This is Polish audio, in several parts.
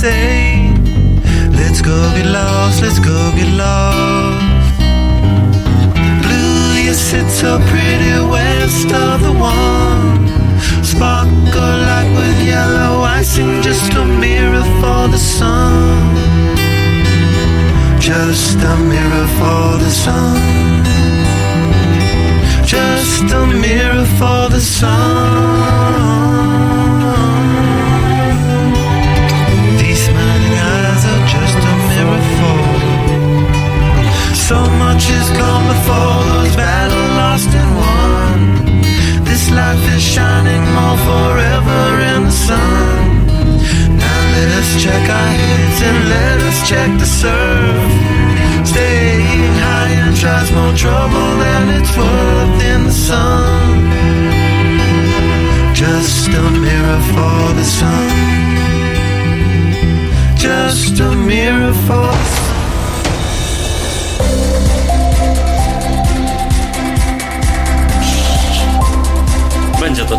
say, let's go get lost, let's go get lost. Blue, you sit so pretty west of the one. Sparkle like with yellow icing, just a mirror for the sun. Just a mirror for the sun. Just a mirror for the sun. So much has gone before those battles lost and won. This life is shining more forever in the sun. Now let us check our heads and let us check the surf. Staying high and tries more trouble than it's worth in the sun. Just a mirror for the sun. Just a mirror for the sun. To.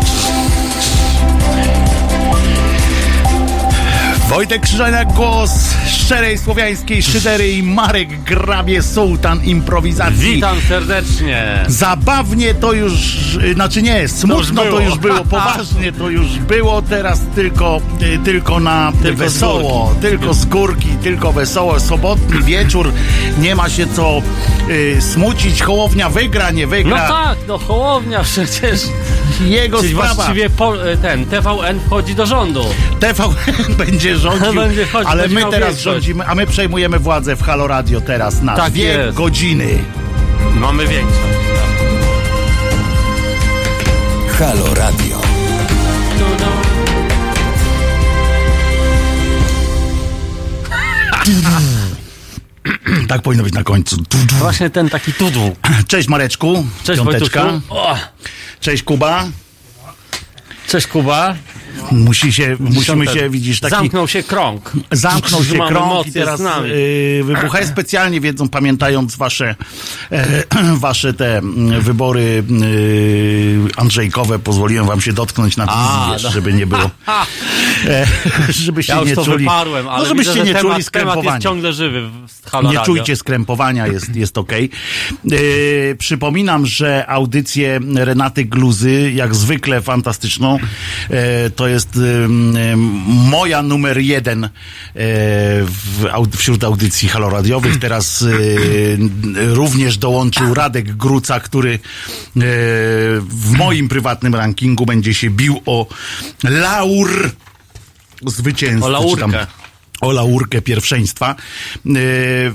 Wojtek Krzyżaniak, głos szczerej słowiańskiej szydery i Marek Grabie, sułtan improwizacji. Witam serdecznie. Zabawnie to już, znaczy nie, smutno to było. już było, poważnie to już było, teraz tylko, y, tylko na Tylko wesoło, z tylko z górki, tylko wesoło, sobotni wieczór, nie ma się co y, smucić, Hołownia wygra, nie No wygra, tak, no Hołownia przecież. Jego Czyli sprawa. właściwie po, e, ten TVN wchodzi do rządu. TVN będzie rządził, Będzie ale będzie my teraz większość. rządzimy, a my przejmujemy władzę w Halo Radio teraz na Tak dwie jest. godziny. Mamy większość. Halo Radio. Tak powinno być na końcu. Właśnie ten taki tudł. Cześć Mareczku, Cześć piąteczka. Wojtusiu. Cześć Kuba. Cześć Kuba. Musi się, musimy się, widzisz, taki... Zamknął się krąg. Zamknął się krąg i teraz yy, wybucha. Ja specjalnie wiedzą, pamiętając wasze, e, wasze te wybory yy, Andrzejkowe, pozwoliłem wam się dotknąć na wiesz, no. żeby nie było, e, żebyście Ja nie czuli, wyparłem, ale no, żebyście widzę, nie temat, czuli temat jest skrępowania. ciągle żywy Nie czujcie skrępowania, jest, jest okej. Yy, przypominam, że audycję Renaty Gluzy, jak zwykle fantastyczną, to jest moja numer jeden aud- wśród audycji haloradiowych. Teraz yy, również dołączył Radek Gruca, który w moim prywatnym rankingu będzie się bił o laur zwycięstwa. O laurkę. czy tam- o laurkę pierwszeństwa. Yy,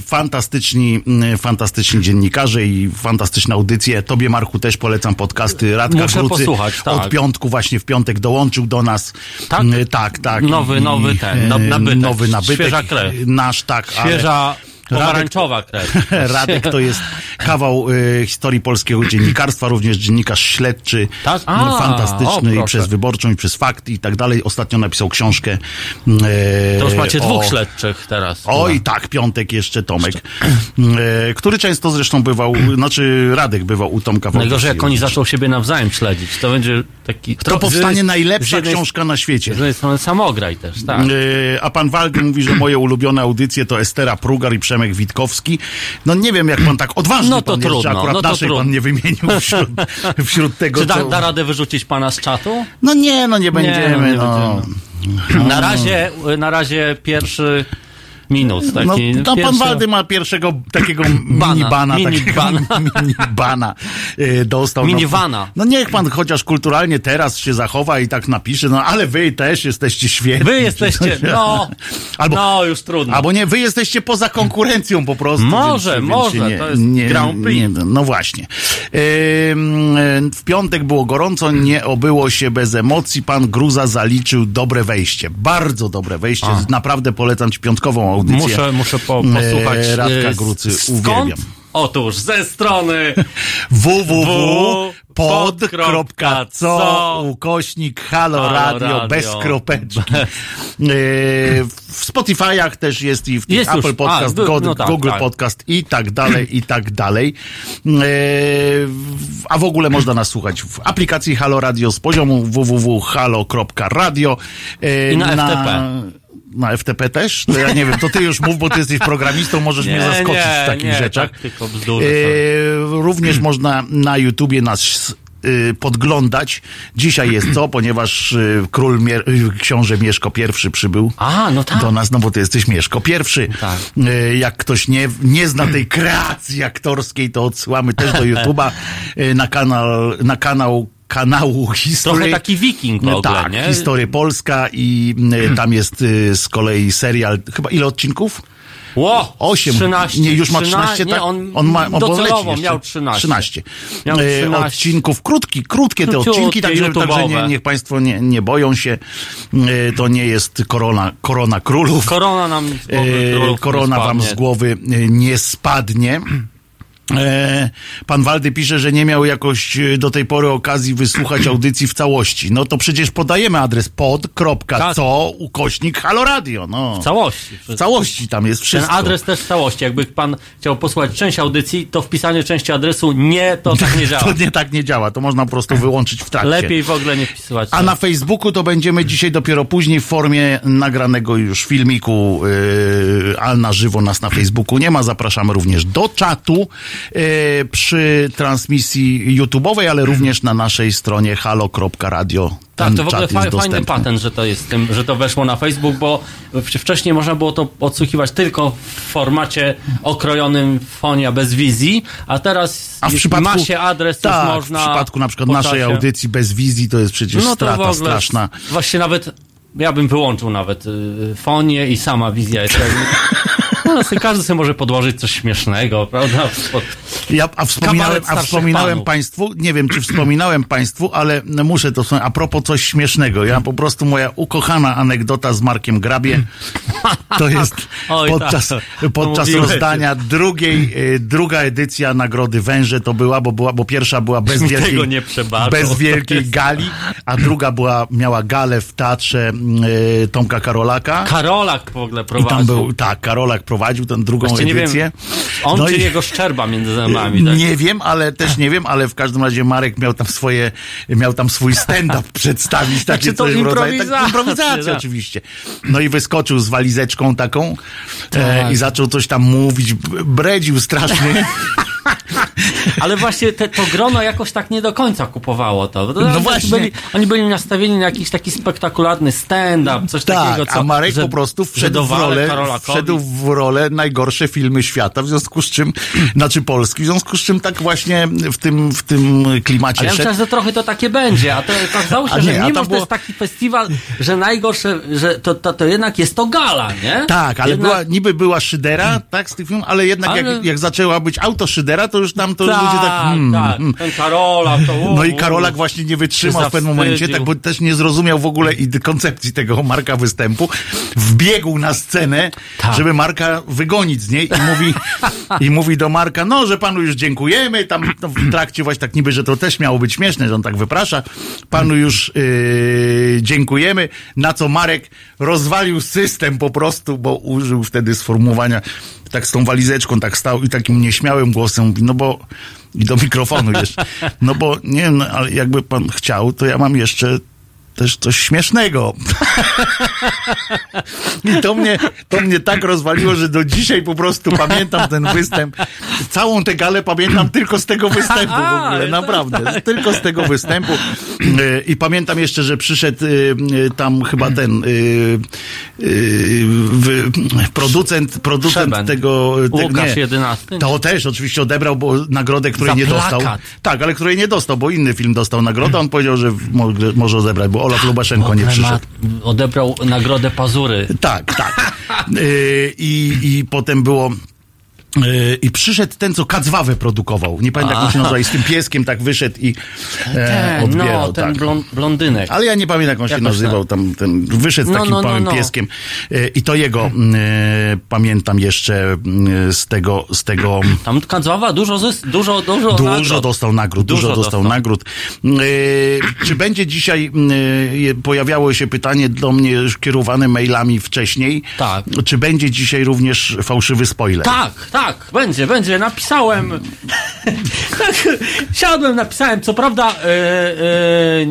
Fantastyczni, yy, fantastyczni dziennikarze i fantastyczne audycje. Tobie, Marku, też polecam podcasty Radka Muszę Grucy. posłuchać, tak. Od piątku, właśnie w piątek dołączył do nas. Tak? Yy, Tak, tak. Nowy, nowy ten, nabytek. Nowy nabytek. Świeża krew. Nasz, tak. ale- Świeża pomarańczowa krew. Radek to jest kawał y, historii polskiego dziennikarstwa, również dziennikarz śledczy, Tak? y, A, fantastyczny o, i przez Wyborczą, i przez Fakty i tak dalej. Ostatnio napisał książkę. y, To już macie o- dwóch śledczych teraz. Oj, tak, piątek jeszcze Tomek, y, który często zresztą bywał, znaczy Radek bywał u Tomka Najgorzej, jak oni zaczną siebie nawzajem śledzić, to będzie taki... To powstanie z najlepsza jednej- książka na świecie. Z jednej strony samograj też, tak. Yy, A pan Waldy mówi, że moje ulubione audycje to Estera Prugar i Przemek Witkowski. No nie wiem, jak pan tak odważny No to pan jest, trudno, akurat no to naszej trudno. pan nie wymienił wśród, wśród tego, Czy da, co... da radę wyrzucić pana z czatu? No nie, no nie będziemy, no nie no. Na razie, na razie pierwszy minut. No, Taki, no pan pierwszy... Waldy ma pierwszego takiego Bana, minibana, mini takiego bana. minibana y, dostał. Minivana. No, no niech pan chociaż kulturalnie teraz się zachowa i tak napisze, no ale wy też jesteście świetni. Wy jesteście, no, Albo, no już trudno. Albo nie, wy jesteście poza konkurencją po prostu. Może, więc, może, Więc nie, to jest nie, Grand Prix. Nie, no właśnie. Ym, w piątek było gorąco, nie obyło się bez emocji. Pan Gruza zaliczył dobre wejście. Bardzo dobre wejście. A. Naprawdę polecam ci piątkową audycję. Muszę, muszę po, posłuchać. E, Radka e, Grucy, skąd? uwielbiam. Otóż ze strony www.pod.co ukośnik Halo Radio, bez kropeczki. E, w Spotify'ach też jest i w Jest już. Apple Podcast, A, God, no tak, Google tak. Podcast i tak dalej, i tak dalej. A w ogóle można nas słuchać w aplikacji Halo Radio z poziomu www.halo.radio. I na FTP. Na FTP też? To ja nie wiem, to ty już mów, bo ty jesteś programistą, możesz mnie zaskoczyć w takich nie, rzeczach. Tak, tylko bzdury. E, również można na YouTubie nas e, podglądać. Dzisiaj jest co, ponieważ e, król Mier- e, książę Mieszko I przybył A, no tak. do nas, no bo ty jesteś Mieszko I. Tak. E, Jak ktoś nie, nie zna tej kreacji aktorskiej, to odsyłamy też do YouTube'a e, na kanał, na kanał kanału History. Trochę taki wiking w No ogóle, tak, nie? Historia Polska i y, tam jest y, z kolei serial, chyba ile odcinków? Ło, Osiem. 13. Nie, już ma 13, nie, tak? on, ma, on docelowo miał jeszcze. 13. 13. Miał E, 13. odcinków, krótki, krótkie te odcinki, także, także nie, niech Państwo nie, nie boją się. To nie jest korona, korona królów. Korona nam z głowy nie korona wam z głowy nie spadnie. E, Pan Waldy pisze, że nie miał jakoś e, do tej pory okazji wysłuchać audycji w całości. No to przecież podajemy adres pod.co ukośnik Halo Radio. No. W całości. W całości tam jest Ten wszystko. adres też w całości. Jakby pan chciał posłuchać część audycji, to wpisanie części adresu nie, to tak nie działa. To nie tak nie działa, to można po prostu wyłączyć w trakcie. Lepiej w ogóle nie wpisywać. A na Facebooku to będziemy dzisiaj dopiero później w formie nagranego już filmiku, yy, na żywo nas na Facebooku nie ma. Zapraszamy również do czatu przy transmisji YouTube'owej, ale również na naszej stronie halo.radio. Tak, to w ogóle fa- fajny dostępny. patent, że to jest tym, że to weszło na Facebook, bo wcześniej można było to odsłuchiwać tylko w formacie okrojonym fonia bez wizji, a teraz A w przypadku, ma się adres, tak, można... w przypadku na przykład naszej audycji bez wizji to jest przecież no to w strata ogóle straszna. Właśnie nawet ja bym wyłączył nawet y, fonię i sama wizja jest. No, sobie każdy sobie może podłożyć coś śmiesznego, prawda? Pod- Ja, a wspominałem, a wspominałem. Państwu, nie wiem czy wspominałem Państwu, ale muszę to a propos coś śmiesznego. Ja po prostu moja ukochana anegdota z Markiem Grabie, to jest Oj, podczas, tak. podczas Mówiłeś. rozdania drugiej, y, druga edycja Nagrody Węże to była, bo, była, bo pierwsza była bez wielkiej, bez wielkiej gali, a druga była, miała galę w teatrze y, Tomka Karolaka. Karolak w ogóle I prowadził. tam był, tak, Karolak prowadził tę drugą Właśnie nie wiem, edycję. on No czy i- jego szczerba między zębami, tak? Nie wiem, ale też nie wiem, ale w każdym razie Marek miał tam swoje, miał tam swój stand-up przedstawić, takie Znaczy to coś rodzaju, improwizacja, tak, improwizacja tak. oczywiście. No i wyskoczył z walizeczką taką e, Tak. i zaczął coś tam mówić, bredził strasznie. Ale właśnie te, to grono jakoś tak nie do końca kupowało to. to No oni właśnie. Byli, oni byli nastawieni na jakiś taki spektakularny stand-up, coś takiego, tak, co... a Marek że- po prostu że wszedł w rolę, wszedł w rolę najgorsze filmy świata, w związku z czym, znaczy Polski, w związku z czym tak właśnie w tym, w tym klimacie Ale ja myślałem, że trochę to takie będzie, a to okazało się, A że nie, a mimo, że to było- jest taki festiwal, że najgorsze, że to, to, to jednak jest to gala, nie? Tak, ale Jednak- była, niby była Szydera, tak, z tych filmów, ale jednak Ale- jak, jak zaczęła być auto Szydera, to już tam to ludzie tak... Tak, mm, tak, mm. ten Karolak, to... No i Karolak właśnie nie wytrzymał w pewnym momencie, tak, bo też nie zrozumiał w ogóle i koncepcji tego Marka występu. Wbiegł na scenę, Tak. żeby Marka wygonić z niej i mówi, i mówi do Marka, no, że panu już dziękujemy, tam no, w trakcie właśnie tak niby, że to też miało być śmieszne, że on tak wyprasza, panu już yy, dziękujemy, na co Marek rozwalił system po prostu, bo użył wtedy sformułowania, tak z tą walizeczką tak stał i takim nieśmiałym głosem mówi, no bo i do mikrofonu jeszcze. No bo nie, no, ale jakby pan chciał, to ja mam jeszcze też coś śmiesznego. I to mnie, to mnie tak rozwaliło, że do dzisiaj po prostu pamiętam ten występ. Całą tę galę pamiętam tylko z tego występu w ogóle, naprawdę. Tylko z tego występu. E, I pamiętam jeszcze, że przyszedł e, e, tam chyba ten producent, producent Szeben. tego, Łukasz nie, jedenasty. to też oczywiście odebrał bo nagrodę, której Za nie plakat. dostał. Tak, ale której nie dostał, bo inny film dostał nagrodę. On powiedział, że może, może odebrać, bo Olaf Lubaszenko nie przyszedł. Odebrał nagrodę Pazury. Tak, tak. Y, I, I potem było. Y, I przyszedł ten, co Kacwawę produkował. Nie pamiętam, jak on się nazywa. I z tym pieskiem tak wyszedł i e, Ten, odbierał. no, ten tak. blon, blondynek. Ale ja nie pamiętam, jak on się Jakoś nazywał. Tam, ten, wyszedł z No, takim no, no, małym no. pieskiem. Y, I to jego y, pamiętam jeszcze y, z tego, z tego Tam Kadzawa dużo, dużo, dużo, Dużo nagród. dostał nagród, dużo, Dużo dostał, dostał. nagród. Yy, czy będzie dzisiaj, yy, pojawiało się pytanie do mnie już kierowane mailami wcześniej, Tak. czy będzie dzisiaj również fałszywy spoiler? Tak, tak. Tak, będzie, będzie, napisałem. tak, siadłem, napisałem. Co prawda, e, e,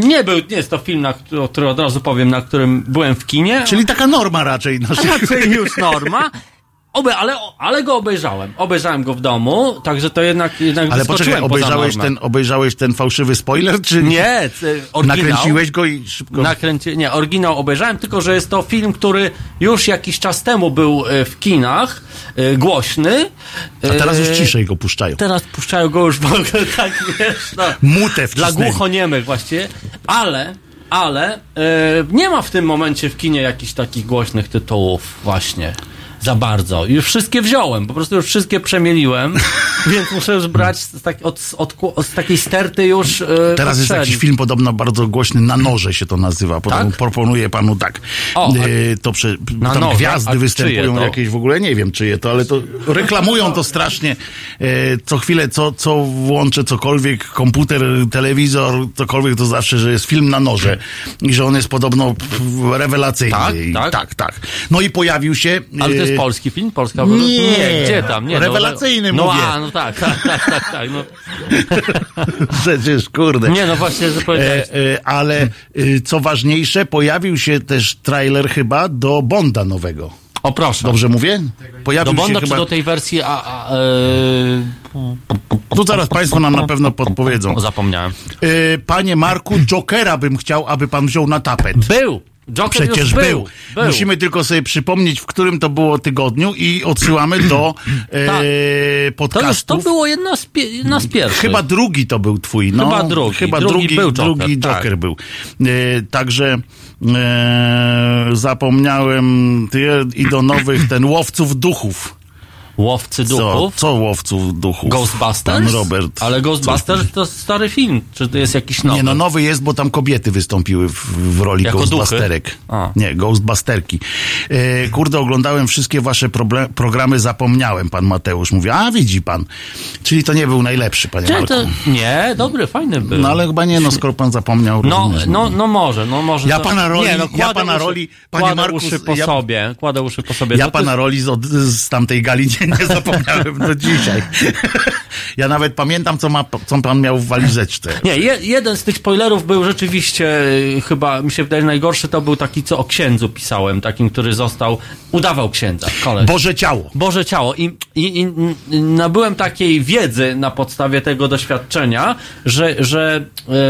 nie był, nie jest to film, na który, o którym od razu powiem, na którym byłem w kinie. Czyli taka norma raczej naszych... raczej już norma. Obe, ale, ale go obejrzałem. Obejrzałem go w domu, także to jednak, jednak Ale poczekaj, obejrzałeś ten, obejrzałeś ten fałszywy spoiler, czy Nie, c- oryginał. nakręciłeś go i szybko... Nakręci... Nie, oryginał obejrzałem, tylko że jest to film, który już jakiś czas temu był e, w kinach, e, głośny. A teraz już E, ciszej go puszczają. Teraz puszczają go już w ogóle tak, wiesz, no, Mutę dla głuchoniemych właściwie, ale, ale e, nie ma w tym momencie w kinie jakichś takich głośnych tytułów właśnie. Za bardzo. Już wszystkie wziąłem, po prostu już wszystkie przemieliłem, więc muszę już brać z, tak, od, od, od, z takiej sterty już e, Teraz jest jakiś film podobno bardzo głośny, Na noże się to nazywa. Potem Tak? proponuję panu tak. O, a- y, to prze, Na tam noże? Gwiazdy występują jakieś w ogóle, nie wiem czyje to, ale to reklamują to strasznie. E, co chwilę, co, co włączę, cokolwiek, komputer, telewizor, cokolwiek, to zawsze, że jest film na noże. I że on jest podobno rewelacyjny. Tak? Tak? tak, tak. No i pojawił się... Ale to jest y, polski film? Polska Nie. gdzie tam? Nie, Rewelacyjny no, no, mówię. a, no tak, tak, tak, tak, tak no. Przecież, kurde. Nie, no właśnie, że powiedziałeś. E, e, ale e, co ważniejsze, pojawił się też trailer chyba do Bonda nowego. O proszę. Dobrze mówię? Pojawił do Bonda się czy chyba... do tej wersji a, a, e, Tu zaraz Państwo nam na pewno podpowiedzą. o, zapomniałem. E, panie Marku, Jokera bym chciał, aby Pan wziął na tapet. Był! Joker Przecież był. był. był. Musimy tylko sobie przypomnieć, w którym to było tygodniu i odsyłamy do e, Tak. To już podcastów. to było jedna z, pie, jedna z pierwszych. Chyba drugi to był twój. No, Chyba drugi. Chyba Drugi drugi, był Joker, drugi tak. Joker był. E, także e, zapomniałem ty, i do nowych ten łowców duchów. Łowcy Co, duchów. co łowców duchów? Ghostbusters? Pan Robert. Ale Ghostbusters to stary film. Czy to jest jakiś nowy? Nie, no nowy jest, bo tam kobiety wystąpiły w, w roli Jako Ghostbusterek. Nie, Ghostbusterki. E, kurde, oglądałem wszystkie wasze proble- programy, zapomniałem, pan Mateusz mówi. A, widzi pan. Czyli to nie był najlepszy, panie Czy Marku. to, nie, dobry, fajny był. No ale chyba nie, no skoro pan zapomniał. No, no, no może, no może. Ja to- pana roli- nie, no, ja pana uszy, roli, panie Markus, uszy po ja- sobie, kładę uszy po sobie. Ja No to pana jest- roli z, od, z tamtej gali nie, nie zapomniałem do dzisiaj. ja nawet pamiętam, co, ma, co pan miał w walizeczce. Nie, je, jeden z tych spoilerów był rzeczywiście, y, chyba mi się wydaje najgorszy, to był taki, co o księdzu pisałem, takim, który został, udawał księdza, koleś. Boże ciało. Boże ciało. I, i, i nabyłem takiej wiedzy na podstawie tego doświadczenia, że, że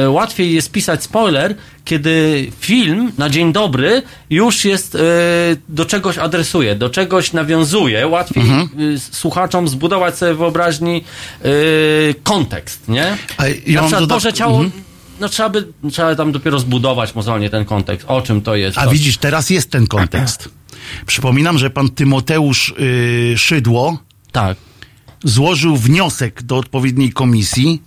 e, łatwiej jest pisać spoiler, kiedy film na dzień dobry już jest e, do czegoś adresuje, do czegoś nawiązuje. Łatwiej Mhm. e, słuchaczom zbudować sobie wyobraźni e, kontekst, nie? A ja na przykład Boże ciało. Mhm. No trzeba by, trzeba tam dopiero zbudować mozolnie ten kontekst. O czym to jest? A to... widzisz, teraz jest ten kontekst. Przypominam, że pan Tymoteusz y, Szydło Tak. złożył wniosek do odpowiedniej komisji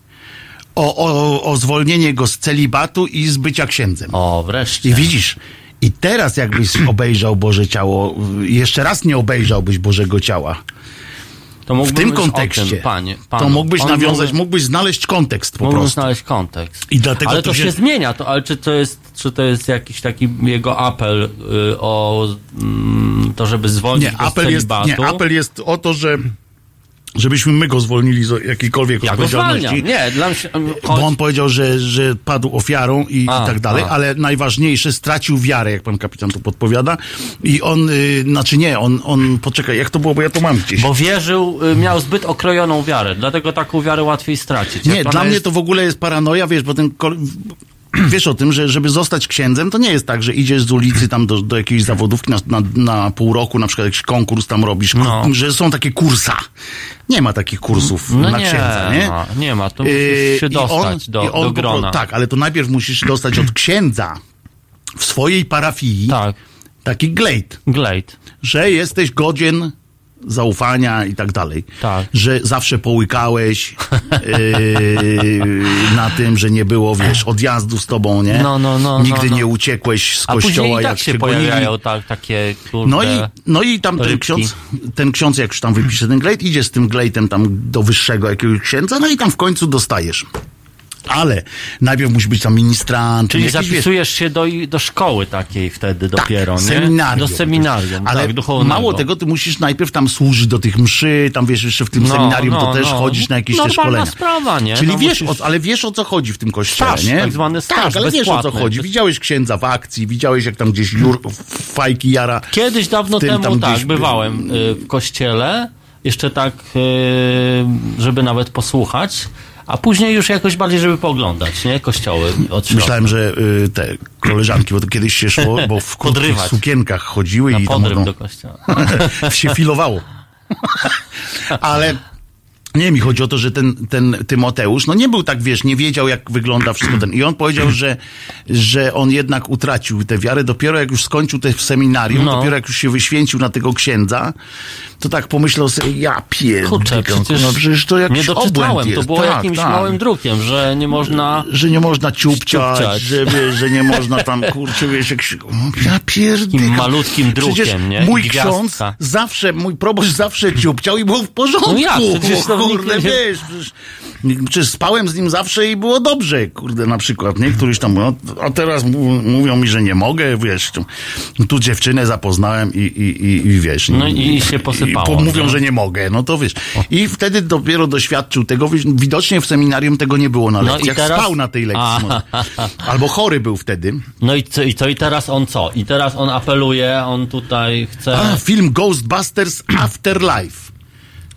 o, o, o zwolnienie go z celibatu i z bycia księdzem. O, wreszcie. I widzisz, i teraz jakbyś obejrzał Boże Ciało, jeszcze raz nie obejrzałbyś Bożego Ciała. To W tym kontekście, tym, panie, to panu. mógłbyś On nawiązać, mógłby- mógłbyś znaleźć kontekst po Mógłbym prostu. znaleźć kontekst. I dlatego ale to to się... się- zmienia, to, ale czy to jest, czy to jest jakiś taki jego apel y, o mm, to, żeby zwolnić Nie, apel jest, nie, apel jest o to, że żebyśmy my go zwolnili z jakiejkolwiek Ja odpowiedzialności. Nie, dla mnie... Bo on powiedział, że, że padł ofiarą i, A, i tak dalej, a. ale najważniejsze, stracił wiarę, jak pan kapitan tu podpowiada. I on, y, znaczy nie, on, on, poczekaj, jak to było, bo ja to mam gdzieś. Bo wierzył, y, miał zbyt okrojoną wiarę, dlatego taką wiarę łatwiej stracić. Jak Nie, dla mnie jest- to w ogóle jest paranoja, wiesz, bo ten. Wiesz o tym, że żeby zostać księdzem, to nie jest tak, że idziesz z ulicy tam do, do jakiejś zawodówki na, na, na pół roku, na przykład jakiś konkurs tam robisz, No. że są takie kursa. Nie ma takich kursów No na nie, księdza, nie? ma, nie ma, to musisz się dostać do, on do po pro- grona. Tak, ale to najpierw musisz dostać od księdza w swojej parafii Tak, taki glejt, Glade. że jesteś godzien zaufania i tak dalej. Tak. Że zawsze połykałeś yy, na tym, że nie było, wiesz, odjazdu z tobą, nie? No, no, no, Nigdy no, no. nie uciekłeś z A kościoła, i tak jak się pojawiają tak, takie kurde... No i, no i tam ten ksiądz, ten ksiądz, jak już tam wypisze ten glejt, idzie z tym glejtem tam do wyższego jakiegoś księdza, no i tam w końcu dostajesz. Ale najpierw musi być tam ministrant. Czyli zapisujesz się do, do szkoły takiej wtedy dopiero, nie? Seminarium. Do seminarium, Ale tak, mało tego, ty musisz najpierw tam służyć do tych mszy, tam wiesz, jeszcze w tym No, seminarium to no, też no. chodzisz na jakieś te szkolenia. sprawa, nie? Czyli No wiesz, musisz- o, ale wiesz o co chodzi w tym kościele, Staż, nie? tak zwany staż, Tak, ale wiesz o co chodzi. Widziałeś księdza w akcji, widziałeś jak tam gdzieś jur, fajki jara. Kiedyś dawno tym temu tam tak, gdzieś- bywałem y, w kościele, jeszcze tak, y, żeby nawet posłuchać, a później już jakoś bardziej, żeby pooglądać, nie? Kościoły od środka. Myślałem, że y, te koleżanki, bo to kiedyś się szło, bo w krótkich sukienkach chodziły Na i tam no, do kościoła. się filowało. Ale nie, mi chodzi o to, że ten, ten Tymoteusz, no nie był tak, wiesz, nie wiedział, jak wygląda wszystko ten. I on powiedział, że, że on jednak utracił tę wiarę dopiero jak już skończył te seminarium, No. dopiero jak już się wyświęcił na tego księdza, to tak pomyślał sobie, ja pierdolę, przecież, no przecież to jakiś nie doczytałem, to było tak, jakimś tak. małym drukiem, że nie można... Że nie można ciupciać, Ciupciać. że, że nie można tam, kurczę, wiesz, jak się, ja pierdolę. Malutkim drukiem, Przecież nie? mój Gwiazdka. ksiądz zawsze, mój proboszcz zawsze ciupciał i było w porządku. No jak? Przecież to kurde, nie- wiesz, przecież, przecież spałem z nim zawsze i było dobrze, kurde, na przykład, nie? Któryś tam, no, a teraz mówią mi, że nie mogę, wiesz, tu, tu dziewczynę zapoznałem i, i, i, i wiesz. No i się posypało, I po- mówią, że nie mogę, no to wiesz. I wtedy dopiero doświadczył tego, widocznie w seminarium tego nie było na No i lekcjach, teraz- spał na tej lekcji. Albo chory był wtedy. No i co, i co, i teraz on co? I teraz on apeluje, on tutaj chce... A, film Ghostbusters Afterlife.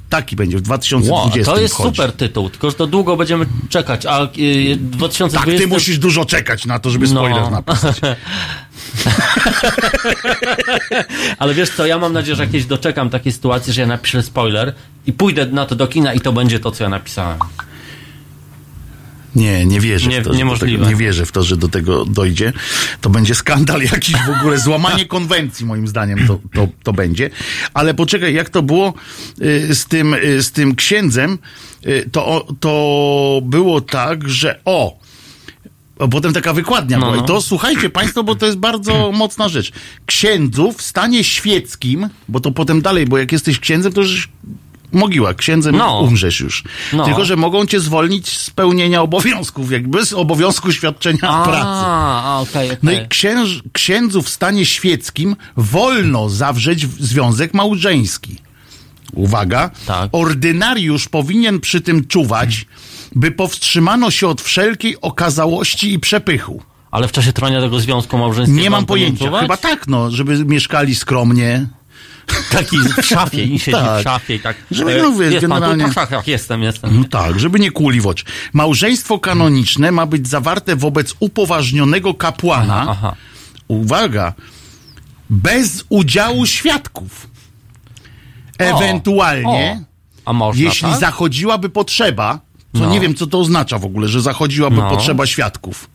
Taki będzie w 2020. Wow, to jest wchodzi. super tytuł, tylko że to długo będziemy czekać, a y, 2020... Tak, ty musisz dużo czekać na to, żeby No. spoiler napisać. Ale wiesz co, ja mam nadzieję, że jakieś doczekam takiej sytuacji, że ja napiszę spoiler i pójdę na to do kina i to będzie to, co ja napisałem. Nie, nie wierzę Nie- w to. niemożliwe. Tego, nie wierzę w to, że do tego dojdzie. To będzie skandal jakiś w ogóle, złamanie konwencji moim zdaniem to, to, to będzie. Ale poczekaj, jak to było y, z tym, y, z tym księdzem, y, to, to było tak, że o, a potem taka wykładnia No, była. I no. to słuchajcie Państwo, bo to jest bardzo mocna rzecz. Księdzu w stanie świeckim, bo to potem dalej, bo jak jesteś księdzem, to już mogiła, księdzem No. umrzesz już. No. Tylko, że mogą cię zwolnić z pełnienia obowiązków, jakby z obowiązku świadczenia A, pracy. a okej, No okej. i księż, księdzu w stanie świeckim wolno zawrzeć związek małżeński. Uwaga. Tak. Ordynariusz powinien przy tym czuwać, by powstrzymano się od wszelkiej okazałości i przepychu. Ale w czasie trwania tego związku małżeńskiego Nie mam pojęcia. Chyba tak, no, żeby mieszkali skromnie. Taki w szafie i siedzi Tak. w szafie i tak. Żeby, e, no, wiesz, jest pan tu? generalnie- Tak, tak, tak, jestem, jestem. No tak, żeby nie kuli w oczy. Małżeństwo kanoniczne ma być zawarte wobec upoważnionego kapłana. Aha, aha. Uwaga, bez udziału świadków. Ewentualnie, O, a można, jeśli tak? zachodziłaby potrzeba, co No. nie wiem, co to oznacza w ogóle, że zachodziłaby No. potrzeba świadków.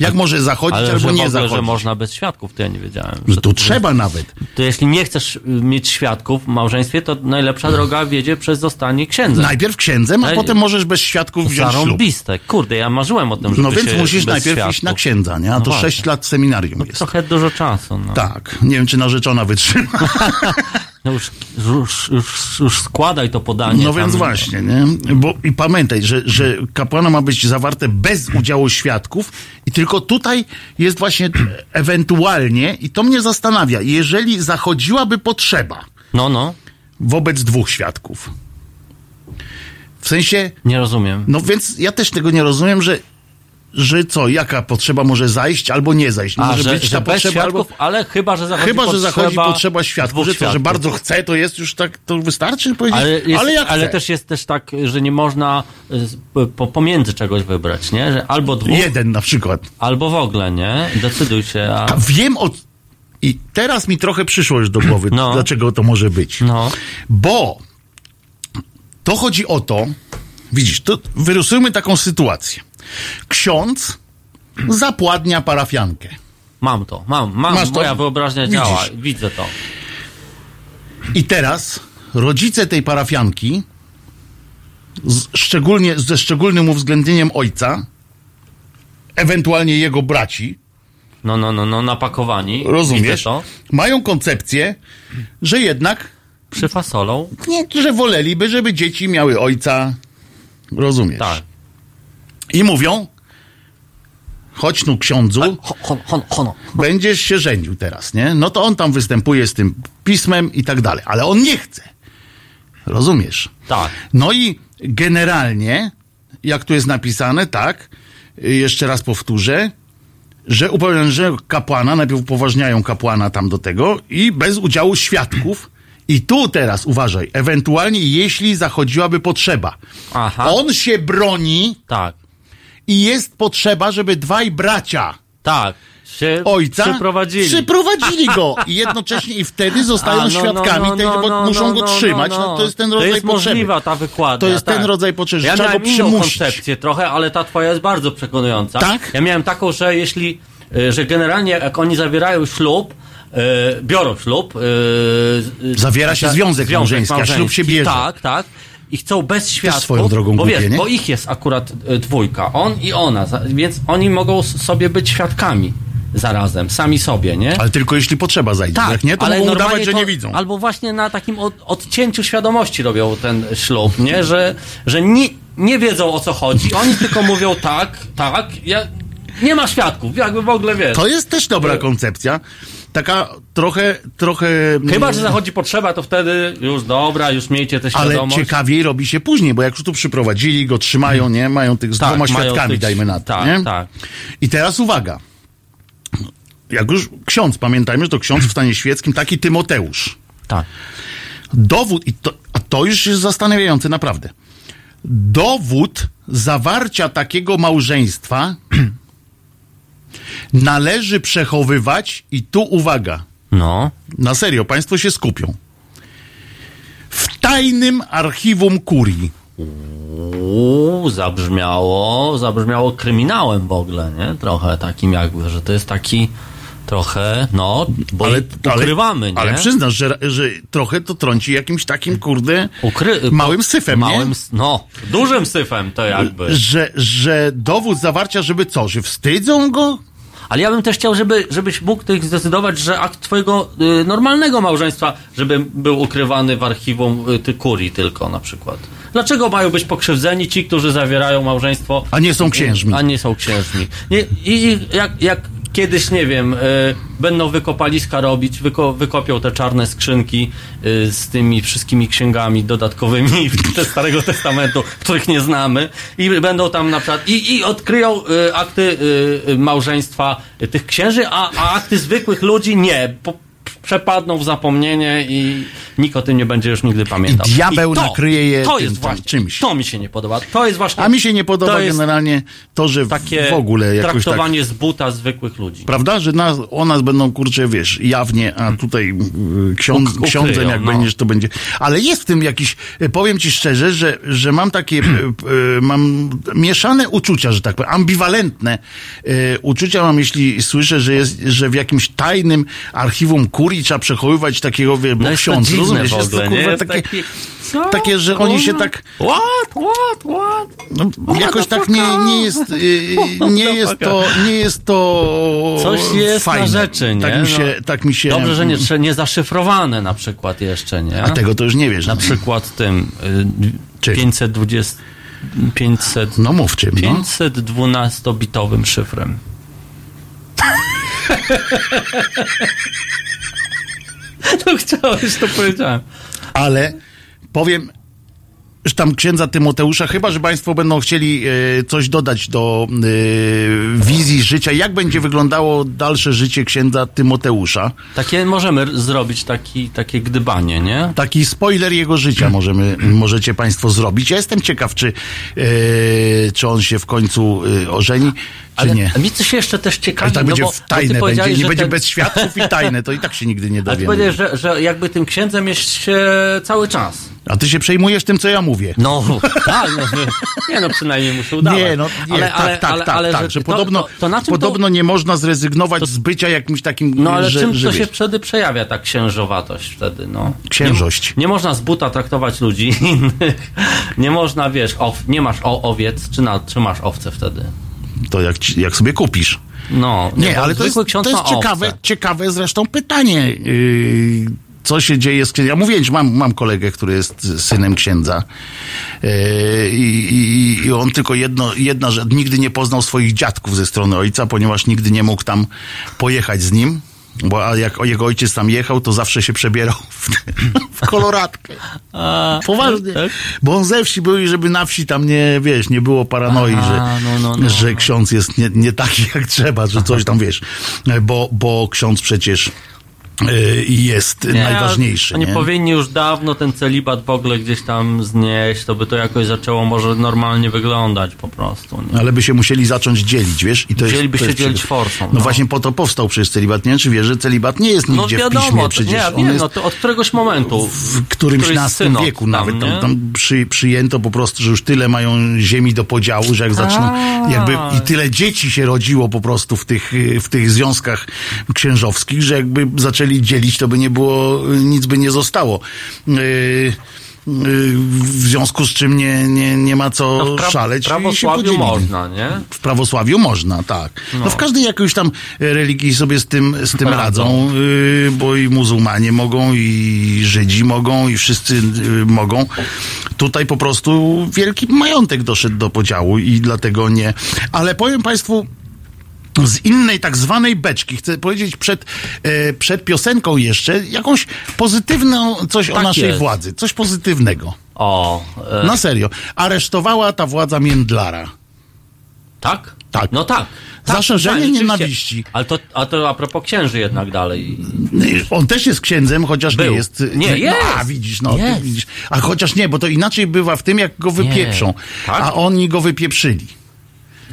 Jak może zachodzić Ale albo że nie ogóle, że zachodzić? można bez świadków, to ja nie wiedziałem. Że że to trzeba nawet. To jeśli nie chcesz y, mieć świadków w małżeństwie, to najlepsza droga wiedzie przez zostanie księdzem. Najpierw księdzem, a potem możesz bez świadków wziąć ślub. Zarąbiste. Kurde, ja marzyłem o tym, żeby No więc musisz najpierw świadków. iść na księdza, nie? A No to właśnie. 6 lat seminarium jest. Trochę dużo czasu, no. Tak. Nie wiem, czy narzeczona wytrzyma. no już, już, już, już składaj to podanie. No tam. więc właśnie, nie? Bo i pamiętaj, że, że kapłana ma być zawarte bez udziału świadków i tylko tutaj jest właśnie ewentualnie, i to mnie zastanawia, jeżeli zachodziłaby potrzeba No, no, wobec dwóch świadków. W sensie, nie rozumiem. no więc ja też tego nie rozumiem, że że co, jaka potrzeba może zajść albo nie zajść. A, może że, być że ta potrzeba świadków, albo... ale chyba, że zachodzi Chyba, że potrzeba zachodzi potrzeba świadków, że to, że bardzo chce, to jest już tak, to wystarczy powiedzieć, Ale, jest, ale jak ale chce. też jest też tak, że nie można y, po, pomiędzy czegoś wybrać, nie? Że albo dwóch, Jeden na przykład. albo w ogóle, nie? Decyduj się, a... A wiem o... I teraz mi trochę przyszło już do głowy, No. dlaczego to może być. No, Bo to chodzi o to, widzisz, to wyrysujmy taką sytuację. Ksiądz zapładnia parafiankę. mam to, mam, mam, Masz to? moja wyobraźnia Widzisz? działa, widzę to. I teraz rodzice tej parafianki, z, szczególnie, ze szczególnym uwzględnieniem ojca, ewentualnie jego braci, No, no, no, no, napakowani. Rozumiesz, to. mają koncepcję, że jednak Przyfasolą. nie, że woleliby, żeby dzieci miały ojca. Rozumiesz? Tak. I mówią, chodź nu ksiądzu, Ho, hon, hon, hono. będziesz się żenił teraz, nie? No to on tam występuje z tym pismem i tak dalej, ale on nie chce. Rozumiesz? Tak. No i generalnie, jak tu jest napisane, tak, jeszcze raz powtórzę, że upoważniają kapłana, najpierw upoważniają kapłana tam do tego i bez udziału świadków. I tu teraz uważaj, ewentualnie jeśli zachodziłaby potrzeba. Aha. On się broni Tak, i jest potrzeba, żeby dwaj bracia tak. Się ojca przyprowadzili. przyprowadzili go i jednocześnie i wtedy zostają A, no, no, świadkami no, tego, bo no, muszą no, go no, trzymać. no, No, no. to jest ten To rodzaj jest potrzeby. możliwa ta wykładnia. To jest ten tak. rodzaj potrzeby, Ja trzeba go miałem inną przymusić. koncepcję trochę, ale ta twoja jest bardzo przekonująca. Tak? Ja miałem taką, że jeśli, y, że generalnie jak oni zawierają ślub, y, biorą ślub. y, Zawiera się za- związek małżeński, a ślub się bierze. Tak, tak. I chcą bez świadków, swoją drogą bo głupie, wiesz, nie? bo ich jest akurat y, dwójka, on i ona, więc oni mogą sobie być świadkami zarazem, sami sobie, nie? Ale tylko jeśli potrzeba zajdzie. Jak nie, to mogą normalnie udawać, że to- nie widzą. Albo właśnie na takim od, odcięciu świadomości robią ten ślub, nie? Że, że nie, nie wiedzą o co chodzi. Oni tylko mówią tak, tak. Ja, nie ma świadków, jakby w ogóle wiesz. To jest też dobra koncepcja. Taka trochę, trochę... Chyba, że zachodzi potrzeba, to wtedy już dobra, już miejcie Ale świadomość. ciekawiej robi się później, bo jak już tu przyprowadzili go, trzymają, nie? Mają tych z Tak, dwoma świadkami, tych- dajmy na to, tak, nie? tak. I teraz uwaga. Jak już ksiądz, pamiętajmy, że to ksiądz w stanie świeckim, taki Tymoteusz. Tak. Dowód, i to, a to już jest zastanawiające naprawdę. Dowód zawarcia takiego małżeństwa należy przechowywać i tu uwaga, No. na serio, państwo się skupią. W tajnym archiwum kurii. Uuu, zabrzmiało, zabrzmiało kryminałem w ogóle, nie? Trochę takim jakby, że to jest taki trochę, no, bo ale, ukrywamy, nie? Ale przyznasz, że, że trochę to trąci jakimś takim, kurde, Ukry... małym syfem, małym, nie? No, dużym syfem to jakby. Że, że dowód zawarcia, żeby co, że wstydzą go? Ale ja bym też chciał, żeby, żebyś mógł tych zdecydować, że akt twojego y, normalnego małżeństwa, żeby był ukrywany w archiwum y, ty kurii tylko na przykład. Dlaczego mają być pokrzywdzeni ci, którzy zawierają małżeństwo, A nie są księżmi. a nie są księżmi? Nie, I i jak, jak kiedyś, nie wiem, y, będą wykopaliska robić, wyko, wykopią te czarne skrzynki y, z tymi wszystkimi księgami dodatkowymi ze Starego Testamentu, których nie znamy i będą tam na przykład i, i odkryją y, akty małżeństwa tych księży, a, a akty zwykłych ludzi nie. Po, przepadną w zapomnienie i nikt o tym nie będzie już nigdy pamiętał. I diabeł to, nakryje je to jest właśnie, czymś. To mi się nie podoba. To jest właśnie A mi się nie podoba to generalnie to, że takie w ogóle jakoś tak... traktowanie z buta zwykłych ludzi. Prawda, że nas, o nas będą, kurczę, wiesz, jawnie, a tutaj y, ksiądz, Uk- ukryją, ksiądzem jak no. będziesz, to będzie. Ale jest w tym jakiś, y, powiem ci szczerze, że, że mam takie, y, y, mam mieszane uczucia, że tak powiem, ambiwalentne uczucia mam, jeśli słyszę, że jest, że w jakimś tajnym archiwum kurii trzeba przechowywać takiego, wie, bo No jest to ksiądz, dziwne rozumiesz, w jest to, ogóle, kurwa, nie? Jest takie, taki- co? takie, że oni się tak, What, what, what? no, jakoś tak nie, nie jest, y, nie jest to, nie jest to Coś jest fajne. na rzeczy, nie? Tak mi się, No. tak mi się... Dobrze, że nie, trze- nie zaszyfrowane na przykład jeszcze, nie? A tego to już nie wiesz. Na no. przykład tym y, Czym? 520 500 No mów czym, no. 512-bitowym szyfrem. No chciałeś, to powiedziałem. Ale powiem, że tam księdza Tymoteusza, chyba, że państwo będą chcieli e, coś dodać do e, wizji życia, jak będzie wyglądało dalsze życie księdza Tymoteusza. Takie możemy zrobić taki, takie gdybanie, nie? Taki spoiler jego życia możemy, możecie państwo zrobić. Ja jestem ciekaw, czy, e, czy on się w końcu e, ożeni, czy Ale nie. mnie coś jeszcze też ciekawi, Ale tak no będzie bo, w bo tajne, będzie, powiedziałeś, nie że będzie ten- bez świadków i tajne, to i tak się nigdy nie Ale dowiemy. powiedziałeś, że, że jakby tym księdzem jest się cały czas. A ty się przejmujesz tym, co ja mówię. No, tak, no, nie no, przynajmniej muszę udawać. Nie, no nie, ale, tak, ale, tak, ale, tak, ale, tak, że, to, podobno, to, to podobno to, nie można zrezygnować z bycia jakimś takim, No ale że, czym że to się wtedy przejawia, ta księżowatość wtedy, no? Księżość. Nie, nie można z buta traktować ludzi innych. Nie można, wiesz, ow, nie masz o, owiec, czy, na, czy masz owce wtedy? To jak, ci- jak sobie kupisz. No. Nie, bo ale to jest, to jest ciekawe, owce. ciekawe zresztą pytanie. Yy, co się dzieje z księdzem. Ja mówię, że mam, mam kolegę, który jest synem księdza yy, i, i, i on tylko jedno, jedna rzecz, nigdy nie poznał swoich dziadków ze strony ojca, ponieważ nigdy nie mógł tam pojechać z nim. Bo a jak jego ojciec tam jechał, to zawsze się przebierał w, w koloratkę. Poważnie. tak? Bo on ze wsi był i żeby na wsi tam nie, wiesz, nie było paranoi, A, że, no, no, no, że no. ksiądz jest nie, nie taki jak trzeba, że coś tam, wiesz. Bo, bo ksiądz przecież y, jest najważniejszy. Oni nie? powinni już dawno ten celibat w ogóle gdzieś tam znieść, to by to jakoś zaczęło może normalnie wyglądać po prostu. Nie? Ale by się musieli zacząć dzielić, wiesz? I to Musieliby jest, to się dzielić przede- forsą, No, no. właśnie po to powstał przecież celibat. Nie wiem, czy wiesz, że celibat nie jest No nigdzie w wiadomo, piśmie to, przecież. nie, On wiem, no to od któregoś momentu. w którymś synod wieku tam, nawet. Tam, nie? tam przy, przyjęto po prostu, że już tyle mają ziemi do podziału, że jak zaczną, jakby i tyle dzieci się rodziło po prostu w tych, w tych związkach księżowskich, że jakby zaczęli dzielić, to by nie było, nic by nie zostało. Yy, yy, w związku z czym nie, nie, nie ma co No w pra- szaleć. się prawosławiu można, nie? W prawosławiu można, tak. No, w każdej jakiejś tam religii sobie z tym, z tym Radzą. radzą, yy, bo i muzułmanie mogą, i Żydzi mogą, i wszyscy yy, mogą. Tutaj po prostu wielki majątek doszedł do podziału i dlatego nie. Ale powiem Państwu, z innej tak zwanej beczki, chcę powiedzieć przed, e, przed piosenką jeszcze, jakąś pozytywną coś o Tak naszej jest. władzy, coś pozytywnego. O, e, Na serio. Aresztowała ta władza Międlara. tak? Tak. No tak. Za tak, szerzenie tak, nienawiści. Ale to, a to a propos księży jednak dalej. On też jest księdzem, chociaż Był. nie jest. Nie, no, jest. A, widzisz, no. Jest. Widzisz. A chociaż nie, bo to inaczej bywa w tym, jak go wypieprzą. Tak? A oni go wypieprzyli.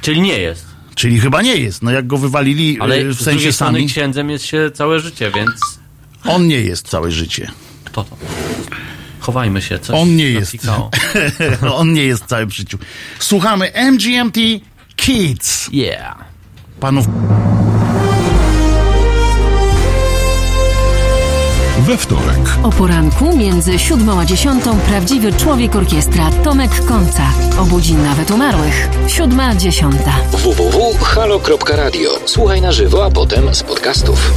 Czyli nie jest. Czyli chyba nie jest. No jak go wywalili Ale e, w z sensie strony sami, księdzem jest się całe życie, więc on nie jest całe życie. kto to? Chowajmy się, coś On nie jest. on nie jest całym życiu. Słuchamy MGMT Kids. Yeah. Panów We wtorek O poranku między siódmą a dziesiątą prawdziwy człowiek orkiestra Tomek Końca. Obudzi nawet umarłych. Siódma, dziesiąta. www.halo.radio. Słuchaj na żywo, a potem z podcastów.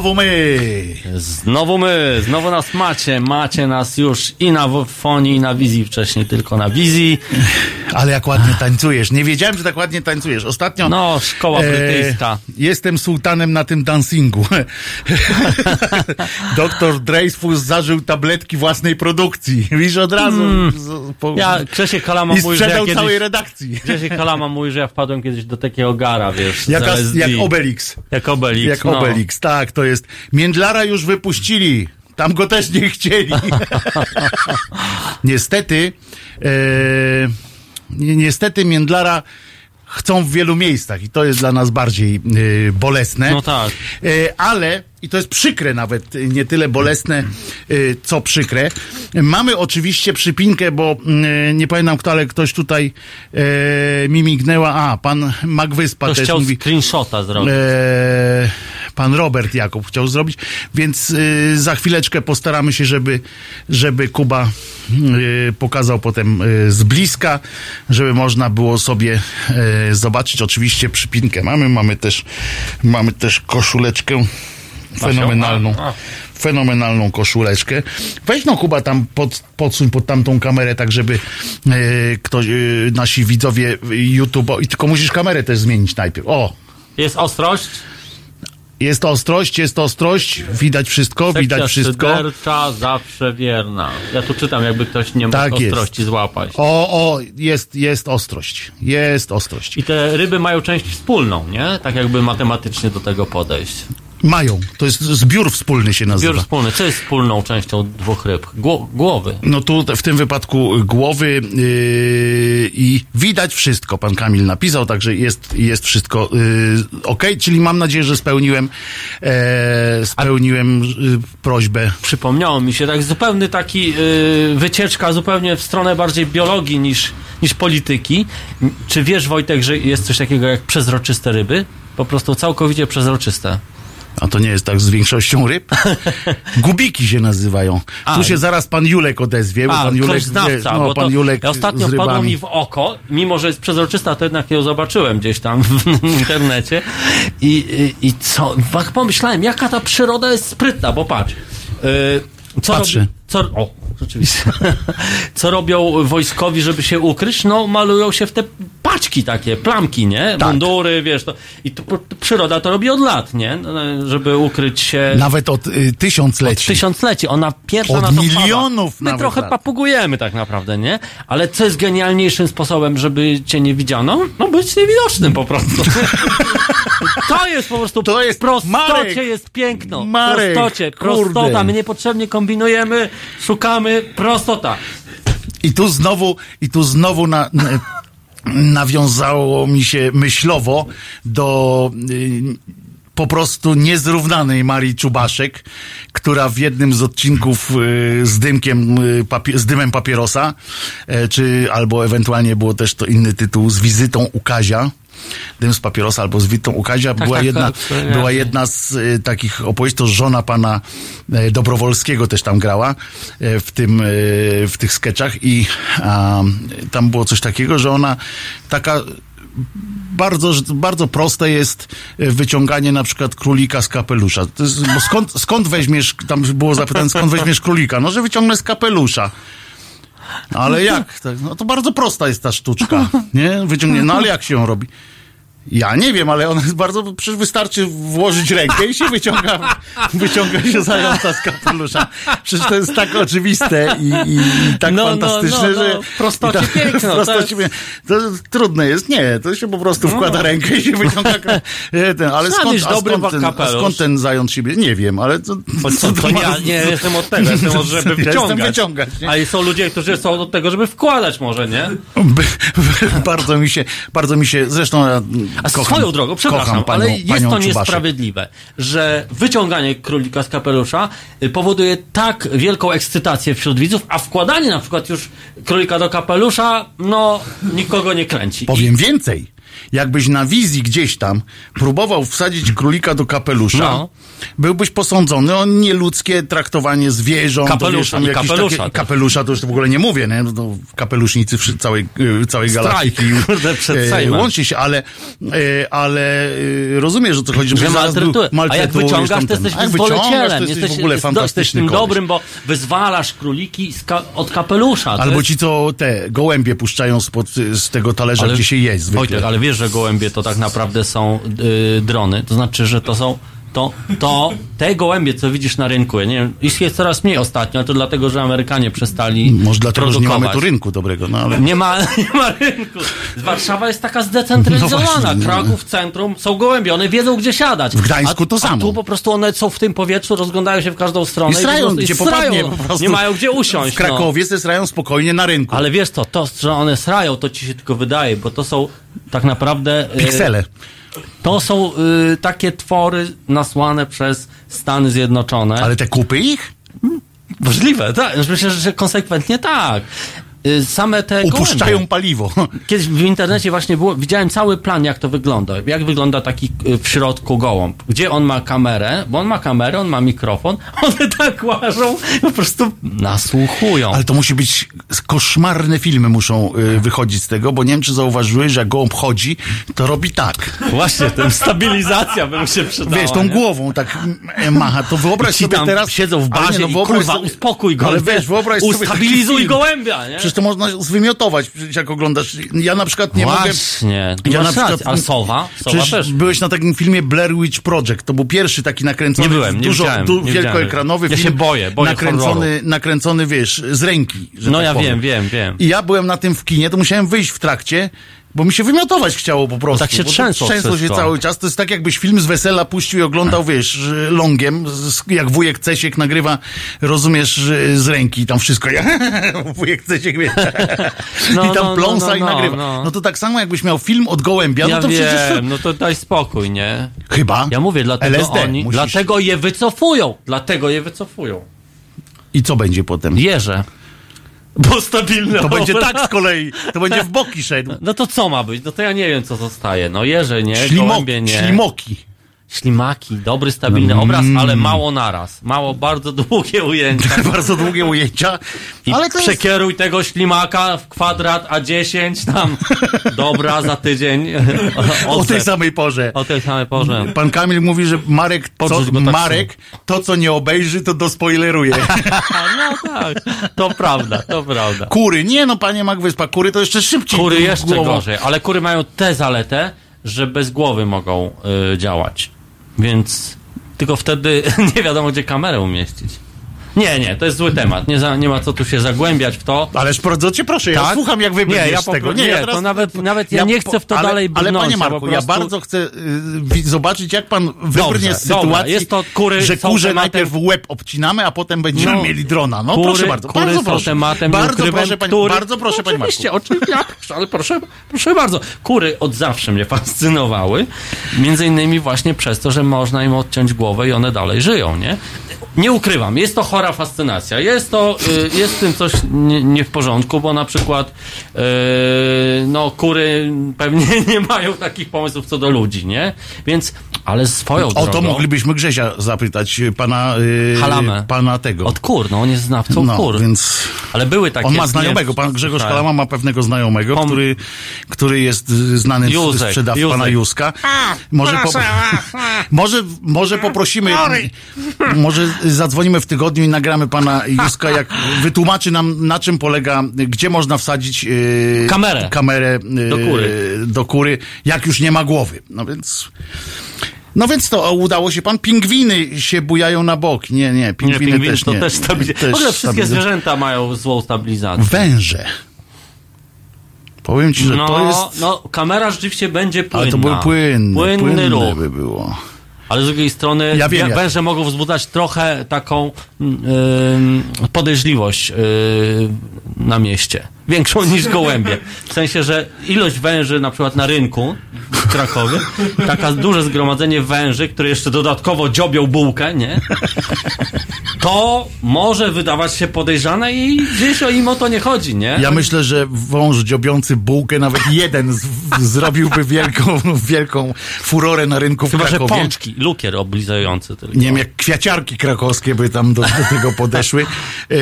Znowu my. Znowu my, znowu nas macie. Macie nas już i na fonii, i na wizji wcześniej, tylko na wizji. Ale jak ładnie tańcujesz. Nie wiedziałem, że tak ładnie tańcujesz. Ostatnio. No, szkoła brytyjska. jestem sułtanem na tym dancingu. Doktor Dreyfus zażył tabletki własnej produkcji. Widzisz od razu. z- po- Mm. Ja, Krzysiek Kalama mówi, że ja sprzedał całej kiedyś... redakcji. Krzysiek Kalama mówi, że ja wpadłem kiedyś do takiego gara, wiesz, z Jak, Obelix. Jak Obelix, Jak no. Obelix, tak, to jest. Międlara już wypuścili. Tam go też nie chcieli. niestety, e, niestety Międlara chcą w wielu miejscach i to jest dla nas bardziej e, bolesne. No tak. E, ale, i to jest przykre nawet, e, nie tyle bolesne, e, co przykre. Mamy oczywiście przypinkę, bo mm, nie pamiętam kto, ale ktoś tutaj e, mi mignęła. A, pan Magwyspa Ktoś też chciał mówi. screenshota zrobić. Pan Robert Jakub chciał zrobić, więc y, za chwileczkę postaramy się, żeby, żeby Kuba y, pokazał potem y, z bliska, żeby można było sobie y, zobaczyć. Oczywiście przypinkę mamy, mamy też, mamy też koszuleczkę fenomenalną. A, a. Fenomenalną koszuleczkę. Weź no Kuba tam pod, podsuń pod tamtą kamerę, tak żeby e, ktoś, e, nasi widzowie YouTube, i tylko musisz kamerę też zmienić najpierw. O, Jest ostrość. Jest ostrość, jest ostrość, widać wszystko, Sekcja widać wszystko. szydercza, zawsze wierna. Ja tu czytam, jakby ktoś nie mógł Tak jest. ostrości złapać. O, o, jest, jest ostrość, jest ostrość. I te ryby mają część wspólną, nie? Tak jakby matematycznie do tego podejść. Mają, to jest zbiór wspólny się nazywa. Zbiór wspólny. Co jest wspólną częścią dwóch ryb? Gło- głowy. No tu w tym wypadku głowy yy, i widać wszystko, pan Kamil napisał, także jest, jest wszystko yy, ok, czyli mam nadzieję, że spełniłem, e, spełniłem yy, prośbę. Przypomniało mi się, tak zupełny taki yy, wycieczka zupełnie w stronę bardziej biologii niż, niż polityki. Czy wiesz, Wojtek, że jest coś takiego jak przezroczyste ryby? Po prostu całkowicie przezroczyste. A to nie jest tak z większością ryb? Gubiki się nazywają. A, tu się zaraz pan Julek odezwie, bo A, pan Julek, znawca, no, pan Julek ja ostatnio z wpadło mi w oko, mimo że jest przezroczysta, to jednak ją zobaczyłem gdzieś tam w internecie i, i, i co, tak pomyślałem, jaka ta przyroda jest sprytna, bo patrz, yy, co Patrzę. robi, co, o, rzeczywiście, co robią wojskowi, żeby się ukryć, no malują się w te paczki takie, plamki, nie, Tak. mundury, wiesz, to, i to, przyroda to robi od lat, nie, No, żeby ukryć się Nawet od y, tysiącleci. tysiącleci. Ona pierwsza Od na to milionów. My trochę lat. papugujemy tak naprawdę, nie? Ale co jest genialniejszym sposobem, żeby cię nie widziano? No być niewidocznym po prostu. to jest po prostu To jest- prostocie Marek! jest piękno. Marek, prostocie, kurde. prostota. My niepotrzebnie kombinujemy, szukamy, prostota. I tu znowu, i tu znowu na, na, nawiązało mi się myślowo do y, po prostu niezrównanej Marii Czubaszek, która w jednym z odcinków y, z dymkiem, y, z dymem papierosa, czy albo ewentualnie było też to inny tytuł, z wizytą u Kazia, dym z papierosa albo z wizytą u Kazia, była, tak, jedna, tak, była jedna z y, takich opowieści, to żona pana e, Dobrowolskiego też tam grała e, w tym, e, w tych sketchach i a, tam było coś takiego, że ona taka bardzo, bardzo proste jest wyciąganie na przykład królika z kapelusza. Jest, skąd, skąd weźmiesz, tam było zapytane, skąd weźmiesz królika? No, że wyciągnę z kapelusza. No, ale jak? Tak, No to bardzo prosta jest ta sztuczka, nie? Wyciągnie, no ale jak się ją robi? Ja nie wiem, ale ona jest bardzo, przecież wystarczy włożyć rękę i się wyciąga, wyciąga się zająca z kapelusza. Przecież to jest tak oczywiste i, i, i tak No, no, fantastyczne, no, no, że... prostocie tak- piękno, to jest- to trudne jest. Nie, to się po prostu wkłada rękę i się wyciąga... e, Ten, ale Trzeba skąd, dobry skąd, ten, skąd ten zając siebie? Nie wiem, ale... To, co, to nie, ja nie jestem od tego, jestem od, żeby Ja wyciągać. wyciągać, nie? A są ludzie, którzy są od tego, żeby wkładać może, nie? Bardzo mi się, bardzo mi się, zresztą ja A kocham, swoją drogą, przepraszam, panią, ale jest to niesprawiedliwe, że wyciąganie królika z kapelusza y, powoduje tak wielką ekscytację wśród widzów, a wkładanie na przykład już królika do kapelusza, no, nikogo nie kręci. Powiem więcej. Jakbyś na wizji gdzieś tam próbował wsadzić królika do kapelusza, No. byłbyś posądzony o nieludzkie traktowanie zwierząt. Kapelusza, to wiesz, tam kapelusza takie, kapelusza to już w ogóle nie mówię, nie? No, to kapelusznicy całej, y, całej galaktyki. e, Sejmem. Łączy się, ale, e, ale rozumiesz, o co chodzi. Że był- A jak wyciągasz, to jesteś a jak wyciągasz, wyzwolicielem. to jesteś Jesteś, w ogóle fantastyczny jesteś tym koleś. dobrym, bo wyzwalasz króliki ka- od kapelusza. To Albo jest- ci, co te gołębie puszczają spod, z tego talerza, gdzie się je zwykle. Wojtek, ale wiesz, że gołębie to tak naprawdę są y, drony. To znaczy, że to są. To, to te gołębie, co widzisz na rynku, ja nie wiem, ich jest coraz mniej ostatnio, to dlatego, że Amerykanie przestali. Może dlatego, że nie produkować. mamy tu rynku dobrego, no ale... Nie ma, nie ma rynku. Warszawa jest taka zdecentralizowana. No no. Kraków, centrum, są gołębie, one wiedzą, gdzie siadać. W Gdańsku a, to samo. A tu po prostu one są w tym powietrzu, rozglądają się w każdą stronę I gdzie i popadnie po prostu. Nie mają gdzie usiąść. W Krakowie no. strają spokojnie na rynku. Ale wiesz co, to, że one srają, to ci się tylko wydaje, bo to są tak naprawdę... y, Piksele. To są y, takie twory nasłane przez Stany Zjednoczone. Ale te kupy ich? Możliwe, tak. Myślę, że konsekwentnie tak. Y, Same te Upuszczają gołębie. paliwo. Kiedyś w internecie właśnie było, widziałem cały plan, jak to wygląda. Jak wygląda taki y, w środku gołąb. Gdzie on ma kamerę, bo on ma kamerę, on ma mikrofon, one tak łażą, po prostu nasłuchują. Ale to musi być, koszmarne filmy muszą y, wychodzić z tego, bo nie wiem, czy zauważyłeś, że jak gołąb chodzi, to robi tak. Właśnie, ten stabilizacja by mu się przydała. Wiesz, tą nie? głową tak m- macha. To wyobraź I sobie tam teraz... siedzą w bazie nie, i wyobraź kurwa, uspokój go. Ale wiesz, wyobraź sobie Ustabilizuj gołębia, nie? Przecież to można zwymiotować, jak oglądasz. Ja na przykład nie mogę... Właśnie, Ja ja na przykład- ale sowa, sowa też. byłeś na takim filmie Blair Witch Project. To był pierwszy taki nakręcony, Nie byłem, nie dużo, widziałem, du, nie wielkoekranowy Ja film. się boję, boję nakręcony, nakręcony, wiesz, z ręki. No tak ja powiem. wiem, wiem, wiem. I ja byłem na tym w kinie, to musiałem wyjść w trakcie, bo mi się wymiotować chciało po prostu. Tak się trzęsło Trzęsło się cały czas. To jest tak, jakbyś film z wesela puścił i oglądał, wiesz, longiem, z- jak wujek Cesiek nagrywa, rozumiesz, z ręki, tam wszystko. wujek Cesiek, wiesz, No, i tam no, pląsa no, i no, nagrywa. no. No to tak samo, jakbyś miał film od gołębia, Ja no to wiem, przecież... no to daj spokój, nie? Chyba. Ja mówię, dlatego LSD oni, musisz- dlatego je wycofują, dlatego je wycofują. I co będzie potem? Jeże. Bo stabilne. To będzie tak z kolei, to będzie w boki szedł. No to co ma być? No to ja nie wiem, co zostaje. No jeże nie, Ślimo, gołębie nie. ślimoki. Ślimaki, dobry, stabilny Mm. obraz, ale mało naraz. Mało, bardzo długie ujęcia. Bardzo długie ujęcia. I Ale to jest... przekieruj tego ślimaka w kwadrat A10 tam. Dobra, za tydzień. O tej samej porze. O tej samej porze. Pan Kamil mówi, że Marek, co, tak Marek to co nie obejrzy, to dospoileruje. No tak, to prawda, to prawda. Kury, nie no panie Magwyspa, kury to jeszcze szybciej. Kury jeszcze głową. gorzej, ale kury mają tę zaletę, że bez głowy mogą y, działać. Więc tylko wtedy nie wiadomo, gdzie kamerę umieścić. Nie, nie, to jest zły temat. Nie, za, nie ma co tu się zagłębiać w to. Ależ bardzo cię proszę, ja Tak? słucham jak wybrniesz Nie, ja po tego. prostu- nie, to nawet- nawet ja nie chcę w to ale, dalej Ale brnąć, panie ja Marku, po ja prostu- bardzo chcę y, zobaczyć jak pan wybrnie z dobra, sytuacji, jest to kury że kurze tematem- najpierw łeb obcinamy, a potem będziemy No, mieli drona. No kury- proszę bardzo, kury bardzo proszę. tematem bardzo nieukrywem, proszę, panie, który- bardzo proszę panie Marku. Oczywiście, oczywiście, ja ale proszę, proszę bardzo. Kury od zawsze mnie fascynowały. Między innymi właśnie przez to, że można im odciąć głowę i one dalej żyją, nie? Nie ukrywam, jest to chora fascynacja. Jest to, y, jest w tym coś nie, nie w porządku, bo na przykład y, no kury pewnie nie mają takich pomysłów co do ludzi, nie? Więc, ale swoją O drogą... to moglibyśmy Grzesia zapytać, y, pana, y, Halamę. pana tego. Od kur, no on jest znawcą no, kur. więc Ale były takie... on ma znajomego, pan Grzegorz tak. Halama ma pewnego znajomego, Pom- który, który jest y, znany Józek, sprzedawca Józek. pana Józka. Może, po, może, może poprosimy, może zadzwonimy w tygodniu i nagramy pana Józka, jak wytłumaczy nam, na czym polega, gdzie można wsadzić y, Kamerę. kamerę y, Do kury. do kury, jak już nie ma głowy. No więc... No więc to udało się pan. Pingwiny się bujają na bok. Nie, nie, Nie, pingwiny, pingwin też to nie. też stabilizacja. W ogóle wszystkie zwierzęta mają złą stabilizację. Węże. Powiem ci, że No, to jest... no, kamera rzeczywiście będzie płynna. Ale to były płynne. Płynny płynne ruch. by było. Ale z drugiej strony Ja wiem, węże mogą wzbudzać trochę taką ym, podejrzliwość yy, na mieście. Większą niż gołębie. W sensie, że ilość węży na przykład na rynku Krakowie, taka duże zgromadzenie węży, które jeszcze dodatkowo dziobią bułkę, nie? To może wydawać się podejrzane i gdzieś o im o to nie chodzi, nie? Ja myślę, że wąż dziobiący bułkę, nawet jeden z, zrobiłby wielką, wielką furorę na rynku w Chyba, że Krakowie. pączki, lukier oblizający tylko. Nie wiem, jak kwiaciarki krakowskie by tam do, do tego podeszły. E,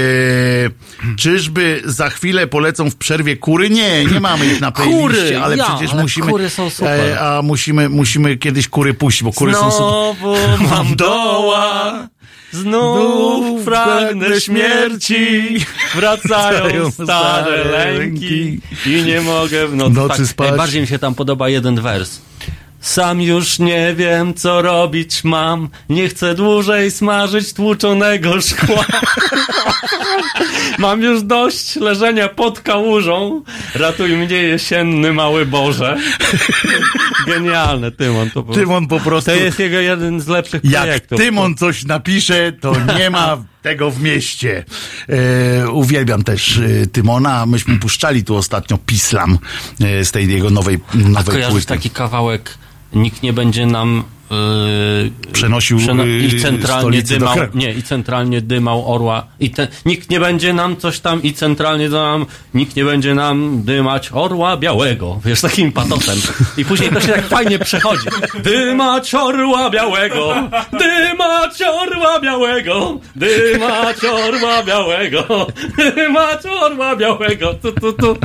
czyżby za chwilę polecą w przerwie kury? Nie, nie mamy ich na playliście, Kury, ale ja, przecież ale musimy... kury są super. E, a musimy, musimy kiedyś kury puścić, bo kury są super. Znowu mam doła, znów pragnę śmierci, wracają stare lęki. i nie mogę w nocy, nocy tak, spać. Najbardziej mi się tam podoba jeden wers. Sam już nie wiem, co robić mam. Nie chcę dłużej smażyć tłuczonego szkła. mam już dość leżenia pod kałużą. Ratuj mnie, jesienny mały Boże. Genialne, Tymon. To, po- Tymon po prostu... to jest jego jeden z lepszych Jak projektów. Tymon coś napisze, to nie ma tego w mieście. E, uwielbiam też e, Tymona. Myśmy puszczali tu ostatnio Pislam e, z tej jego nowej, A nowej kojarzysz płyty. taki kawałek Nikt nie będzie nam yy, Przenosił, yy, i centralnie dymał, nie, i centralnie dymał orła i te, nikt nie będzie nam coś tam i centralnie nam, nikt nie będzie nam dymać orła białego, wiesz, takim patosem. I później to się tak fajnie przechodzi. Dymać orła białego, dymać orła białego, dymać orła białego, dymać orła białego, tu, tu, tu.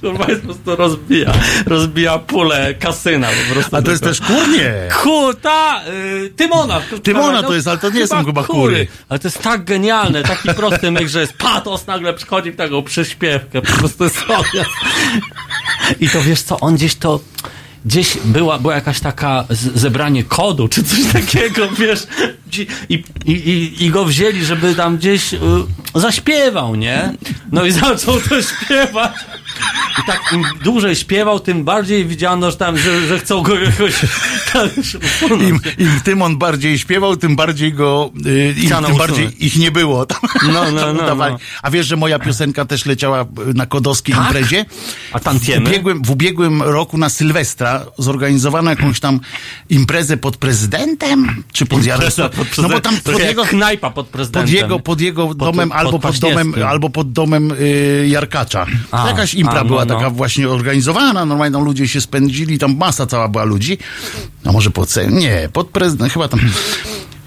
Kurwa, jest po prostu rozbija, rozbija pulę kasyna po prostu. A to jest też kurnie. Kurta, y, Tymona. Tymona to jest, ale to nie są chyba kury. Ale to jest tak genialne, taki prosty myk, że jest patos, nagle przychodzi w taką przyśpiewkę, po prostu sobie. I to wiesz co, on gdzieś to, gdzieś była, była jakaś taka zebranie kodu, czy coś takiego, wiesz, i, i, i, go wzięli, żeby tam gdzieś y, zaśpiewał, nie? No i zaczął to śpiewać. I tak im dłużej śpiewał, tym bardziej widziano, że tam, że, że chcą go jakoś tam. Im, Im Tymon bardziej śpiewał, tym bardziej go, y, im, Chciano tym usunąć. bardziej ich nie było. Tam, No, no, tam no, no. A wiesz, że moja piosenka też leciała y, na kodowskiej Tak? imprezie? A tantiemy? W ubiegłym, w ubiegłym roku na Sylwestra zorganizowano jakąś tam imprezę pod prezydentem? Czy pod Jarosław? No bo tam pod jego, knajpa pod prezydentem. pod jego, pod jego Pod- domem pod albo pod domem, albo pod domem y, Jarkacza. A, Jakaś impra a, no, była no. taka właśnie organizowana, normalnie tam ludzie się spędzili, tam masa cała była ludzi. A może pod nie, pod prezydent, chyba tam.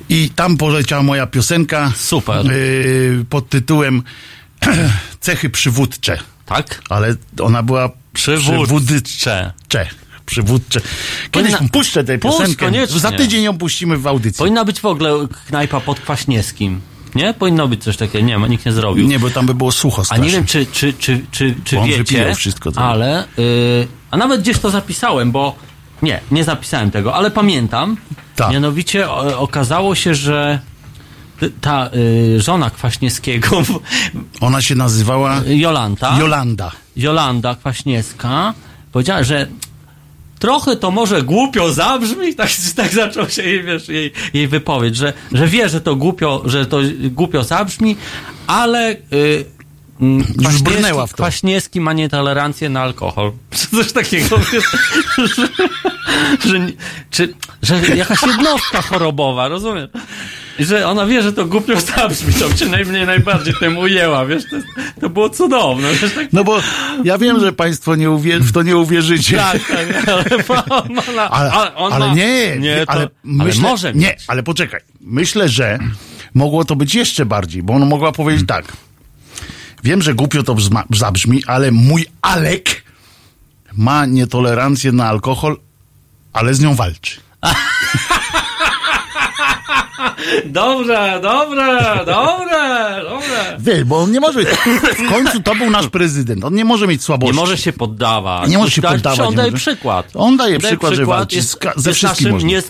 I tam poleciała moja piosenka. Super. y, pod tytułem Cechy przywódcze. Tak? Ale ona była Przywódcze. przywódcze. Przywódcze. Kiedyś Powinna- puszczę tę Puść, piosenkę. koniecznie. Za tydzień ją puścimy w audycji. Powinna być w ogóle knajpa pod Kwaśniewskim. Nie? Powinno być coś takiego. Nie nikt nie zrobił. Nie, bo tam by było sucho A strasznie. nie wiem, czy, czy, czy, czy, czy Bo on wiecie, wszystko, to- ale... y, a nawet gdzieś to zapisałem, bo... Nie, nie zapisałem tego, ale pamiętam. Tak. Mianowicie o, okazało się, że ta y, żona Kwaśniewskiego, Ona się nazywała Jolanta, Jolanda. Jolanda Kwaśniewska powiedziała, że trochę to może głupio zabrzmi, tak, tak zaczął się jej, wiesz, jej, jej wypowiedź, że, że wie, że to głupio, że to głupio zabrzmi, ale y, mm, Kwaśniewski, brnęła w to. Kwaśniewski ma nietolerancję na alkohol. Czy coś takiego, wiesz, że, że, czy, że jakaś jednostka chorobowa, rozumiesz? I że ona wie, że to głupio zabrzmi, to przynajmniej najbardziej tym ujęła, wiesz, to, to było cudowne, wiesz, tak No bo ja wiem, że państwo nie uwier- w to nie uwierzycie. Tak, tak, ale on ma, na- Ale, ale, on ale nie, nie to, ale, ale myślę, może Nie, mieć. ale poczekaj. Myślę, że mogło to być jeszcze bardziej, bo ona mogła powiedzieć tak. Wiem, że głupio to zabrzmi, ale mój Alek ma nietolerancję na alkohol, ale z nią walczy. Dobrze, dobrze, dobrze, dobrze. Wiesz, bo on nie może. W końcu to był nasz prezydent. On nie może mieć Nie słabości. może się poddawać. Nie może się poddawać, On nie daje przykład. On daje przykład, że walczy jest, ze wszystkim można. nie,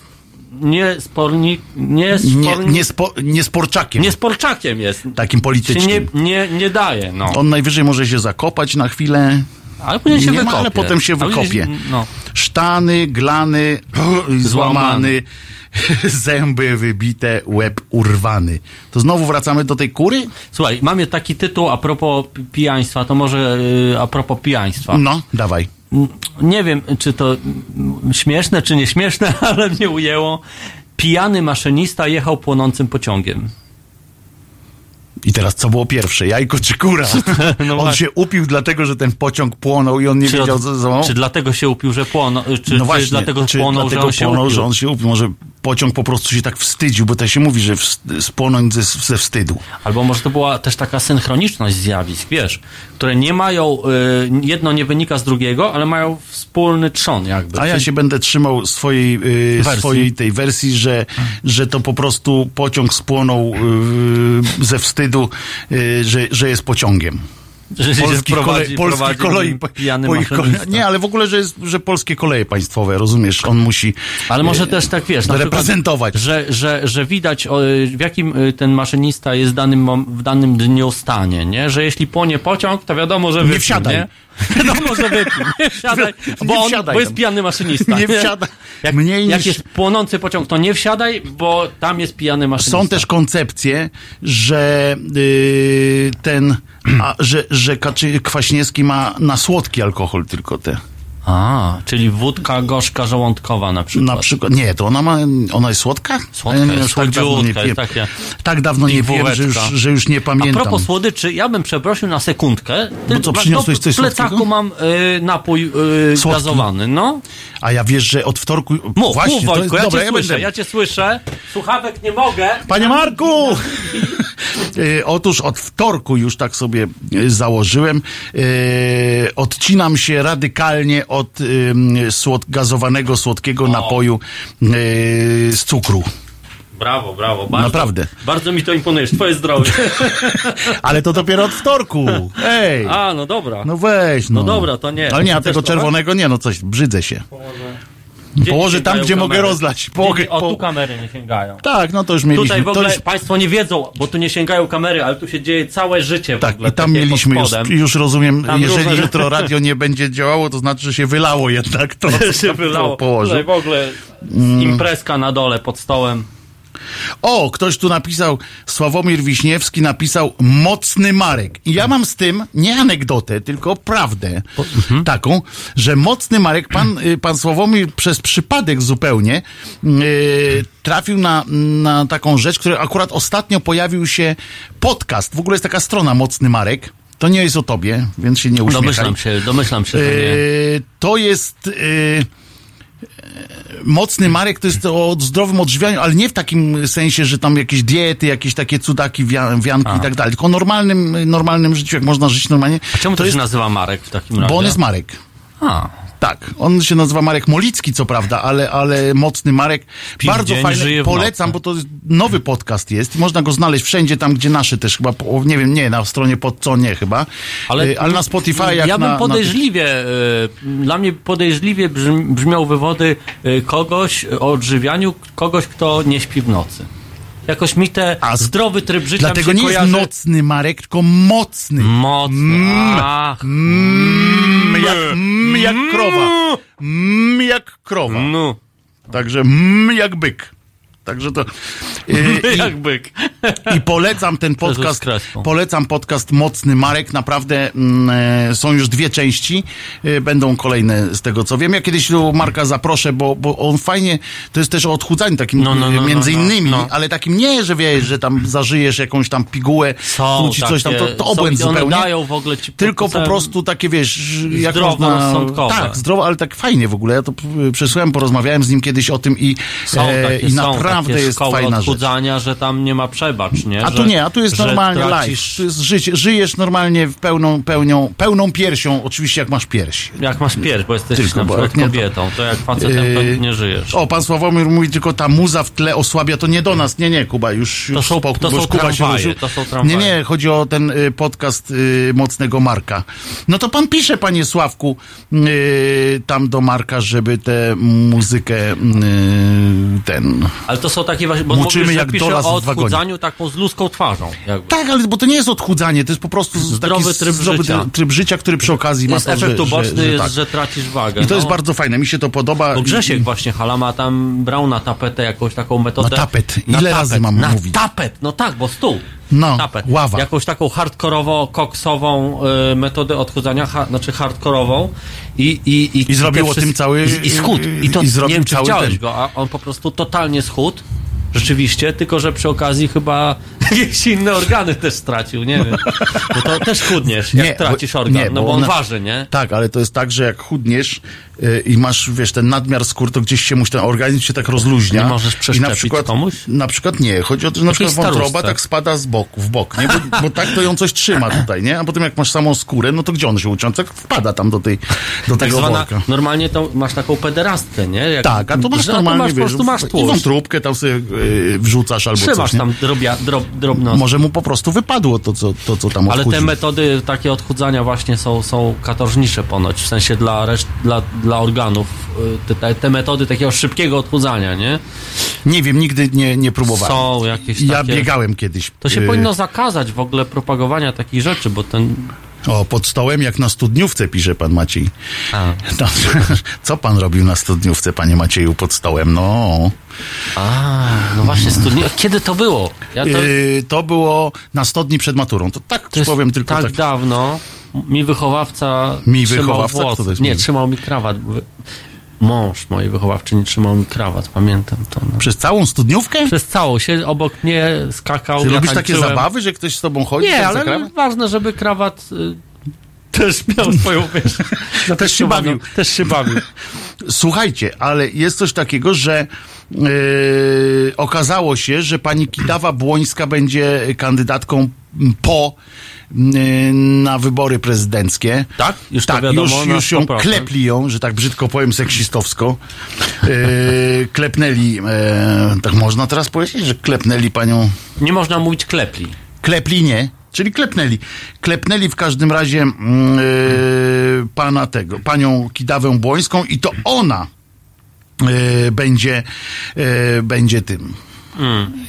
nie spornik, nie, Nie, nie, spo, nie sporczakiem. nie sporczakiem jest. takim politycznym. nie, nie, nie daje, no. On najwyżej może się zakopać na chwilę. Ale później się nie ma, wykopie. ale potem się wykopie. No. Sztany, glany, złamany, zęby wybite, łeb urwany. To znowu wracamy do tej kury? Słuchaj, mamy taki tytuł a propos pi- pijaństwa, to może y, a propos pijaństwa. No, dawaj. Mm, nie wiem, czy to mm, śmieszne, czy nieśmieszne, ale mnie ujęło. Pijany maszynista jechał płonącym pociągiem. I teraz co było pierwsze, jajko czy kura? No on właśnie. się upił dlatego, że ten pociąg płonął i on nie Czy, wiedział co co- czy dlatego się upił, że płonął? Czy, no czy właśnie, dlatego czy płonął, dlatego że on się płonął, upił? że on się upił? Może pociąg po prostu się tak wstydził, bo to się mówi, że spłonąć ze, ze wstydu. Albo może to była też taka synchroniczność zjawisk, wiesz, które nie mają, y, jedno nie wynika z drugiego, ale mają wspólny trzon jakby. A ja się będę trzymał swojej, y, swojej tej wersji, że, że to po prostu pociąg spłonął y, ze wstydu, y, że, że jest pociągiem. Że się Polskich prowadzi- polskich prowadzi kolei, pijany po ich Nie, ale w ogóle, że, jest, że polskie koleje państwowe, rozumiesz, on musi Ale może e, też tak wiesz, na przykład, reprezentować. że, że, że widać w jakim y, ten maszynista jest w danym, w danym dniu stanie, nie? Że jeśli płonie pociąg, to wiadomo, że wypił, wsiadaj. Nie? Wiadomo, że wypił. Nie wsiadaj, Nie bo, on, wsiadaj bo jest pijany maszynista. Nie wsiadaj. Jak, Mniej jak niż- jest płonący pociąg, to nie wsiadaj, bo tam jest pijany maszynista. Są też koncepcje, że y, ten, a, że, że Kwaśniewski ma na słodki alkohol tylko te. A, czyli wódka gorzka żołądkowa na przykład. Na przykład, nie, to ona ma, ona jest słodka? Słodka Ja jest, tak dawno nie piję. jest takie Tak dawno nie piłem, że już, że już nie A pamiętam. propos słodyczy, ja bym przeprosił na sekundkę. Bo co, przyniosłeś no, coś W plecaku słodkiego? mam y, napój y, gazowany, no. A ja wiesz, że od wtorku... Mów, właśnie, mów to Wojtku, ja dobra, cię ja słyszę, będę... ja cię słyszę. Słuchawek nie mogę. Panie Marku! E, Otóż od wtorku już tak sobie e, założyłem. E, odcinam się radykalnie od słod, gazowanego, słodkiego napoju e, z cukru. Brawo, brawo. Bardzo, Naprawdę. Bardzo mi to imponuje. Twoje zdrowie. Ale to dopiero od wtorku. Ej! A, no dobra. No weź, no. No dobra, to nie. Ale nie, a tego trochę? czerwonego nie, no coś, brzydzę się. Gdzie Położę tam, gdzie mogę kamery? rozlać. Gdzie Mogę- nie, o, po- tu kamery nie sięgają. Tak, no to już mieliśmy. Tutaj w to ogóle już, Państwo nie wiedzą, bo tu nie sięgają kamery, ale tu się dzieje całe życie w tak, ogóle. i tam mieliśmy już, już rozumiem, Tam jeżeli różne- jutro radio nie będzie działało, to znaczy, że się wylało jednak to, co się tam wylało. położył. Tutaj w ogóle Mm. imprezka na dole pod stołem. O, ktoś tu napisał, Sławomir Wiśniewski napisał Mocny Marek. I ja mam z tym nie anegdotę, tylko prawdę mhm. taką, że Mocny Marek, pan, y, pan Sławomir przez przypadek zupełnie y, trafił na, na taką rzecz, która akurat ostatnio pojawił się podcast. W ogóle jest taka strona Mocny Marek. To nie jest o tobie, więc się nie uśmiechaj. Domyślam się, domyślam się, nie. Yy, to jest. Yy, Mocny Marek to jest o zdrowym odżywianiu, ale nie w takim sensie, że tam jakieś diety, jakieś takie cudaki, wia- wianki i tak dalej, tylko o normalnym, normalnym życiu, jak można żyć normalnie. A czemu to, to jest, się nazywa Marek w takim razie? bo on jest Marek. A, Tak, on się nazywa Marek Molicki, co prawda, ale, ale mocny Marek. Piw bardzo fajny. Polecam, bo to nowy podcast jest można go znaleźć wszędzie tam, gdzie nasze też chyba, nie wiem, nie, na stronie pod co nie chyba, ale, ale na Spotify jak Ja bym na, podejrzliwie, y, dla mnie podejrzliwie brzm, brzmią wywody y, kogoś o odżywianiu, kogoś, kto nie śpi w nocy. Jakoś mi te A zdrowy tryb życia Dlatego nie kojarzy... jest nocny Marek, tylko mocny. Mocno. Ach, Mm, jak, mm, jak krowa. Mm, jak krowa. no. Także mm, jak byk. Także to. y, Jak byk. I, polecam ten podcast. Polecam podcast Mocny Marek. Naprawdę e, są już dwie części. E, Będą kolejne z tego co wiem. Ja kiedyś tu Marka zaproszę, bo, bo on fajnie. To jest też o odchudzaniu takim No, no, no, między no, no, innymi, ale takim nie, że wiesz, że tam zażyjesz jakąś tam pigułę, Są wróci coś tam, to, to są- obłęd one zupełnie. dają w ogóle ci Tylko po prostu takie, wiesz, jak Zdroworozsądkowe. można... Tak, zdrowo, ale tak fajnie w ogóle. Ja to przesłuchałem, porozmawiałem z nim kiedyś o tym i, Są e, takie, i są naprawdę jest fajna rzecz. że tam nie ma przebacz, nie? A że, tu nie, a tu jest normalnie tracisz- live. Tu jest życie, żyjesz normalnie w pełną, pełnią, pełną piersią, oczywiście jak masz pierś. Jak masz pierś, bo jesteś Tylko, na przykład nie, to- kobietą, to jak facetem to Yy, nie żyjesz. O, pan Sławomir mówi tylko ta muza w tle osłabia, to nie do nas. Nie, nie, Kuba, już, już są- spokój, to są Kuba się tramwaje, ruszył. to są tramwaje. Nie, nie, chodzi o ten y, podcast y, Mocnego Marka. No to pan pisze, panie Sławku, y, tam do Marka, żeby tę muzykę y, ten... Ale to są takie właśnie, bo mówisz, jak pisze o odchudzaniu taką z ludzką twarzą. Jakby. Tak, ale bo to nie jest odchudzanie, to jest po prostu Zdrowy tryb zdrowy życia. tryb życia, który przy okazji ma Jest to, efekt że, uboczny, że, że jest, tak. że tracisz wagę. I to no. jest bardzo fajne, mi się to podoba. Bo Grzesiek właśnie Halama tam brał na tapetę jakąś taką metodę. Na tapet. Na Ile razy mam na mówić? tapet, no tak, bo stół. No, ława. Jakąś taką hardkorowo-koksową y, metodę odchudzania, ha, znaczy hardkorową i, i, i, I zrobiło tym cały- I, i schód. I to i zrobił nie wiem, cały widziałeś ten. go, a on po prostu totalnie schód. Rzeczywiście, tylko że przy okazji chyba jakieś inne organy też stracił, nie wiem. Bo to też chudniesz, jak Nie, tracisz organ, nie, no bo on waży, nie? Tak, ale to jest tak, że jak chudniesz i masz, wiesz, ten nadmiar skór, to gdzieś się musi, ten organizm się tak rozluźnia. Nie możesz I na przeszczepić przykład, komuś? Na przykład nie. Chodzi o to, że na przykład wątroba tak spada z boku, w bok, nie? Bo, bo tak to ją coś trzyma tutaj, nie? A potem jak masz samą skórę, no to gdzie on się uciął? Tak wpada tam do tej, do Tak tego zwana, worka. normalnie to masz taką pederastkę, nie? Jak, Tak, a to masz normalnie, masz, po wiesz, prostu masz i wątróbkę tam sobie y, wrzucasz albo Trzymasz coś, tam drobia, drob, drobnostki. Może mu po prostu wypadło to, co, to, co tam Ale te odchudził. metody takie odchudzania właśnie są, są katorżnicze ponoć, w sensie dla, reszt, dla, dla organów. Y, Te, te, metody takiego szybkiego odchudzania, nie? Nie wiem, nigdy nie, nie próbowałem. Są jakieś Ja takie... biegałem kiedyś. To się y, powinno zakazać w ogóle propagowania takich rzeczy, bo ten... O, pod stołem jak na studniówce, pisze pan Maciej. A, No, co pan robił na studniówce, panie Macieju, pod stołem? No, a no właśnie, studni... Kiedy to było? Ja to, yy, to było na 100 dni przed maturą. To tak to powiem tylko tak, tak. dawno. Mi wychowawca Mi trzymał wychowawca? włos. To Nie, mi? trzymał mi krawat. Mąż mojej wychowawczyni trzymał mi krawat, pamiętam to. No. Przez całą studniówkę? Przez całą się obok mnie skakał. Ty ja lubisz takie zabawy, że ktoś z tobą chodzi? Nie, ale krawat? ważne, żeby krawat y, też miał swoją wiesz, Też się bawił. Też się bawił. Słuchajcie, ale jest coś takiego, że yy, okazało się, że pani Kidawa Błońska będzie kandydatką po na wybory prezydenckie. Tak? Już tak, wiadomo już, na już ją 100%. klepli ją, że tak brzydko powiem seksistowsko. Yy, klepnęli, yy, tak można teraz powiedzieć, że klepnęli panią Nie można mówić klepli. Klepli nie, czyli klepnęli. Klepnęli w każdym razie mm, yy, pana tego, panią Kidawę Błońską i to ona będzie, będzie tym,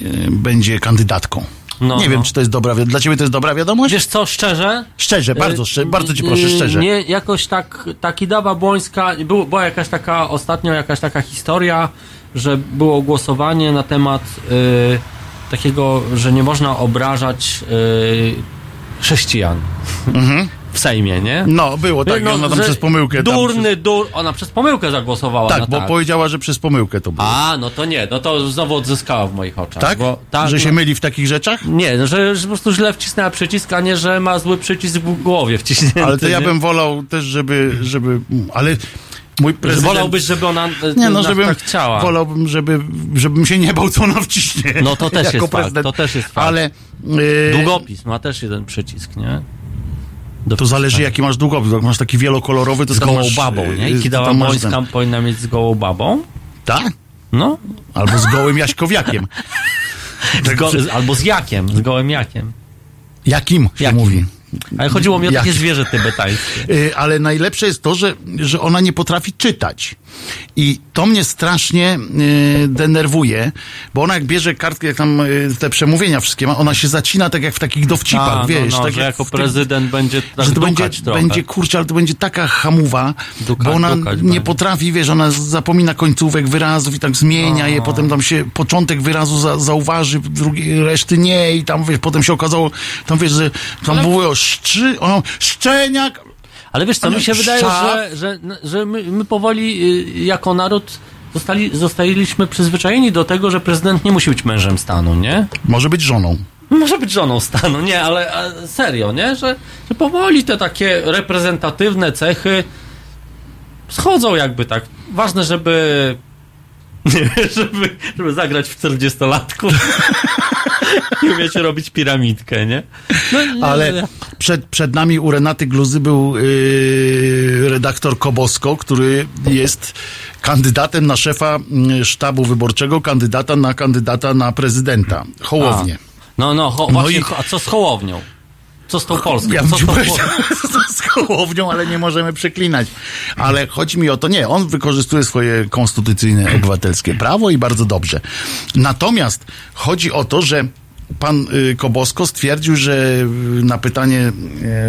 yy, będzie kandydatką. No, nie no. wiem, czy to jest dobra wiadomość. Dla ciebie to jest dobra wiadomość? Wiesz co, szczerze? Szczerze, bardzo, y, szczerze, bardzo ci proszę, y, szczerze. Nie, jakoś tak, taki dawa Błońska, był, była jakaś taka, ostatnio jakaś taka historia, że było głosowanie na temat y, takiego, że nie można obrażać y, chrześcijan w Sejmie, nie? No, było tak, No, ona tam przez pomyłkę. Durny, przez... dur, ona przez pomyłkę zagłosowała Tak, na bo tak. powiedziała, że przez pomyłkę to było. A, no to nie, no to znowu odzyskała w moich oczach. tak? Bo, tak że się no, myli w takich rzeczach? Nie, no, że, że po prostu źle wcisnęła przycisk, a nie, że ma zły przycisk w głowie wciśnięty. Ale to ja nie? bym wolał też, żeby, żeby, ale mój prezydent... wolałbyś, żeby ona e, Nie, no, żebym, tak chciała. wolałbym, żeby, żebym się nie bał, co ona wciśnie. No to też jest fakt, prezydent. to też jest fakt. Ale yy, Długopis ma też jeden przycisk, nie? Do to zależy, jaki masz długopis. Jak masz taki wielokolorowy, to Z gołą masz, babą, nie? I tam masz Mońska ten- powinna mieć z gołą babą. Tak? No. Albo z gołym jaśkowiakiem. Z go, albo z jakiem, z gołym jakiem. Jakim się Jakim? mówi. Ale chodziło mi o takie Jak? zwierzę tybetańskie. Yy, ale najlepsze jest to, że, że ona nie potrafi czytać. I to mnie strasznie yy, denerwuje, bo ona jak bierze kartkę, jak tam yy, te przemówienia wszystkie ma, ona się zacina tak jak w takich dowcipach, A, wiesz. no, no, tak że jak jako prezydent będzie tak że to będzie, trochę. będzie kurczę, ale to będzie taka hamuwa, bo ona nie będzie. potrafi, wiesz, ona zapomina końcówek wyrazów i tak zmienia je, potem tam się początek wyrazu za, zauważy, drugi reszty nie i tam, wiesz, potem się okazało, tam wiesz, że tam Ale- było szczrzy, ono, szczeniak, Ale wiesz co, mi się wydaje, że, że, że my, my powoli y, jako naród zostali, zostaliśmy przyzwyczajeni do tego, że prezydent nie musi być mężem stanu, nie? może być żoną. Może być żoną stanu, nie, ale serio, nie? Że, że powoli te takie reprezentatywne cechy schodzą jakby tak. Ważne, żeby żeby, żeby zagrać w 40-latku i umiecie robić piramidkę, nie? No, nie, Ale nie. przed, przed nami u Renaty Gluzy był yy, redaktor Kobosko, który jest kandydatem na szefa mm, sztabu wyborczego, kandydata na kandydata na prezydenta. Hołownie. No, no, ho, No właśnie, i- ho- a co z Hołownią? Co z tą Polską? Ja co z tą Polską? z Hołownią, ale nie możemy przeklinać. Ale chodzi mi o to, nie, on wykorzystuje swoje konstytucyjne, obywatelskie prawo i bardzo dobrze. Natomiast chodzi o to, że pan y, Kobosko stwierdził, że y, na pytanie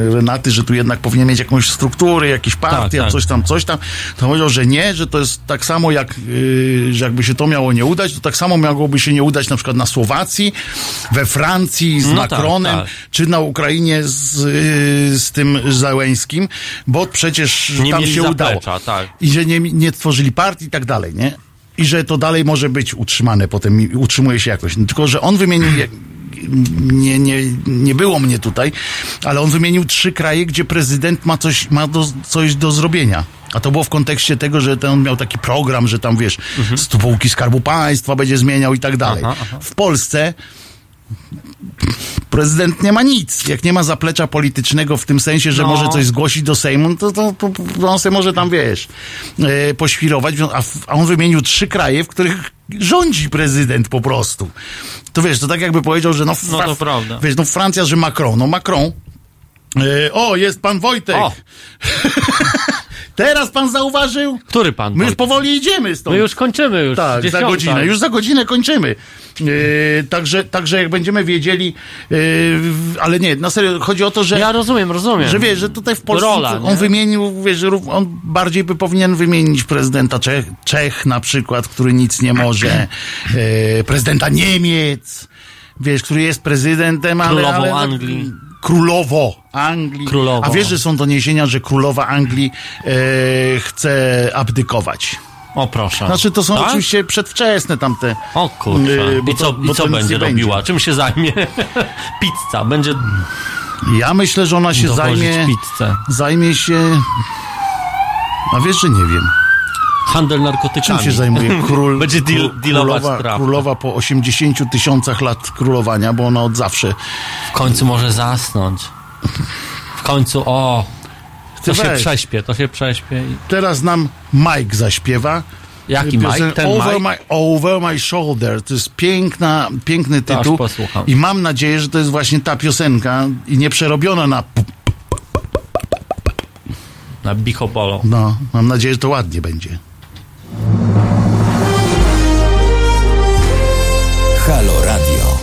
y, Renaty, że tu jednak powinien mieć jakąś strukturę, jakieś partie, Tak, tak. coś tam, coś tam, to powiedział, że nie, że to jest tak samo jak, że jakby się to miało nie udać, to tak samo mogłoby się nie udać na przykład na Słowacji, we Francji z No tak, Macronem, tak. czy na Ukrainie z, z tym Załęskim, bo przecież Nie tam się udało. zaplecza, tak. I że nie, nie tworzyli partii i tak dalej, nie? I że to dalej może być utrzymane potem, i utrzymuje się jakoś. Tylko, że on wymienił, nie, nie, nie było mnie tutaj, ale on wymienił trzy kraje, gdzie prezydent ma coś, ma do, coś do zrobienia. A to było w kontekście tego, że ten on miał taki program, że tam wiesz, spółki Skarbu Państwa będzie zmieniał i tak dalej. Mhm. Aha, aha. W Polsce prezydent nie ma nic. Jak nie ma zaplecza politycznego w tym sensie, że No. może coś zgłosić do Sejmu, to, to, to, to on sobie może tam, wiesz, e, poświrować. A, a on wymienił trzy kraje, w których rządzi prezydent po prostu. To wiesz, to tak jakby powiedział, że no... No to prawda. Wiesz, no Francja, że Macron. No Macron... E, o, jest pan Wojtek. Teraz pan zauważył? Który pan? My już powoli idziemy stąd. My już kończymy już. Tak, za Dziesiąta. godzinę. Już za godzinę kończymy. Yy, także, także jak będziemy wiedzieli, yy, ale nie, na serio, chodzi o to, że, Ja rozumiem, rozumiem. że wiesz, że tutaj w Polsce Rola, on nie? wymienił, wiesz, on bardziej by powinien wymienić prezydenta Czech, Czech na przykład, który nic nie może, yy, prezydenta Niemiec, wiesz, który jest prezydentem, ale... Królową ale, Anglii. Królowo Anglii. Królowo. A wiesz, że są doniesienia, że królowa Anglii e, chce abdykować. O proszę. Znaczy to są Tak? oczywiście przedwczesne tamte. O kurczę. Yy, bo I co, to- bo i co będzie robiła? będzie. Czym się zajmie? Pizza. Będzie Ja myślę, że ona się zajmie. pizzę. Zajmie się. A wiesz, że nie wiem. Handel Czym narkotykami. się zajmuje król? Będzie deal, królowa, królowa po 80 tysiącach lat królowania, bo ona od zawsze. W końcu może zasnąć. W końcu, o, to się prześpie, to się prześpie. i- Teraz nam Mike zaśpiewa. Jaki Mike? Ten over, Mike? my, over my shoulder. To jest piękna, piękny tytuł. I mam nadzieję, że to jest właśnie ta piosenka i nie przerobiona na. Na Bichopolo. No, mam nadzieję, że to ładnie będzie.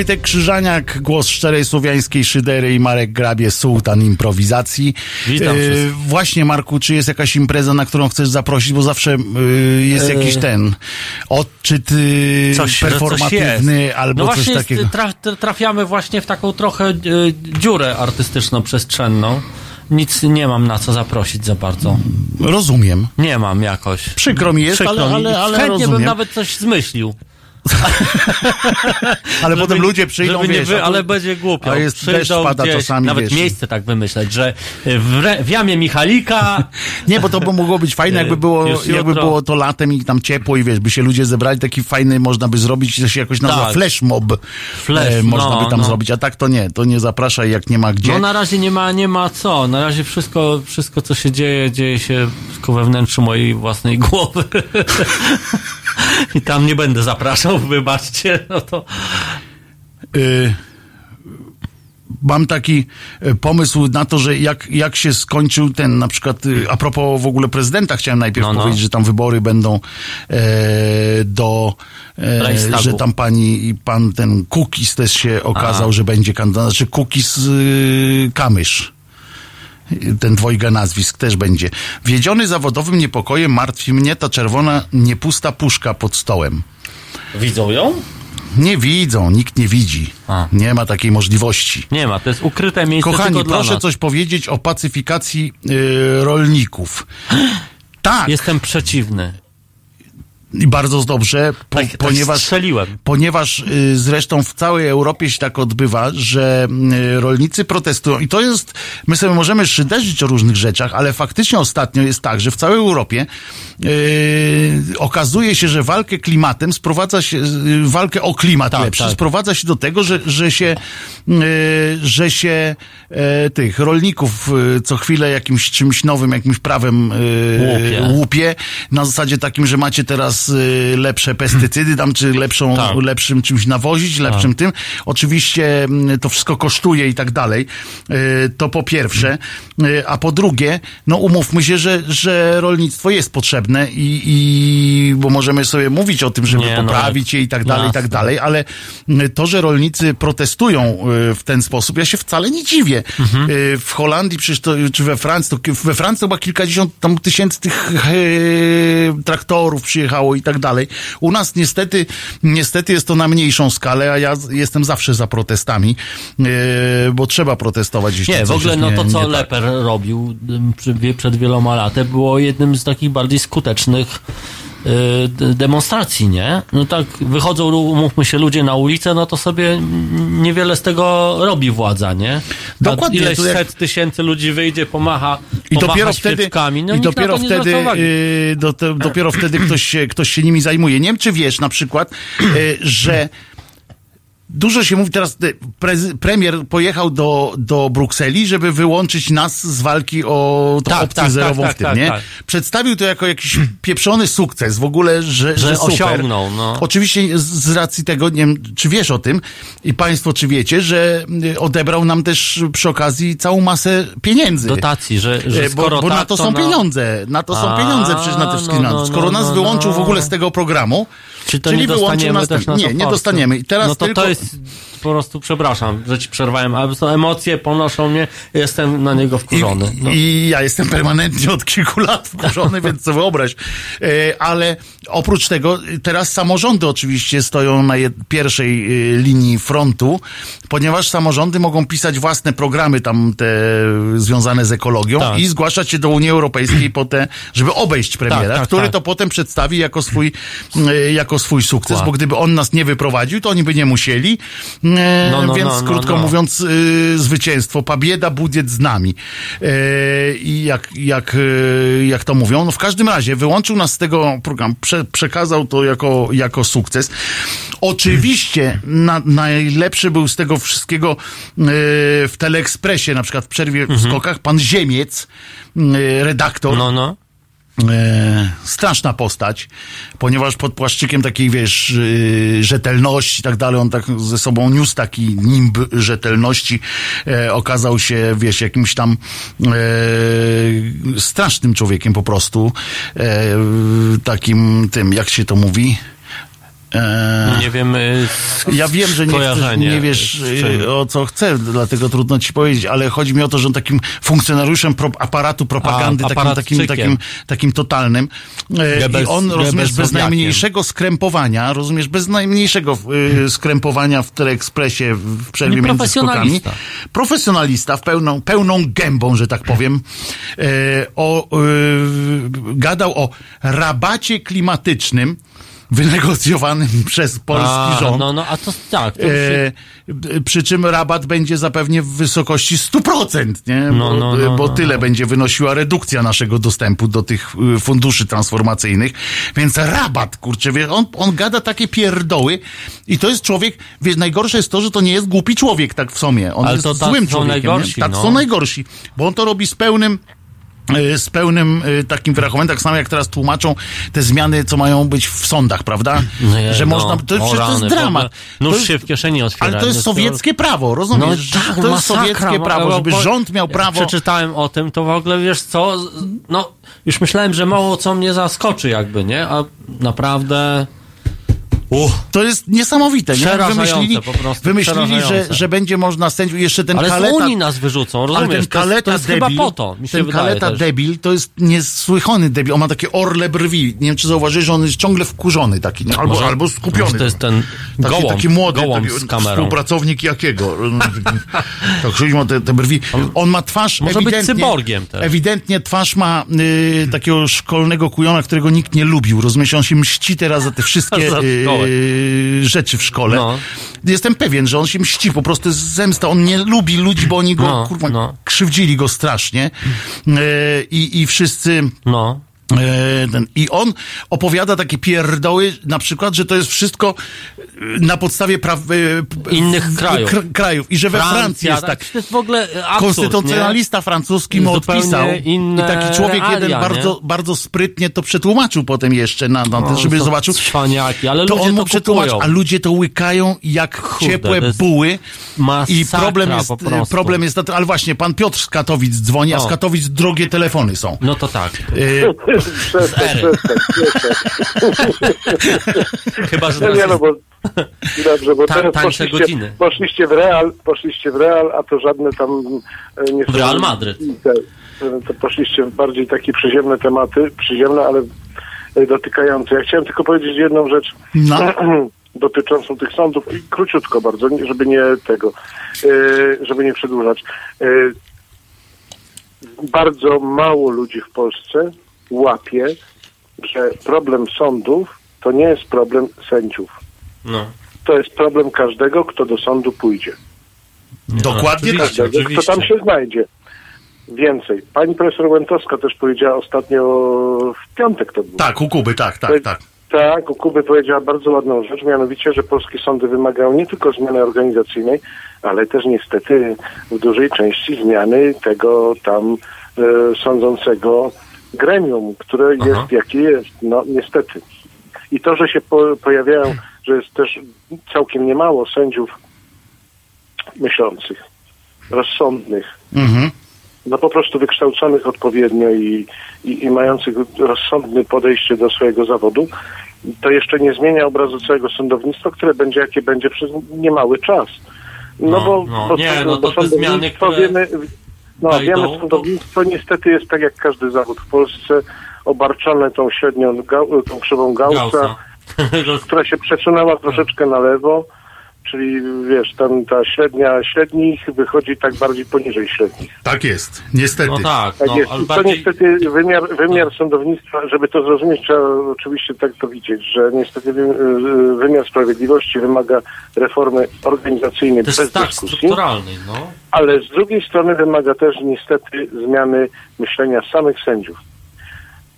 Wojtek Krzyżaniak, głos szczerej słowiańskiej szydery i Marek Grabie, sułtan improwizacji. Witam wszystkich. Właśnie, Marku, czy jest jakaś impreza, na którą chcesz zaprosić, bo zawsze y, jest E, jakiś ten odczyt y, Coś, performatywny jest. albo no coś właśnie takiego. Tra, tra- trafiamy właśnie w taką trochę e, dziurę artystyczno-przestrzenną. Nic nie mam na co zaprosić za bardzo. Rozumiem. Nie mam jakoś. Przykro mi jest, Przykro ale, mi. ale, ale Chętnie rozumiem. bym nawet coś zmyślił. ale Żeby potem ludzie przyjdą, żeby nie wiesz, wy, ale będzie głupio. a jest Przyjdą deszcz pada gdzieś, czasami, Nawet wiesz. miejsce tak wymyśleć, że w, re, w jamie Michalika Nie, bo to by mogło być fajne, jakby było, jakby było to latem i tam ciepło i wiesz, by się ludzie zebrali, taki fajny można by zrobić, to się jakoś nazywa Tak. flash mob. Flash, e, można no, by tam no. zrobić, a tak to nie, to nie zapraszaj, jak nie ma gdzie. No na razie nie ma, nie ma co. Na razie wszystko, wszystko co się dzieje, dzieje się tylko we wnętrzu mojej własnej głowy. I tam nie będę zapraszał, wybaczcie. No to y, mam taki y, pomysł na to, że jak, jak się skończył ten, na przykład, y, a propos w ogóle prezydenta, chciałem najpierw No, no. powiedzieć, że tam wybory będą e, do, e, że tam pani i pan ten Kukis też się okazał, że będzie kandydat, znaczy Kukis y, Kamysz. Ten dwojga nazwisk też będzie. Wiedziony zawodowym niepokojem martwi mnie ta czerwona, niepusta puszka pod stołem. widzą ją? Nie widzą, nikt nie widzi. A. Nie ma takiej możliwości. Nie ma, to jest ukryte miejsce Kochani, proszę nas. coś powiedzieć o pacyfikacji y, rolników. Tak, Jestem przeciwny. I bardzo dobrze, po, Tak, tak ponieważ, strzeliłem. ponieważ y, zresztą w całej Europie się tak odbywa, że y, rolnicy protestują i to jest, my sobie możemy szyderzyć o różnych rzeczach, ale faktycznie ostatnio jest tak, że w całej Europie y, okazuje się, że walkę klimatem sprowadza się, walkę o klimat Tak, lepszy, tak. sprowadza się do tego, że, że się, że się e, tych rolników co chwilę jakimś czymś nowym, jakimś prawem Łupie. łupie. Na zasadzie takim, że macie teraz y, lepsze pestycydy tam, czy lepszą, Tak. lepszym czymś nawozić, lepszym tym. Oczywiście mm, to wszystko kosztuje i tak dalej. Y, To po pierwsze. Y, A po drugie, no umówmy się, że, że rolnictwo jest potrzebne i, i bo możemy sobie mówić o tym, żeby Nie, no, poprawić je i tak dalej, i tak jasne. dalej, ale y, to, że rolnicy protestują w ten sposób, ja się wcale nie dziwię. Mhm. W Holandii przecież to, czy we Francji, to we Francji to chyba kilkadziesiąt tam tysięcy tych traktorów przyjechało i tak dalej. U nas niestety, niestety jest to na mniejszą skalę, a ja jestem zawsze za protestami, e, bo trzeba protestować. jeśli Nie, w ogóle no to co nie tak. Leper robił przed wieloma laty było jednym z takich bardziej skutecznych demonstracji, nie? No tak wychodzą, umówmy się, ludzie na ulicę, no to sobie niewiele z tego robi władza, nie? A Dokładnie, Ileś jak- set tysięcy ludzi wyjdzie, pomacha, I dopiero wtedy, no i dopiero wtedy, zwraca uwagi. y, do, te, dopiero wtedy ktoś się, ktoś się nimi zajmuje. Nie wiem, czy wiesz na przykład, y, że Dużo się mówi teraz, prezy, premier pojechał do, do Brukseli, żeby wyłączyć nas z walki o tą Tak, opcję tak, zerową tak, w tym, tak, nie? tak. Przedstawił to jako jakiś pieprzony sukces w ogóle, że, Że super. osiągnął, no. Oczywiście z, racji tego, nie wiem, czy wiesz o tym i państwo czy wiecie, że y, odebrał nam też przy okazji całą masę pieniędzy. Dotacji, że, że E, skoro bo, bo tak, na to są no- pieniądze. Na to są A, pieniądze przecież na te wszystkie no, no, no, Skoro no, nas no, wyłączył w no. ogóle z tego programu, Czy to czyli nie wyłączył nas też na Nie, nie dostaniemy. I teraz no to tylko... to jest, po prostu przepraszam, że ci przerwałem, ale to emocje ponoszą mnie, jestem na niego wkurzony. I, No. I ja jestem permanentnie od kilku lat wkurzony, więc co wyobraź. E, Ale oprócz tego, teraz samorządy oczywiście stoją na pierwszej e, linii frontu, ponieważ samorządy mogą pisać własne programy tam te związane z ekologią Tak. i zgłaszać się do Unii Europejskiej po te, żeby obejść premiera, Tak, tak, który tak. to potem przedstawi jako swój, e, jako swój sukces, Dokładnie. bo gdyby on nas nie wyprowadził, to oni by nie musieli. E, No, no, więc no, no, krótko no. mówiąc, y, zwycięstwo, pabieda, budziec z nami. E, I jak, jak, y, jak to mówią, no w każdym razie wyłączył nas z tego programu, prze, przekazał to jako, jako sukces. Oczywiście na, najlepszy był z tego wszystkiego y, w Teleekspresie, na przykład w przerwie w skokach, pan Ziemiec, redaktor, no, no. E, straszna postać, ponieważ pod płaszczykiem takiej, wiesz, e, rzetelności i tak dalej, on tak ze sobą niósł taki nimb rzetelności, e, okazał się, wiesz, jakimś tam e, strasznym człowiekiem po prostu, takim tym, jak się to mówi, e, Nie wiem. z- ja wiem, że nie, chcesz, nie wiesz y, o co chcę, dlatego trudno ci powiedzieć, ale chodzi mi o to, że on takim funkcjonariuszem pro, aparatu propagandy, A, takim, takim, takim, takim totalnym. E, I on, rozumiesz, bez najmniejszego skrępowania, rozumiesz, bez najmniejszego y, skrępowania w Teleekspresie w przerwie Nie, między skokami. profesjonalista. Profesjonalista, w pełną, pełną gębą, że tak powiem, e, o, gadał o rabacie klimatycznym wynegocjowanym przez polski A, rząd. No, no, a to tak. To się, E, przy czym rabat będzie zapewnie w wysokości 100%, nie? No, bo, no, no, bo no, tyle no. będzie wynosiła redukcja naszego dostępu do tych y, funduszy transformacyjnych. Więc rabat, kurczę, wie, on, on gada takie pierdoły i to jest człowiek, wiesz, najgorsze jest to, że to nie jest głupi człowiek tak w sumie. On Ale jest to tacy złym człowiekiem. najgorsi? Tak, no. są najgorsi, bo on to robi z pełnym z pełnym y, takim wyrachowaniem, tak samo jak teraz tłumaczą te zmiany, co mają być w sądach, prawda? Nie, że no, można, to, o przecież to jest rany, dramat. Nóż jest- się w kieszeni otwiera. ale to jest No sowieckie prawo, rozumiesz? tak, to jest sowieckie prawo, żeby rząd miał prawo. Przeczytałem o tym, to w ogóle wiesz co, no już myślałem, że mało co mnie zaskoczy jakby, nie? A naprawdę... Uch. To jest niesamowite, nie? Wymyślili, po prostu, wymyślili że, że będzie można sędziów, jeszcze ten Ale kaleta... Unii nas wyrzucą, Ale rozumiesz? ten To jest, kaleta to jest debil, chyba po to, mi się ten kaleta też. debil to jest niesłychany debil. On ma takie orle brwi. Nie wiem, czy zauważyłeś, że on jest ciągle wkurzony taki, nie? albo, Może- albo skupiony. to jest ten taki, gołąb, taki młody, gołąb taki z kamerą. współpracownik jakiego. tak, ma te, te brwi. On ma twarz Może być cyborgiem też. Ewidentnie twarz ma y, takiego szkolnego kujona, którego nikt nie lubił. Rozumiesz, on się mści teraz za te wszystkie Za szkołę. y, rzeczy w szkole. No. Jestem pewien, że on się mści, po prostu jest zemsta. On nie lubi ludzi, bo oni go, No, kurwa, no. krzywdzili go strasznie. I, I wszyscy... No. E, ten, I on opowiada takie pierdoły, na przykład, że to jest wszystko e, na podstawie praw, e, Innych krajów. kr- krajów. I że we Francji jest tak. To jest w ogóle absurd, Konstytucjonalista francuski mu odpisał. I taki człowiek jeden realia, bardzo, nie? bardzo sprytnie to przetłumaczył potem jeszcze na, na nie? żeby No, zobaczył. Cwaniaki, ale To ludzie on mu to przetłumaczył, a ludzie to łykają jak Kurde, ciepłe buły. I problem jest, problem jest, na ale właśnie, pan Piotr z Katowic dzwoni, a z O. Katowic drogie telefony są. No to tak. E, Przestań, przestań, przestań. Chyba, że No teraz nie no, bo dobrze, bo Ta- teraz poszliście, godziny. poszliście w Real, poszliście w Real, a to żadne tam e, nie są... W Real Madryt. Te, to poszliście w bardziej takie przyziemne tematy, przyziemne, ale e, dotykające. Ja chciałem tylko powiedzieć jedną rzecz No. dotyczącą tych sądów i króciutko bardzo, żeby nie tego, e, żeby nie przedłużać. Bardzo mało ludzi w Polsce łapie, że problem sądów to nie jest problem sędziów. No. To jest problem każdego, kto do sądu pójdzie. dokładnie tak. oczywiście. Każdego, kto tam się znajdzie. Więcej. Pani profesor Łętowska też powiedziała ostatnio w piątek to było. Tak, u Kuby, tak, tak, tak. Tak, u Kuby powiedziała bardzo ładną rzecz, mianowicie, że polskie sądy wymagają nie tylko zmiany organizacyjnej, ale też niestety w dużej części zmiany tego tam e, sądzącego gremium, które Aha. jest jakie jest. No niestety. I to, że się po, pojawiają, że jest też całkiem niemało sędziów myślących, rozsądnych, Mhm. no po prostu wykształconych odpowiednio i, i, i mających rozsądne podejście do swojego zawodu, to jeszcze nie zmienia obrazu całego sądownictwa, które będzie jakie będzie przez niemały czas. No, No, bo, no, bo, nie, no bo to te zmiany, które wiemy, no wejdą, wiemy, sądownictwo niestety jest tak jak każdy zawód w Polsce, obarczone tą średnią, tą krzywą Gaussa, Gaussa. która się przesunęła troszeczkę na lewo, czyli wiesz, tam ta średnia średnich wychodzi tak bardziej poniżej średnich. Tak jest, niestety. No tak, Tak no, jest. to bardziej... niestety wymiar, wymiar sądownictwa, żeby to zrozumieć, trzeba oczywiście tak to widzieć, że niestety y, wymiar sprawiedliwości wymaga reformy organizacyjnej To bez jest tak dyskusji, strukturalny, no. ale z drugiej strony wymaga też niestety zmiany myślenia samych sędziów.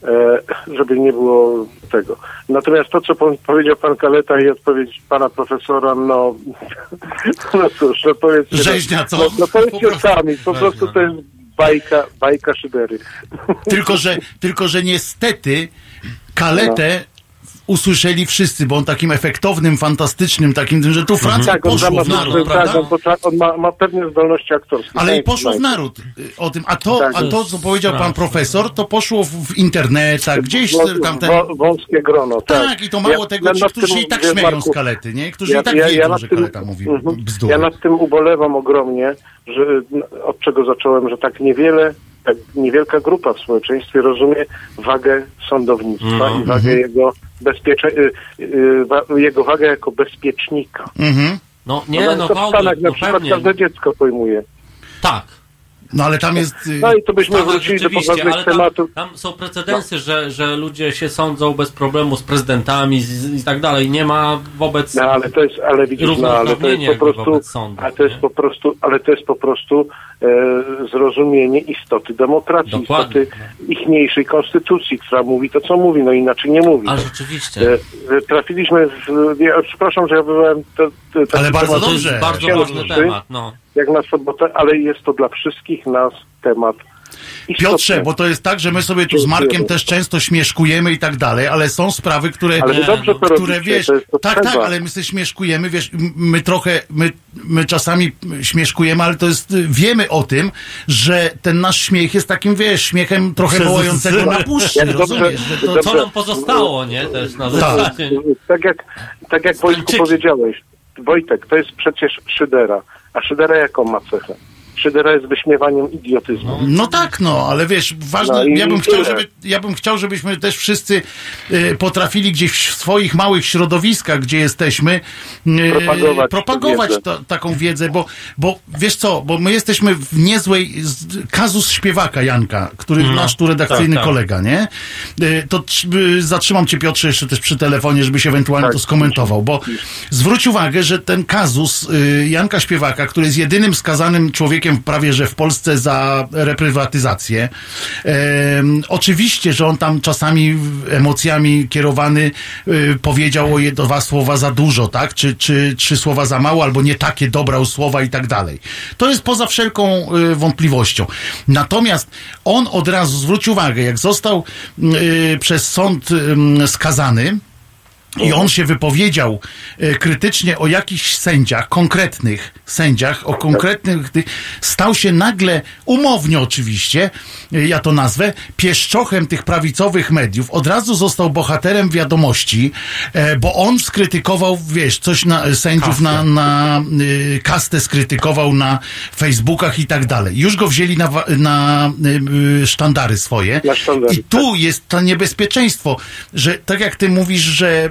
E, żeby nie było tego. Natomiast to, co powiedział pan Kaleta i odpowiedź pana profesora, no, no cóż, no powiedzcie, Rzeźnia, co? no, no Po powiedzcie prostu. sami, po prostu to jest bajka, bajka szydery. Tylko, że, tylko, że niestety kaletę usłyszeli wszyscy, bo on takim efektownym, fantastycznym, takim, tym, że tu Francja Tak, poszło ma, w naród, tak, prawda? on, on ma, ma pewne zdolności aktorskie. Ale i Tak, poszło w tak. naród y, o tym. A to, Tak. a to co powiedział pan profesor, to poszło w, w internetach, gdzieś tamten... wą- Wąskie grono, tak. Tak, i to mało Ja- tego, ja ci, którzy tym, i tak śmieją z Marku, kalety, nie? Którzy i tak wiedzą, nad że tym- kaleta mówi Mhm. bzdury. Ja nad tym ubolewam ogromnie, że od czego zacząłem, że tak niewiele, tak niewielka grupa w społeczeństwie rozumie wagę sądownictwa Mhm. i wagę jego bezpiecze, y, y, jego wagę jako bezpiecznika. Mhm. No No, nie, to no, w Stanach Wałbrzych, na no przykład pewnie. każde dziecko pojmuje. Tak. No ale tam jest... y, No i to byśmy Tak, wrócili do poważnych ale tam, tematów. tam są precedensy, że, że ludzie się sądzą bez problemu z prezydentami z, i tak dalej. Nie ma wobec... No ale to jest, ale widzisz, no, ale to jest po prostu, sądu, ale to jest nie? po prostu, ale to jest po prostu e, zrozumienie istoty demokracji, Dokładnie. istoty ichniejszej konstytucji, która mówi to, co mówi, no inaczej nie mówi. A No. rzeczywiście. E, e, trafiliśmy w, ja, przepraszam, że ja wywołałem to, to, Ale bardzo dobrze. bardzo ważny temat, no. Jak na sobotę, ale jest to dla wszystkich nas temat istotny. Piotrze, bo to jest tak, że my sobie tu z Markiem też często śmieszkujemy i tak dalej, ale są sprawy, które, dobrze to które robicie, wiesz, to jest tak, potrzeba. tak, ale my sobie śmieszkujemy, wiesz, my trochę, my, my czasami śmieszkujemy, ale to jest, wiemy o tym, że ten nasz śmiech jest takim, wiesz, śmiechem trochę Przez- wołającego na puszczy, Jak dobrze- rozumiesz? Że to, dobrze- Co nam pozostało, nie? Też na zasadzie. Tak jak, tak jak Wojtku powiedziałeś, Wojtek, to jest przecież Szydera. A Szydera Szydera jest wyśmiewaniem idiotyzmu. No tak, no, ale wiesz, ważne, No ja, bym chciał, żeby, ja bym chciał, żebyśmy też wszyscy e, potrafili gdzieś w swoich małych środowiskach, gdzie jesteśmy, e, Propagować propagować wiedzę. ta, taką wiedzę, bo, bo wiesz co, bo my jesteśmy w niezłej, z, kazus śpiewaka Janka, który nasz tu redakcyjny tak, tak. kolega, nie? E, to y, zatrzymam cię Piotrze jeszcze też przy telefonie, żebyś ewentualnie Tak, to skomentował, bo zwróć uwagę, że ten kazus y, Janka Śpiewaka, który jest jedynym skazanym człowiekiem prawie że w Polsce za reprywatyzację. Em, oczywiście, że on tam czasami emocjami kierowany y, powiedział o dwa słowa za dużo, tak? Czy, czy trzy słowa za mało, albo nie takie dobrał słowa i tak dalej. To jest poza wszelką y, wątpliwością. Natomiast on od razu, zwróć uwagę, jak został y, przez sąd skazany, i on się wypowiedział e, krytycznie o jakichś sędziach, konkretnych sędziach, o konkretnych, stał się nagle, umownie oczywiście, e, ja to nazwę, pieszczochem tych prawicowych mediów. Od razu został bohaterem wiadomości, e, bo on skrytykował, wiesz, coś na sędziów na, na kastę skrytykował na Facebookach i tak dalej. Już go wzięli na, na sztandary swoje. Na sztandary, I tu jest to niebezpieczeństwo, że tak jak ty mówisz, że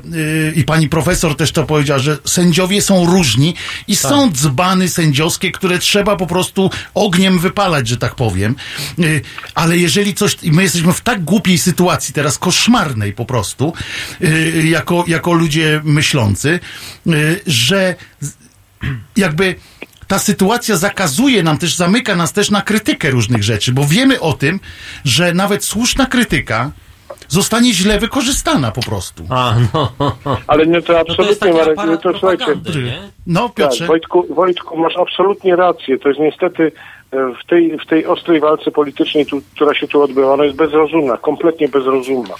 i pani profesor też to powiedziała, że sędziowie są różni i są dzbany sędziowskie, które trzeba po prostu ogniem wypalać, że tak powiem. Yy, ale jeżeli coś, i my jesteśmy w tak głupiej sytuacji teraz, koszmarnej po prostu, yy, jako, jako ludzie myślący, że jakby ta sytuacja zakazuje nam też, zamyka nas też na krytykę różnych rzeczy, bo wiemy o tym, że nawet słuszna krytyka zostanie źle wykorzystana po prostu. A, no. Ale nie, to No to absolutnie, Marek, to słuchajcie, nie? No, tak, Piotrze, Wojtku, Wojtku, masz absolutnie rację. To jest niestety e, w tej, w tej ostrej walce politycznej, tu, która się tu odbywa, ona jest bezrozumna, kompletnie bezrozumna.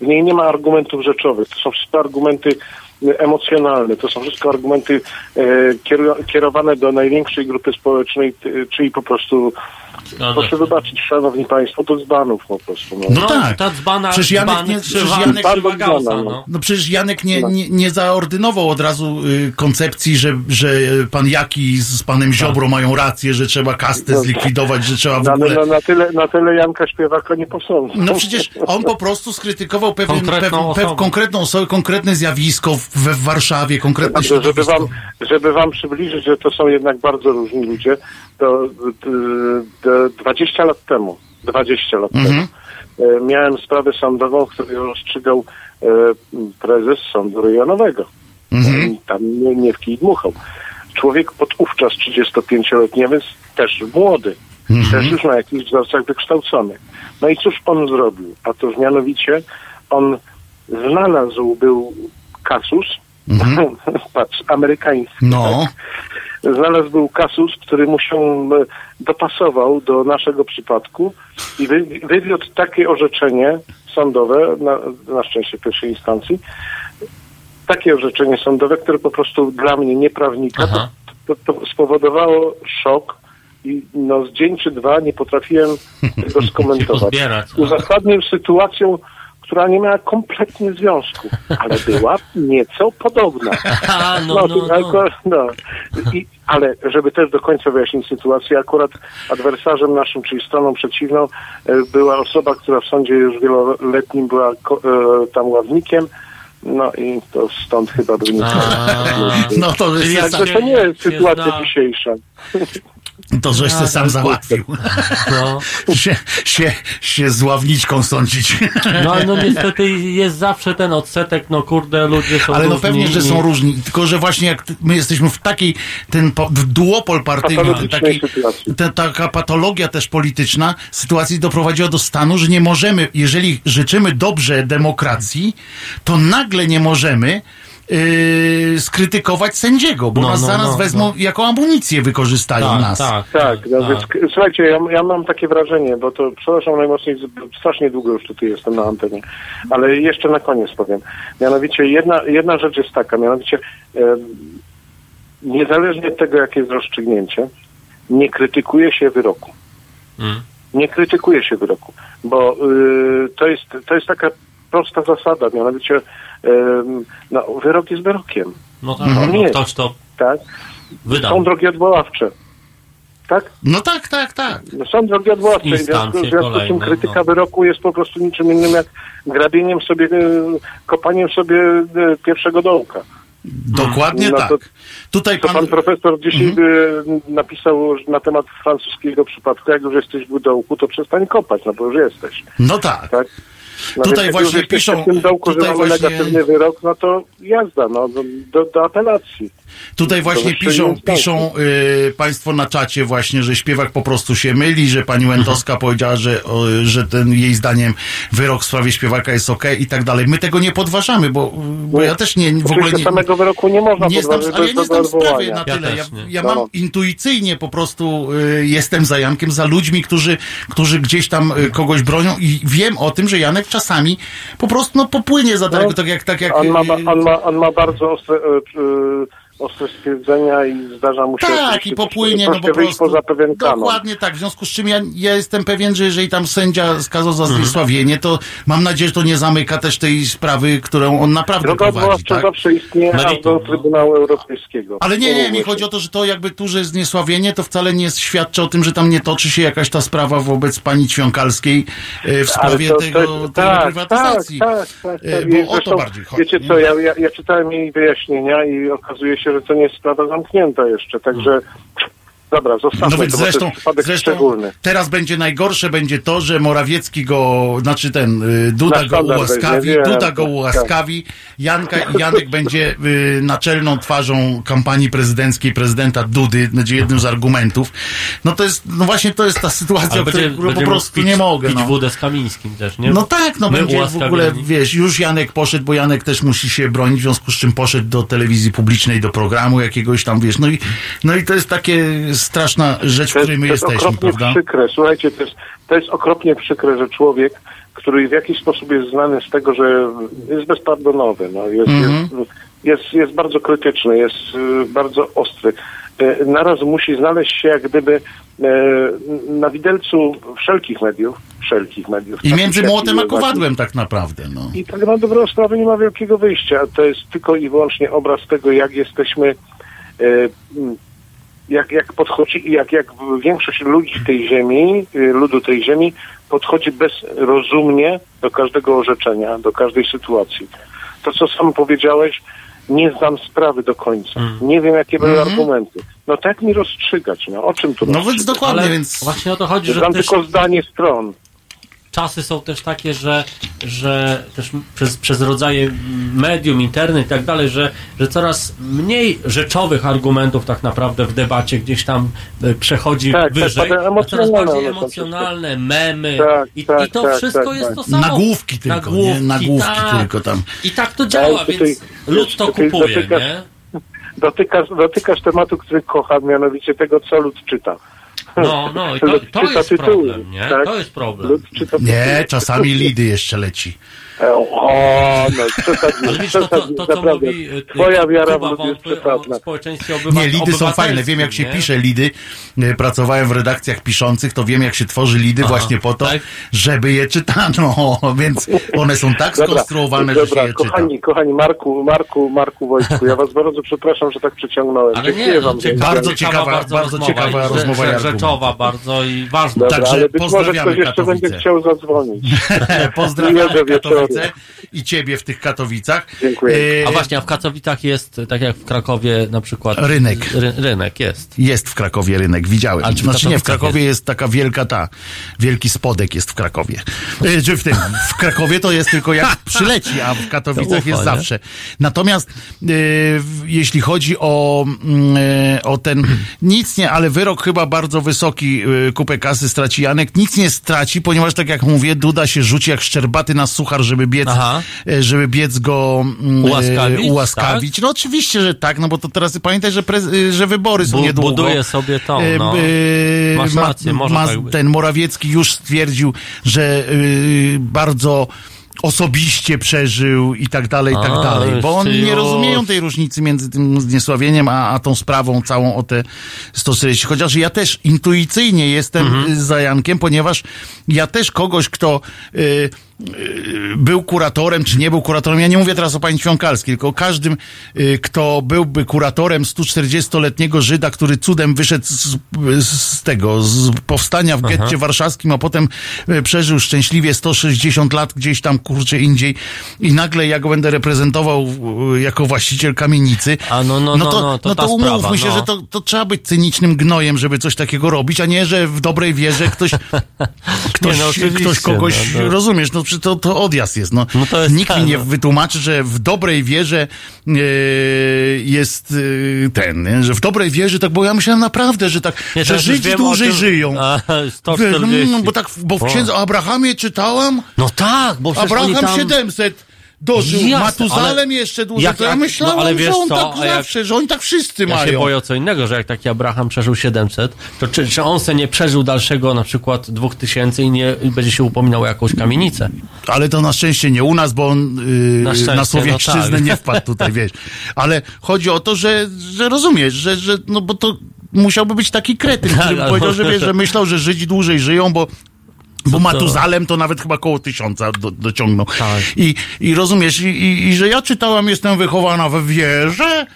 W niej nie ma argumentów rzeczowych. To są wszystko argumenty e, emocjonalne. To są wszystko argumenty e, kierowane do największej grupy społecznej, t- czyli po prostu Proszę wybaczyć, szanowni państwo, to dzbanów po prostu. No. No tak. Ta dzbana, Przecież Janek dzban, nie- krzywa, przecież Janek- no. No przecież Janek nie, No. nie, nie zaordynował od razu y, koncepcji, że, że pan Jaki z panem Ziobro mają rację, że trzeba kastę zlikwidować, że trzeba w No, ale ogóle... no, na, tyle, na tyle Janka Śpiewaka nie posądzę. No przecież on po prostu skrytykował pewien, Konkretną pew, pew, osobę. konkretną osobę, konkretne zjawisko w, we w Warszawie, konkretne Także, żeby wam, żeby wam przybliżyć, że to są jednak bardzo różni ludzie, to, to, to 20 lat temu, 20 lat Mhm. temu, e, miałem sprawę sądową, w której rozstrzygał e, prezes sądu rejonowego. Mhm. Tam nie, nie w kij dmuchał. Człowiek podówczas 35-letni, a więc też młody, Mhm. też już na jakichś wzorcach wykształcony. No i cóż on zrobił? A to mianowicie on znalazł był kasus, patrz, amerykański, Mhm. No, tak? Znalazł był kasus, który mu się e, dopasował do naszego przypadku i wy, wywiódł takie orzeczenie sądowe, na, na szczęście pierwszej instancji, takie orzeczenie sądowe, które po prostu dla mnie, nieprawnika, to, to, to spowodowało szok i no, z dzień czy dwa nie potrafiłem tego skomentować. Uzasadnił sytuacją, która nie miała kompletnie związku, ale była nieco podobna. A, no, no, no. tylko- no. I, ale żeby też do końca wyjaśnić sytuację, akurat adwersarzem naszym, czyli stroną przeciwną, e, była osoba, która w sądzie już wieloletnim była ko- e, tam ławnikiem, no i to stąd chyba wynika. No to jest Także to nie jest sytuacja dzisiejsza. To żeś se sam załatwił. No. się, się, się z ławniczką sądzić. No, no niestety jest zawsze ten odsetek, no kurde, ludzie są Ale no różni pewnie, że są różni. Tylko, że właśnie jak my jesteśmy w takiej, ten w duopol partyjny, taki, ta, taka patologia też polityczna sytuacji doprowadziła do stanu, że nie możemy, jeżeli życzymy dobrze demokracji, to nagle nie możemy yy, skrytykować sędziego, bo No, nas no, zaraz no, wezmą no. jako amunicję wykorzystają Tak, nas. tak, Tak, no tak. słuchajcie, ja, ja mam takie wrażenie, bo to przepraszam najmocniej, strasznie długo już tutaj jestem na antenie, ale jeszcze na koniec powiem. Mianowicie jedna, jedna rzecz jest taka, mianowicie niezależnie od tego, jakie jest rozstrzygnięcie, nie krytykuje się wyroku. Mm. Nie krytykuje się wyroku, bo y, to, jest, to jest taka prosta zasada, mianowicie no, wyrok jest wyrokiem, No tak, Mhm. no, Nie. ktoś to tak? wydał. Są drogi odwoławcze, tak? No tak, tak, tak. No Są drogi odwoławcze. W związku, w związku z tym kolejne, krytyka no. wyroku jest po prostu niczym innym jak grabieniem sobie, e, kopaniem sobie e, pierwszego dołka. Dokładnie No tak. to- Tutaj To pan... pan profesor dzisiaj Mhm. e, napisał na temat francuskiego przypadku, jak już jesteś w dołku, to przestań kopać, no bo już jesteś. No tak. Tak? No Tutaj właśnie piszą- w tym dołku, że tutaj mamy właśnie- negatywny wyrok, no to jazda, no, do, do, apelacji. Tutaj właśnie piszą, piszą y, Państwo na czacie właśnie, że śpiewak po prostu się myli, że pani Łętowska powiedziała, że, o, że ten jej zdaniem wyrok w sprawie śpiewaka jest okej i tak dalej. My tego nie podważamy, bo, bo ja też nie, w ogóle nie, samego wyroku nie można nie znam, podważyć ale ja nie znam sprawy na Ja tyle. Ja, ja No. mam intuicyjnie po prostu y, jestem za Jankiem, za ludźmi, którzy, którzy gdzieś tam y, kogoś bronią i wiem o tym, że Janek czasami po prostu no, popłynie za daleko, tak jak, tak jak On ma, y, on ma, on ma bardzo ostre, e, e, ostre stwierdzenia i zdarza mu się Tak, i popłynie, no po prostu. poza pewien kanon. Dokładnie tak, w związku z czym ja, ja jestem pewien, że jeżeli tam sędzia skazał za Mhm. zniesławienie, to mam nadzieję, że to nie zamyka też tej sprawy, którą on naprawdę Droga prowadzi, odwoławcza tak? zawsze istnieje aż do no. Trybunału Europejskiego. Ale nie, nie, mi chodzi o to, że to jakby tu, że jest zniesławienie, to wcale nie świadczy o tym, że tam nie toczy się jakaś ta sprawa wobec pani Ćwiąkalskiej e, w sprawie to- tego, to- tej tak, reprywatyzacji. Tak, tak, tak, E, tak. Bo I o to zresztą, bardziej chodzi. Wiecie co, ja, ja, ja czytałem jej wyjaśnienia i okazuje się, że to nie jest sprawa zamknięta jeszcze, także dobra, zostawmy No więc to, zresztą, zresztą szczególny. teraz będzie najgorsze będzie to, że Morawiecki go, znaczy ten, y, Duda go ułaskawi, wiem, Duda go ułaskawi, Janka i Janek będzie y, naczelną twarzą kampanii prezydenckiej prezydenta Dudy, będzie jednym z argumentów. No to jest, no właśnie to jest ta sytuacja, Ale o której będzie, po będzie prostu pić, nie mogę. pić No. wódę z Kamińskim też, nie? No tak, no My będzie w ogóle, wiesz, już Janek poszedł, bo Janek też musi się bronić, w związku z czym poszedł do telewizji publicznej, do programu jakiegoś tam, wiesz, no i, no i to jest takie straszna rzecz, w jest, której my to jest jesteśmy, okropnie przykre. Słuchajcie, to jest, to jest okropnie przykre, że człowiek, który w jakiś sposób jest znany z tego, że jest bezpardonowy, no, jest, Mhm. jest, jest, jest bardzo krytyczny, jest y, bardzo ostry. Y, naraz musi znaleźć się jak gdyby y, na widelcu wszelkich mediów, wszelkich mediów. I między młotem a kowadłem tak naprawdę, no. I tak na dobrą sprawę nie ma wielkiego wyjścia. To jest tylko i wyłącznie obraz tego, jak jesteśmy, e, jak, jak podchodzi, jak, jak większość ludzi tej ziemi, y, ludu tej ziemi, podchodzi bezrozumnie do każdego orzeczenia, do każdej sytuacji. To, co sam powiedziałeś, nie znam sprawy do końca. Nie wiem, jakie były argumenty. No tak mi rozstrzygać, no o czym tu. No więc dokładnie, Ale więc... właśnie o to chodzi, że Znam też tylko zdanie stron. Czasy są też takie, że, że też przez, przez rodzaje medium, internet i tak dalej, że, że coraz mniej rzeczowych argumentów tak naprawdę w debacie gdzieś tam e, przechodzi Tak, tak, wyżej, tak, a coraz bardziej emocjonalne, memy Tak, i, tak, i to tak, wszystko tak, jest to samo. Nagłówki tylko, nie? Nagłówki tak. tylko tam. I tak to działa, tutaj- więc lud to kupuje, dotykasz- nie? dotykasz, dotykasz tematu, który kocham, mianowicie tego, co lud czyta. No, no, i to, to jest problem, nie? tak? To jest problem. Nie, czasami lidy jeszcze leci. O, no, przesadnie, wiesz, to, to, to co naprawdę. mówi y, Twoja wiara w Kuba lud jest przesadna. o społeczeństwie obywa- Nie, lidy są fajne. Wiem, jak się nie? pisze lidy. E, Pracowałem w redakcjach piszących, to wiem, jak się tworzy lidy Aha, właśnie po to, tak? żeby je czytano. Więc one są tak skonstruowane, że się dobra, je czyta. kochani, kochani, Marku, Marku, Marku Wojtku, ja was bardzo przepraszam, że tak przeciągnąłem. Ale Dziękuję nie, wam. ciekawa, Bardzo ciekawa- bardzo rozmowa ciekawa rozmowa argument. Rzeczowa bardzo i ważna. Dobra, Także ale być może pozdrawiamy ktoś jeszcze będzie chciał zadzwonić. Pozdrawiamy Miłego wieczoru. Katowice i ciebie w tych Katowicach. Dziękuję. E, A właśnie, a w Katowicach jest, tak jak w Krakowie na przykład... Rynek. Ry, rynek jest. Jest w Krakowie rynek, widziałem. A czy w znaczy nie, w Krakowie jest? taka wielka ta, wielki spodek jest w Krakowie. E, Czy w tym, w Krakowie to jest tylko jak przyleci, a w Katowicach To ufa, jest nie? zawsze. Natomiast e, jeśli chodzi o, mm, e, o ten, nic nie, ale wyrok chyba bardzo wysoki, e, kupę kasy straci Janek, nic nie straci, ponieważ tak jak mówię, Duda się rzuci jak szczerbaty na suchar, żeby biec, Aha. e, żeby biec go mm, e, Ułaskawić, ułaskawić. No oczywiście, że tak, no bo to teraz pamiętaj, że, prez, e, że wybory są Bu- niedługo. buduje sobie to, no. Masz ma- rację, może ma- tak. Ten Morawiecki już stwierdził, że y, bardzo osobiście przeżył i tak dalej, i tak A, dalej. Bo oni nie rozumieją tej różnicy między tym zniesławieniem, a, a tą sprawą całą o te 140. Chociaż ja też intuicyjnie jestem Mhm. za Jankiem, ponieważ ja też kogoś, kto y, y, był kuratorem, czy nie był kuratorem, ja nie mówię teraz o pani Świąkalskiej, tylko o każdym, y, kto byłby kuratorem 140-letniego Żyda, który cudem wyszedł z, z tego, z powstania w getcie warszawskim, a potem y, przeżył szczęśliwie 160 lat gdzieś tam, kurczę, indziej i nagle ja go będę reprezentował y, jako właściciel kamienicy, A no, no, no, to, no, to ta umówmy sprawa, się, no. że to, to trzeba być cynicznym gnojem, żeby coś takiego robić, a nie, że w dobrej wierze ktoś, ktoś, no oczywiście, ktoś kogoś, no, no. rozumiesz, no przecież to, to odjazd jest, no. No to jest Nikt mi tak, nie no. wytłumaczy, że w dobrej wierze e, jest e, ten, nie? że w dobrej wierze, tak, bo ja myślałem naprawdę, że tak, Nie, że Żydzi dłużej tym- żyją. A, Wiesz, 140. no, bo tak, bo w księdze o Abrahamie czytałam, No tak, bo Abraham tam... 700 dożył, Jasne, Matuzalem ale jeszcze dłużej, jak- ja myślałem, no, ale że wiesz on co, tak a jak- zawsze, że oni tak wszyscy Ja się mają. boję o co innego, że jak taki Abraham przeżył 700, to czy, czy on se nie przeżył dalszego na przykład 2000 i nie i będzie się upominał o jakąś kamienicę? Ale to na szczęście nie u nas, bo on yy, Na na, Słowiańszczyznę no tak. nie wpadł tutaj, wiesz. Ale chodzi o to, że, że rozumiesz, że, że no bo to musiałby być taki kretyn, który ale- powiedział, że wiesz, że myślał, że Żydzi dłużej żyją, bo bo? Matuzalem to nawet chyba koło tysiąca do, dociągnął. Tak. I, I rozumiesz, i, i, i że ja czytałam, jestem wychowana we wierze,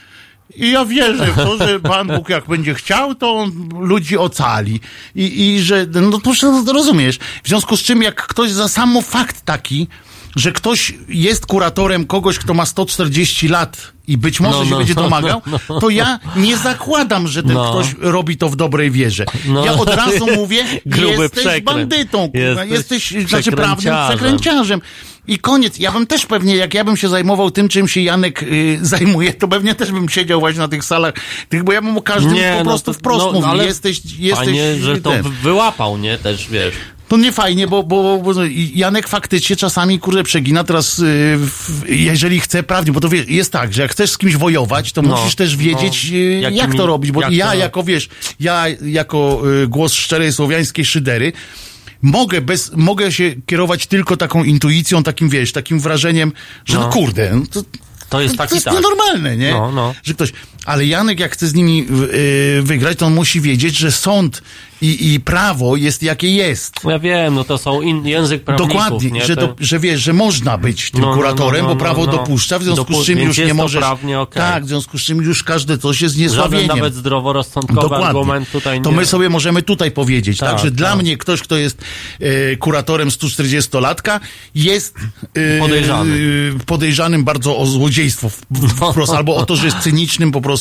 i ja wierzę w to, że Pan Bóg jak będzie chciał, to on ludzi ocali. I, i że, no to rozumiesz. W związku z czym, jak ktoś za samo fakt taki, że ktoś jest kuratorem kogoś, kto ma 140 lat i być może No, się no, będzie no, domagał, no, no. to ja nie zakładam, że ten No. ktoś robi to w dobrej wierze. No. Ja od razu mówię, Gruby jesteś przekręt. bandytą, kurwa, Jesteś jesteś, znaczy prawnym przekręciarzem. I koniec. Ja bym też pewnie, jak ja bym się zajmował tym, czym się Janek y, zajmuje, to pewnie też bym siedział właśnie na tych salach, tych, bo ja bym o każdym po prostu no to- wprost no, mówił. ale Jesteś, jesteś Fajnie, że to ten. wy- wyłapał, nie? Też, wiesz. To nie fajnie, bo, bo, bo Janek faktycznie czasami, kurde, przegina teraz, y, w, jeżeli chce prawdzie, bo to wiesz, jest tak, że jak chcesz z kimś wojować, to No, musisz też wiedzieć, no. y, Jakimi- jak to robić, bo jak ja to- jako, wiesz, ja jako y, głos szczerej słowiańskiej szydery, mogę bez, mogę się kierować tylko taką intuicją, takim, wiesz, takim wrażeniem, że no, No. kurde, no to, To jest to, taki to jest tak. nienormalne, nie? No, no. Że ktoś, ale Janek jak chce z nimi y, wygrać, to on musi wiedzieć, że sąd i, i prawo jest jakie jest. Ja wiem, no to są in, język prawników, Dokładnie, nie? że, To- to, że wiesz, że można być tym No, no, kuratorem, no, no, bo prawo no, no. dopuszcza, w związku Dopu- z czym więc już nie możesz. prawnie okej. Tak, w związku z czym już każde coś jest Żaden niesławieniem. nawet zdroworozsądkowy argument tutaj nie... To my sobie możemy tutaj powiedzieć. Tak, Także dla tak. mnie ktoś, kto jest e, kuratorem 140-latka, jest e, Podejrzany. e, podejrzanym bardzo o złodziejstwo wprost, albo o to, że jest cynicznym po prostu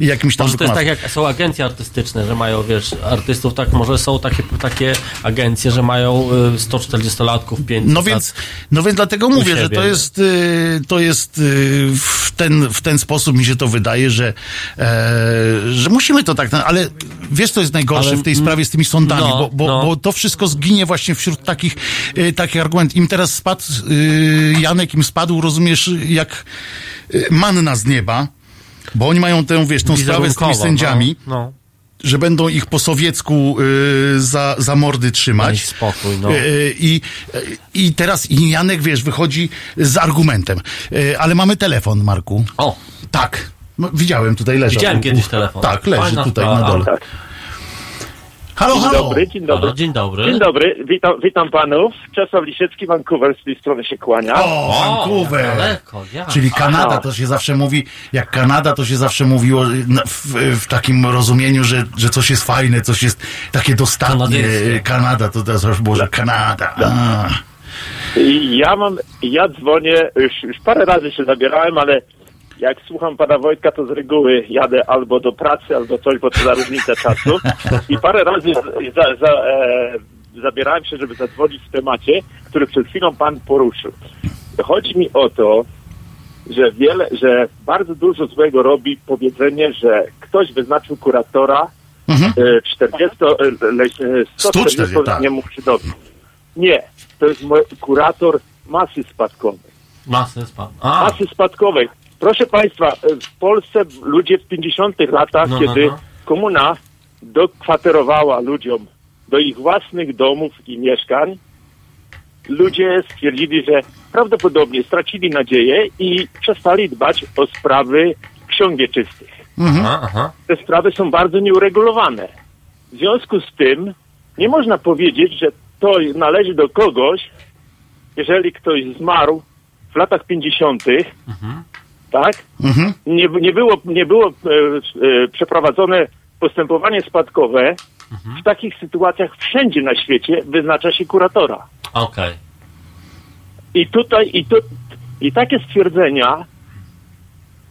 jakimś tam Może to jest tak jak są agencje artystyczne, że mają, wiesz, artystów, tak może są takie, takie agencje, że mają y, 140-latków, 500 No więc, no więc dlatego mówię, że siebie. to jest, y, to jest y, w, ten, w ten sposób mi się to wydaje, że, e, że musimy to tak, no, ale wiesz co jest najgorsze Ale, w tej sprawie z tymi sądami, no, bo, bo, no. bo to wszystko zginie właśnie wśród takich, y, takich argumentów. Im teraz spadł, y, Janek im spadł, rozumiesz, jak y, manna z nieba, Bo oni mają tę, wiesz, tą sprawę z tymi Wizerunkowo, sędziami, No, no. że będą ich po sowiecku y, za, za mordy Daj trzymać. spokój, no. Y, I, I teraz i Janek, wiesz, wychodzi z argumentem. Y, Ale mamy telefon, Marku. O, Tak. No, widziałem, tutaj leży. Widziałem kiedyś telefon. Tak, leży Fajna tutaj sprawa. na dole. Tak. Halo, Dzień halo. dobry, dzień dobry. Halo, dzień dobry. Dzień dobry, witam, witam panów. Czesław Lisiecki, Vancouver, z tej strony się kłania. O, O, Vancouver. jak daleko, ja. Czyli Kanada, to się zawsze mówi, jak Kanada, to się zawsze mówiło w, w takim rozumieniu, że, że coś jest fajne, coś jest takie dostatnie. Kanada, to teraz było, że Kanada. A. I ja mam, ja dzwonię, już, już parę razy się zabierałem, ale jak słucham pana Wojtka, to z reguły jadę albo do pracy, albo coś, bo to za różnicę czasu. I parę razy za, za, e, zabierałem się, żeby zadzwonić w temacie, który przed chwilą pan poruszył. Chodzi mi o to, że wiele, że bardzo dużo złego robi powiedzenie, że ktoś wyznaczył kuratora Mhm. e, 40, e, le- e, 140, 140-letniemu Żydowi. Nie, to jest kurator masy spadkowej. Masy. A, Masy spadkowej. Proszę Państwa, e, w Polsce ludzie w 50 latach, No, no, kiedy no. komuna dokwaterowała ludziom do ich własnych domów i mieszkań, ludzie stwierdzili, że prawdopodobnie stracili nadzieję i przestali dbać o sprawy ksiąg wieczystych aha, aha. te sprawy są bardzo nieuregulowane. W związku z tym nie można powiedzieć, że to należy do kogoś, jeżeli ktoś zmarł w latach 50., tak? Mhm. Nie, nie było, nie było e, e, przeprowadzone postępowanie spadkowe. W takich sytuacjach wszędzie na świecie wyznacza się kuratora. Okej. I tutaj, i, to, i takie stwierdzenia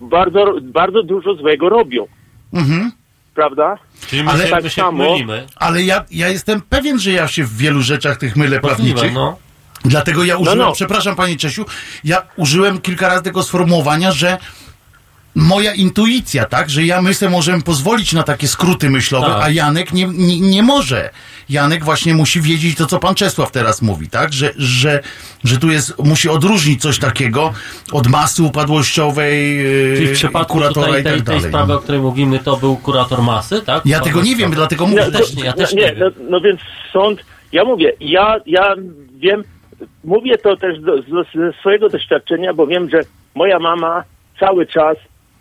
bardzo, bardzo dużo złego robią. Mhm. Prawda? Czyli my Ale się, tak my się samo- mylimy. Ale ja, ja jestem pewien, że ja się w wielu rzeczach tych mylę Możliwe, prawniczych. no. Dlatego ja użyłem, no. przepraszam panie Czesiu, ja użyłem kilka razy tego sformułowania, że moja intuicja, tak, że ja my sobie możemy pozwolić na takie skróty myślowe, Tak. a Janek nie, nie, nie może. Janek właśnie musi wiedzieć to, co pan Czesław teraz mówi, tak, że, że, że tu jest, musi odróżnić coś takiego od masy upadłościowej, Czyli w przypadku kuratora tutaj i tak tej, tej dalej. sprawy, o której mówimy, to był kurator masy, tak? Ja tego nie wiem, dlatego mówię. Ja też nie, ja też nie, nie no, no więc sąd, ja mówię, ja, ja wiem, mówię to też do, z- ze swojego doświadczenia, bo wiem, że moja mama cały czas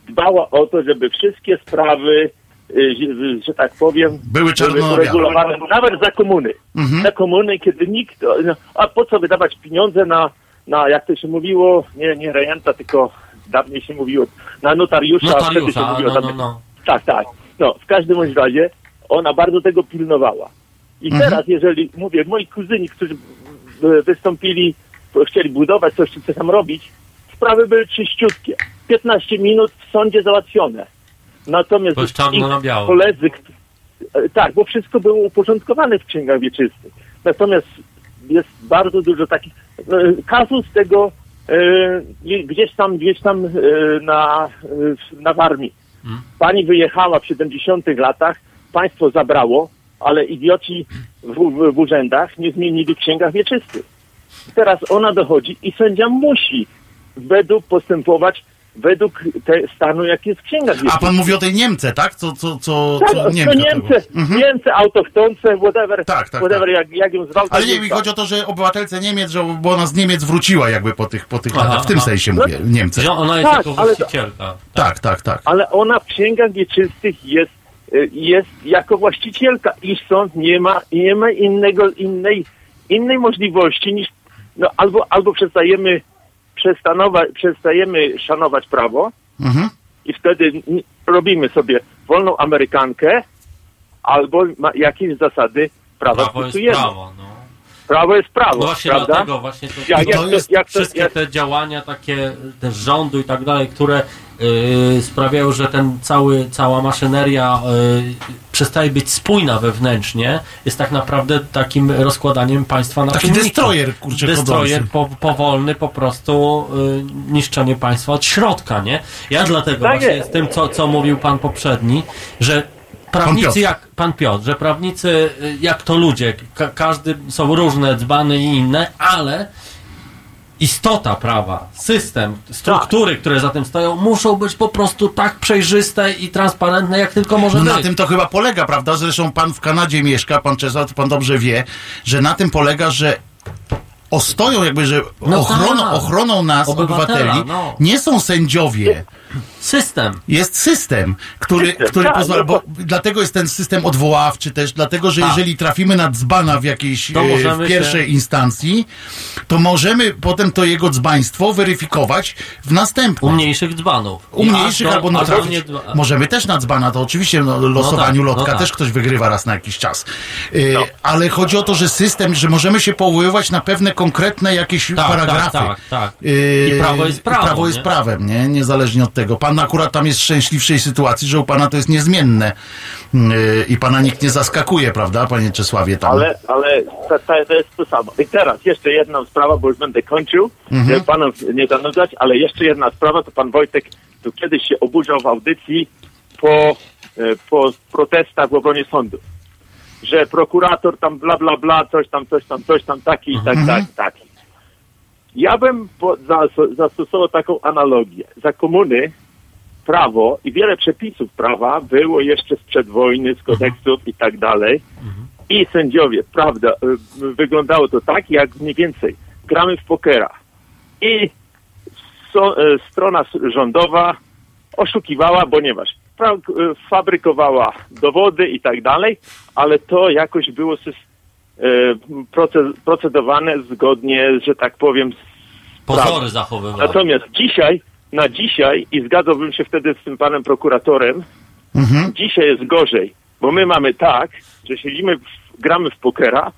dbała o to, żeby wszystkie sprawy, y, że- że tak powiem, Były uregulowane, nawet za komuny. Mhm. Za komuny, kiedy nikt, no, a po co wydawać pieniądze na, na jak to się mówiło, nie, nie rejenta, tylko dawniej się mówiło, na notariusza, a wtedy się Notariusza, mówiło no, no, no. tak, tak. No, w każdym razie ona bardzo tego pilnowała. I Mhm. teraz, jeżeli, mówię, moi kuzyni, którzy wystąpili, bo chcieli budować coś, coś tam robić, sprawy były czyściutkie. 15 minut w sądzie załatwione. Natomiast czarno ich koledzy, e, tak, bo wszystko było uporządkowane w księgach wieczystych. Natomiast jest bardzo dużo takich, no, kazus tego e, gdzieś tam, gdzieś tam e, na, e, na Warmii. Pani wyjechała w 70 latach, państwo zabrało, ale idioci w, w, w urzędach nie zmienili w księgach wieczystych. Teraz ona dochodzi i sędzia musi według postępować według te stanu, jaki jest w księgach A wieczystych. pan mówi o tej Niemce, tak? Co, co, co, Tak, co to Niemka Niemcy. Mhm. Niemcy autochtonce, whatever, Tak, tak, whatever tak. Jak, jak ją zwał. Ale tak nie, mi tak. chodzi o to, że obywatelce Niemiec, że, bo ona z Niemiec wróciła jakby po tych, po tych Aha, latach. W tym aha. sensie mówię, Niemcy. Że ona jest Tak, jako właścicielka. Tak, tak, tak. ale ona w księgach wieczystych jest, jest jako właścicielka i sąd nie ma, nie ma innego, innej, innej możliwości niż no, albo, albo przestajemy, przestajemy szanować prawo Mhm. i wtedy robimy sobie wolną Amerykankę albo ma jakieś zasady prawa Prawo jest stosujemy. prawo, no. Prawo jest prawo, No właśnie prawda? dlatego właśnie to, jak to to jest jak to- wszystkie jak- te działania takie też rządu i tak dalej, które yy, sprawiają, że ten cały, cała maszyneria yy, przestaje być spójna wewnętrznie, jest tak naprawdę takim rozkładaniem państwa na Taki czynniki. destroyer, kurczę, Destroyer po, powolny po prostu yy, niszczenie państwa od środka, nie? Ja dlatego Tak właśnie jest. z tym, co, co mówił pan poprzedni, że prawnicy Piotr. jak pan Piotr, że prawnicy y, jak to ludzie, ka każdy są różne, dzbany i inne, ale istota prawa, system, struktury, które za tym stoją, muszą być po prostu tak przejrzyste i transparentne, jak tylko może No być. na tym to chyba polega, prawda? Zresztą pan w Kanadzie mieszka, pan Czesław, to pan dobrze wie, że na tym polega, że ostoją jakby, że No ochroną, tak. ochroną nas, Obywatela, obywateli, no. nie są sędziowie. System. Jest system, który, System, który tak, pozwala, no bo dlatego jest ten system odwoławczy też, dlatego, że Tak. jeżeli trafimy na dzbana w jakiejś, To e, w pierwszej instancji, to możemy potem to jego dzbaństwo weryfikować w następnej. U mniejszych dzbanów. U mniejszych do- albo na nie Możemy też na dzbana, to oczywiście no, losowaniu no lotka tak. też ktoś wygrywa raz na jakiś czas. Y, No. Ale chodzi o to, że system, że możemy się powoływać na pewne konkretne jakieś Tak, paragrafy. tak, tak, tak. I prawo jest i prawo, jest nie? prawem, nie? Niezależnie od tego. Pan akurat tam jest w szczęśliwszej sytuacji, że u pana to jest niezmienne. Y, I pana nikt nie zaskakuje, prawda, panie Czesławie? Tam. Ale, ale to, to, jest to samo. I teraz jeszcze jedna sprawa, bo już będę kończył, żeby panów nie zanudzać, ale jeszcze jedna sprawa, to pan Wojtek tu kiedyś się oburzał w audycji po, e, po protestach w obronie sądu. Że prokurator tam bla bla bla, coś tam, coś tam, coś tam, taki i tak, tak, taki. Ja bym po, zas- zastosował taką analogię. Za komuny prawo i wiele przepisów prawa było jeszcze sprzed wojny, z kodeksów i tak dalej. I sędziowie, prawda, y, wyglądało to tak, jak mniej więcej gramy w pokera. I so, y, strona rządowa oszukiwała, ponieważ fabrykowała dowody i tak dalej, ale to jakoś było proce- procedowane zgodnie, że tak powiem, z Pozory prawem. zachowywane. Natomiast dzisiaj, na dzisiaj, i zgadzałbym się wtedy z tym panem prokuratorem, Mhm. dzisiaj jest gorzej, bo my mamy tak, że siedzimy, w, gramy w pokera,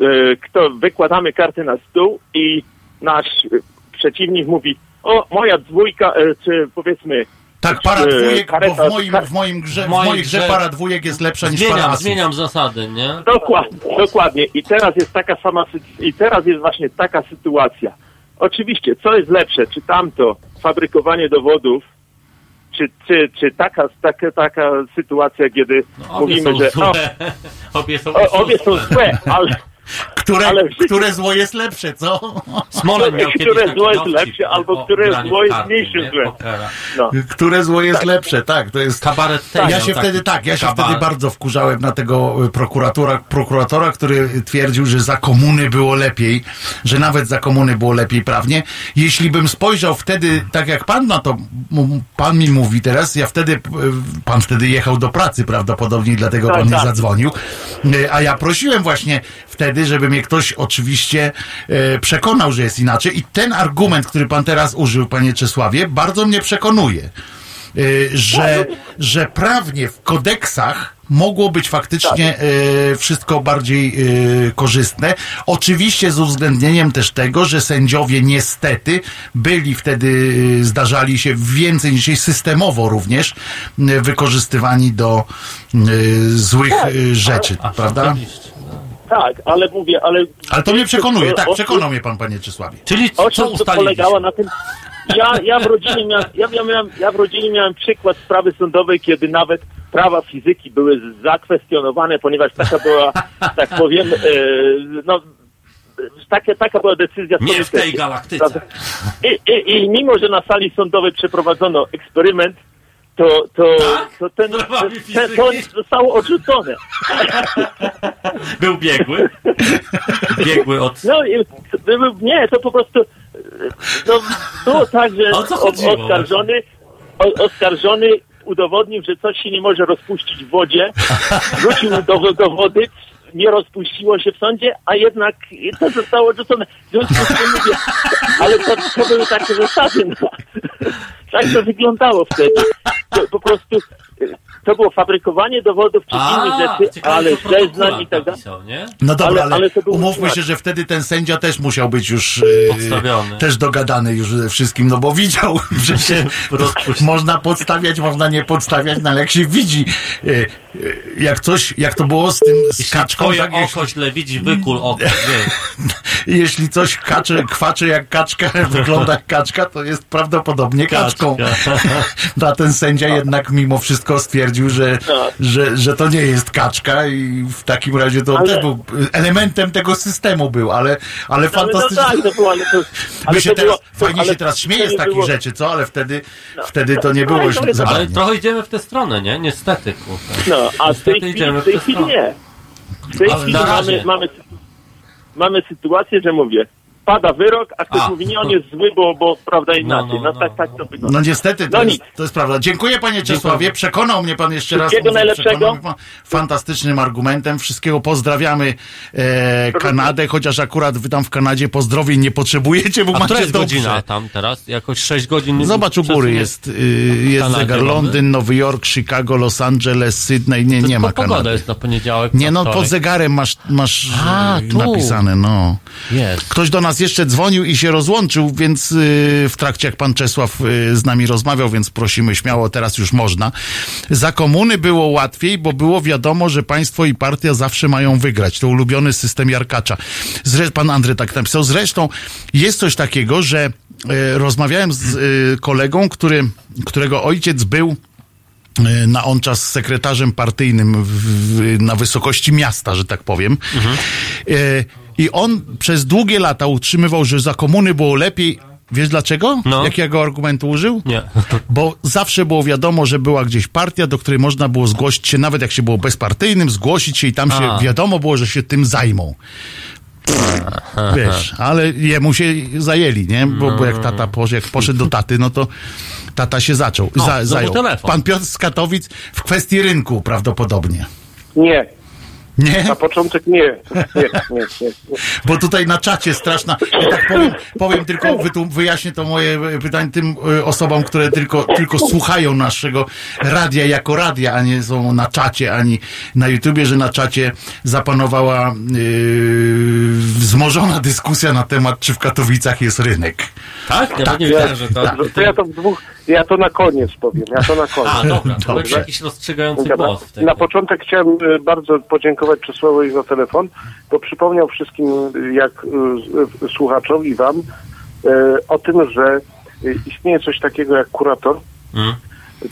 e, kto wykładamy karty na stół i nasz e, przeciwnik mówi, o, moja dwójka, e, czy powiedzmy, Tak, para dwójek, bo w moim, w moim grze, w mojej grze para dwójek jest lepsza niż para Zmieniam, asów. zmieniam zasady, nie? Dokładnie, dokładnie. I teraz jest taka sama i teraz jest właśnie taka sytuacja. Oczywiście, co jest lepsze, czy tamto fabrykowanie dowodów, czy, czy, czy taka, taka, taka sytuacja, kiedy No, mówimy, że złe. o, Obie są o, obie są złe, ale Które, życiu- które zło jest lepsze, co? Smoleń miał kiedyś które zło jest lepsze, albo o które zło jest mniejsze nie? złe. No. Które zło jest lepsze, tak, to jest... Kabaret Ja Taylor się taki wtedy tak, ja się kabaret. wtedy bardzo wkurzałem na tego y, prokuratora, prokuratora, który twierdził, że za komuny było lepiej, że nawet za komuny było lepiej prawnie. Jeśli bym spojrzał wtedy, tak jak pan na to, pan mi mówi teraz, ja wtedy, y, pan wtedy jechał do pracy prawdopodobnie, dlatego Tak, pan nie tak. zadzwonił, Y, a ja prosiłem właśnie wtedy, żeby mnie ktoś oczywiście y, przekonał, że jest inaczej i ten argument, który pan teraz użył, panie Czesławie, bardzo mnie przekonuje y, że, że prawnie w kodeksach mogło być faktycznie y, wszystko bardziej y, korzystne. Oczywiście z uwzględnieniem też tego, że sędziowie niestety byli wtedy, y, zdarzali się więcej niż systemowo również wykorzystywani do złych y, rzeczy, prawda? Oczywiście. Tak, ale mówię, ale... Ale to mnie przekonuje, tak, przekonał mnie pan, panie Czesławie. Czyli O co ustaliliśmy? polegało na tym? Ja, ja, w rodzinie miałem, ja, ja, miałem, ja w rodzinie miałem przykład sprawy sądowej, kiedy nawet prawa fizyki były zakwestionowane, ponieważ taka była, tak powiem, e, no, taka, taka była decyzja Nie w tej galaktyce. I, i, I mimo, że na sali sądowej przeprowadzono eksperyment, to, to, Tak? to, ten, zostało odrzucone. Był biegły. Biegły od... No nie, to po prostu no, było tak, że oskarżony, oskarżony udowodnił, że coś się nie może rozpuścić w wodzie, wrócił do, do wody, nie rozpuściło się w sądzie, a jednak to zostało odrzucone. W związku z tym mówię, ale to, to były takie zasady. No. Tak to wyglądało wtedy. To, po prostu to było fabrykowanie dowodów czy innych rzeczy, ciekawe, ale zeznań i tak dalej. No dobra, Ale- ale, umówmy się, że wtedy ten sędzia też musiał być już e, Podstawiony. też dogadany już ze wszystkim, no bo widział, że się można podstawiać, można nie podstawiać, no ale jak się widzi, e, e, jak coś, jak to było z tym z kaczką, twoje tak, jeśli, oko źle widzi, wykul oko, jeśli coś kacze, kwacze jak kaczka, wygląda jak kaczka, to jest prawdopodobnie kaczką. Kaczka. A ten sędzia jednak mimo wszystko stwierdził, stwierdził, że, że, że to nie jest kaczka i w takim razie to Ale- też był elementem tego systemu był, ale, ale Ale no fantastycznie. tak, to było, ale to, ale My się to teraz, było, fajnie ale się teraz śmieje z takich było- rzeczy, co? Ale wtedy, wtedy to nie było to jest- Ale trochę idziemy w tę stronę, nie? Niestety, kurczę. No, a w tej chwili, idziemy w tej chwili nie. W tej Ale chwili mamy, mamy, mamy sytuację, że mówię, pada wyrok, a ktoś A. mówi, nie, on jest zły, bo, bo prawda inaczej. no, No, no, tak, tak to wygląda. No niestety, to, No jest, to jest prawda. Dziękuję panie Czesławie, przekonał mnie pan jeszcze raz. Wszystkiego najlepszego. pan Fantastycznym argumentem. Wszystkiego pozdrawiamy e, Kanadę, chociaż akurat wy tam w Kanadzie pozdrowień nie potrzebujecie, bo A macie jest dobrze. godzina tam teraz? Jakoś 6 godzin? Zobacz u góry, jest, y, jest Kanadzie zegar mamy? Londyn, Nowy Jork, Chicago, Los Angeles, Sydney, nie, To nie ma tylko pogoda Kanady. jest na poniedziałek. Nie no, pod zegarem masz, masz A, napisane, no. Jest. Ktoś do nas jeszcze dzwonił i się rozłączył, więc y, w trakcie jak pan Czesław y, z nami rozmawiał, więc prosimy śmiało, teraz już można. Za komuny było łatwiej, bo było wiadomo, że państwo i partia zawsze mają wygrać. To ulubiony system Jarkacza. Zre- pan Andrzej tak napisał. Zresztą jest coś takiego, że y, rozmawiałem z kolegą, który, którego ojciec był na on czas sekretarzem partyjnym w, w, na wysokości miasta, że tak powiem. E, I on przez długie lata utrzymywał, że za komuny było lepiej. Wiesz dlaczego? No. Jakiego argumentu użył? Nie. Bo zawsze było wiadomo, że była gdzieś partia, do której można było zgłosić się, nawet jak się było bezpartyjnym, zgłosić się i tam się A. wiadomo było, że się tym zajmą. Wiesz, ale jemu się zajęli, nie? Bo, bo jak tata poszedł, jak poszedł do taty, no to tata się zaczął, O, za, zajął. telefon. Pan Piotr z Katowic w kwestii rynku prawdopodobnie. Nie, Nie? na początek nie. Nie, nie, nie. Bo tutaj na czacie straszna. I tak powiem, powiem tylko, wyjaśnię to moje pytanie tym e, osobom, które tylko, tylko słuchają naszego radia jako radia, a nie są na czacie, ani na YouTubie, że na czacie zapanowała yy, wzmożona dyskusja na temat, czy w Katowicach jest rynek. Tak? Ja Tak, nie wiedziałem, że to... To ja to w dwóch, ja to na koniec powiem, ja to na koniec. A, dobra. To Dobrze. będzie jakiś rozstrzygający Dobra. głos. Na początek chciałem e, bardzo podziękować Czesławowi za telefon, bo przypomniał wszystkim, jak e, e, słuchaczom i wam, e, o tym, że istnieje coś takiego jak kurator. Mm.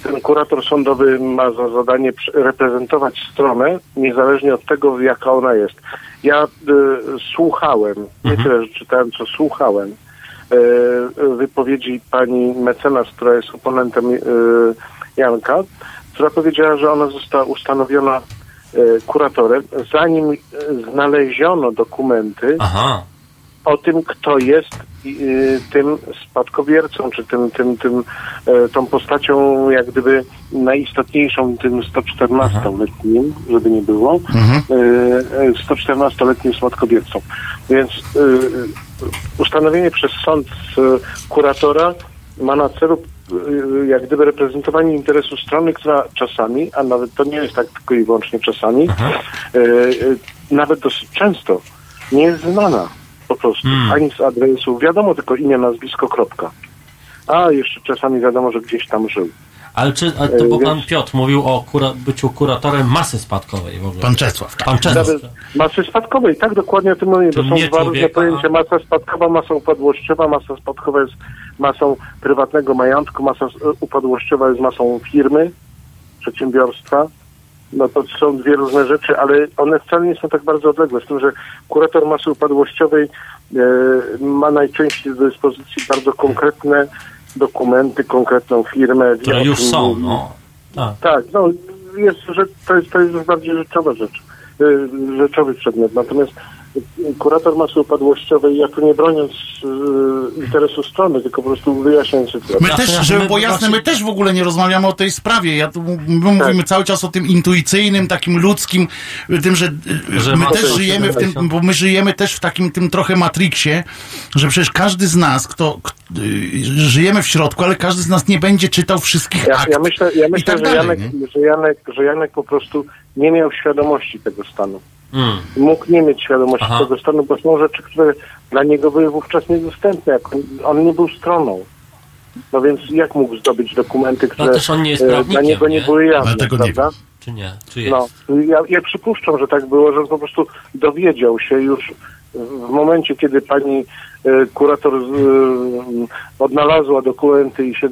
Ten kurator sądowy ma za zadanie reprezentować stronę, niezależnie od tego, jaka ona jest. Ja słuchałem, nie tyle, że czytałem, co słuchałem wypowiedzi pani mecenas, która jest oponentem Janka, która powiedziała, że ona została ustanowiona kuratorem, zanim e, znaleziono dokumenty Aha. o tym, kto jest y, tym spadkobiercą, czy tym, tym, tym, e, tą postacią jak gdyby najistotniejszą, tym 114-letnim, żeby nie było, e, e, 114-letnim spadkobiercą. Więc e, ustanowienie przez sąd e, kuratora ma na celu e, jak gdyby reprezentowanie interesu strony, która czasami, a nawet to nie jest tak tylko i wyłącznie czasami, e, e, nawet dosyć często nie jest znana po prostu, Hmm. ani z adresu, wiadomo tylko imię, nazwisko, kropka. A jeszcze czasami wiadomo, że gdzieś tam żył. Ale czy, a to bo Więc- pan Piotr mówił o kura, byciu kuratorem masy spadkowej w ogóle. Pan Czesław, tak. Pan Czesław. Masy spadkowej, tak dokładnie o tym mówię. To To są dwa różne pojęcia. Masa spadkowa, masa upadłościowa. Masa spadkowa jest masą prywatnego majątku, masa e, upadłościowa jest masą firmy, przedsiębiorstwa. No to są dwie różne rzeczy, ale one wcale nie są tak bardzo odległe. Z tym, że kurator masy upadłościowej e, ma najczęściej do dyspozycji bardzo konkretne dokumenty, konkretną firmę. Które już są, mówi. no. Tak. Tak, no jest, że to jest, to jest już bardziej rzeczowa rzecz, y, rzeczowy przedmiot. Natomiast kurator masy upadłościowej, ja tu nie broniąc y, interesu strony, tylko po prostu wyjaśniając sytuację. My też, żeby my było jasne, my też w ogóle nie rozmawiamy o tej sprawie. Ja tu, my mówimy cały czas o tym intuicyjnym, takim ludzkim, tym, że, Że my też żyjemy w tym, 70. bo my żyjemy też w takim tym trochę matriksie, że przecież każdy z nas, kto, k- y, żyjemy w środku, ale każdy z nas nie będzie czytał wszystkich Ja, akt. ja myślę, ja i myślę tak że, dalej, Janek, że, Janek, że Janek po prostu nie miał świadomości tego stanu. Mm. Mógł nie mieć świadomości Aha. tego stanu, bo są rzeczy, które dla niego były wówczas niedostępne. Jak on, nie był stroną. No więc jak mógł zdobyć dokumenty, które też on nie jest e, dla niego nie nie? były jawne, Ale tego nie prawda? Czy nie? Czy jest? No, ja, ja przypuszczam, że tak było, że on po prostu dowiedział się już w momencie, kiedy pani kurator z, e, odnalazła dokumenty i się e,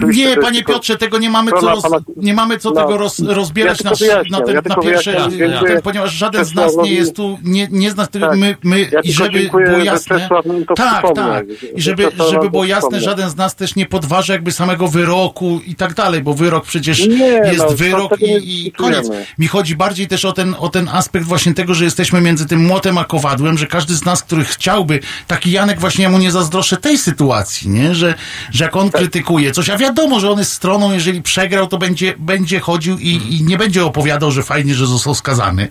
to Nie, panie tylko Piotrze, tego nie mamy co, roz, nie mamy co No. tego roz, rozbierać Ja na, wyjaśniam, na, ten, ja na wyjaśniam. na ten, ponieważ żaden z nas nie jest tu, nie, nie z nas, tylko Tak. my, my Ja i tylko żeby dziękuję, było jasne, tak, tak, i żeby, żeby było jasne, żaden z nas też nie podważa jakby samego wyroku i tak dalej, bo wyrok przecież Nie, jest no, wyrok tego i, i koniec. Mi chodzi bardziej też o ten, o ten aspekt właśnie tego, że jesteśmy między tym młotem a kowadłem, że każdy z nas, który chciałby, taki Janek właśnie ja mu nie zazdroszczę tej sytuacji, nie? Że, że jak on Tak. krytykuje coś, a wiadomo, że on jest stroną, jeżeli przegrał, to będzie, będzie chodził i, i nie będzie opowiadał, że fajnie, że został skazany,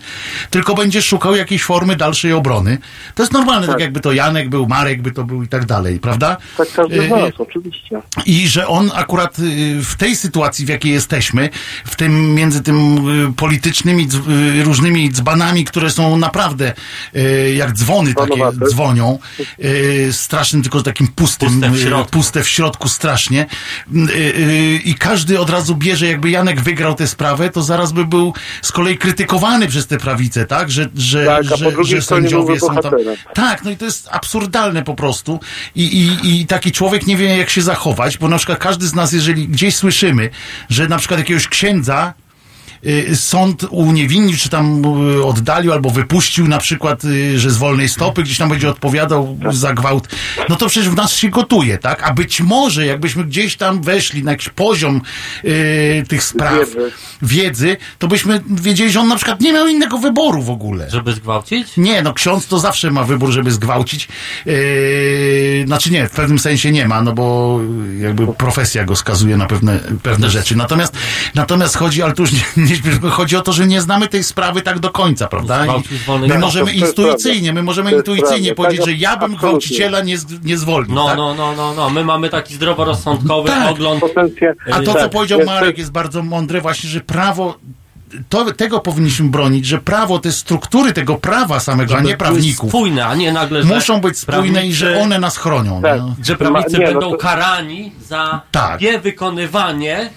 tylko będzie szukał jakiejś formy dalszej obrony. To jest normalne, tak, Tak. jakby to Janek był, Marek by to był i tak dalej, prawda? Tak każdy z Y, nas, oczywiście. i że on akurat y, w tej sytuacji, w jakiej jesteśmy, w tym między tym y, politycznymi różnymi dzbanami, które są naprawdę jak dzwony takie dzwonią, y, strasznym, tylko że takim pustym, Puste w y, środku. puste w środku strasznie. Y, y, I każdy od razu bierze, jakby Janek wygrał tę sprawę, to zaraz by był z kolei krytykowany przez tę prawicę, tak? Że, że, Tak, a po że, że sędziowie są tam. Tak, no i to jest absurdalne po prostu. I, i, I taki człowiek nie wie, jak się zachować, bo na przykład każdy z nas, jeżeli gdzieś słyszymy, że na przykład jakiegoś księdza sąd uniewinnił, czy tam y, oddalił, albo wypuścił na przykład, y, że z wolnej stopy gdzieś tam będzie odpowiadał za gwałt, no to przecież w nas się gotuje, tak? A być może, jakbyśmy gdzieś tam weszli na jakiś poziom y, tych spraw, Wiedzy. wiedzy, to byśmy wiedzieli, że on na przykład nie miał innego wyboru w ogóle. Żeby zgwałcić? Nie, no ksiądz to zawsze ma wybór, żeby zgwałcić. Yy, znaczy nie, w pewnym sensie nie ma, no bo jakby profesja go skazuje na pewne, pewne rzeczy. Natomiast, natomiast chodzi, ale tu już nie, nie, chodzi o to, że nie znamy tej sprawy tak do końca, prawda? Wolnej My możemy intuicyjnie, my możemy intuicyjnie prawda. powiedzieć, Tak, że ja bym gwałciciela nie, nie zwolnił. No, tak? no, no, no, no. My mamy taki zdroworozsądkowy Tak. ogląd. A to, co Tak, powiedział Marek, jest bardzo mądre, właśnie, że prawo. To, tego powinniśmy bronić, że prawo, te struktury tego prawa samego, a nie prawników, Spójne, a nie nagle, że muszą być spójne i że prawnicy- one nas chronią. Tak. No. Że prawnicy Nie, no będą to- karani za Tak. niewykonywanie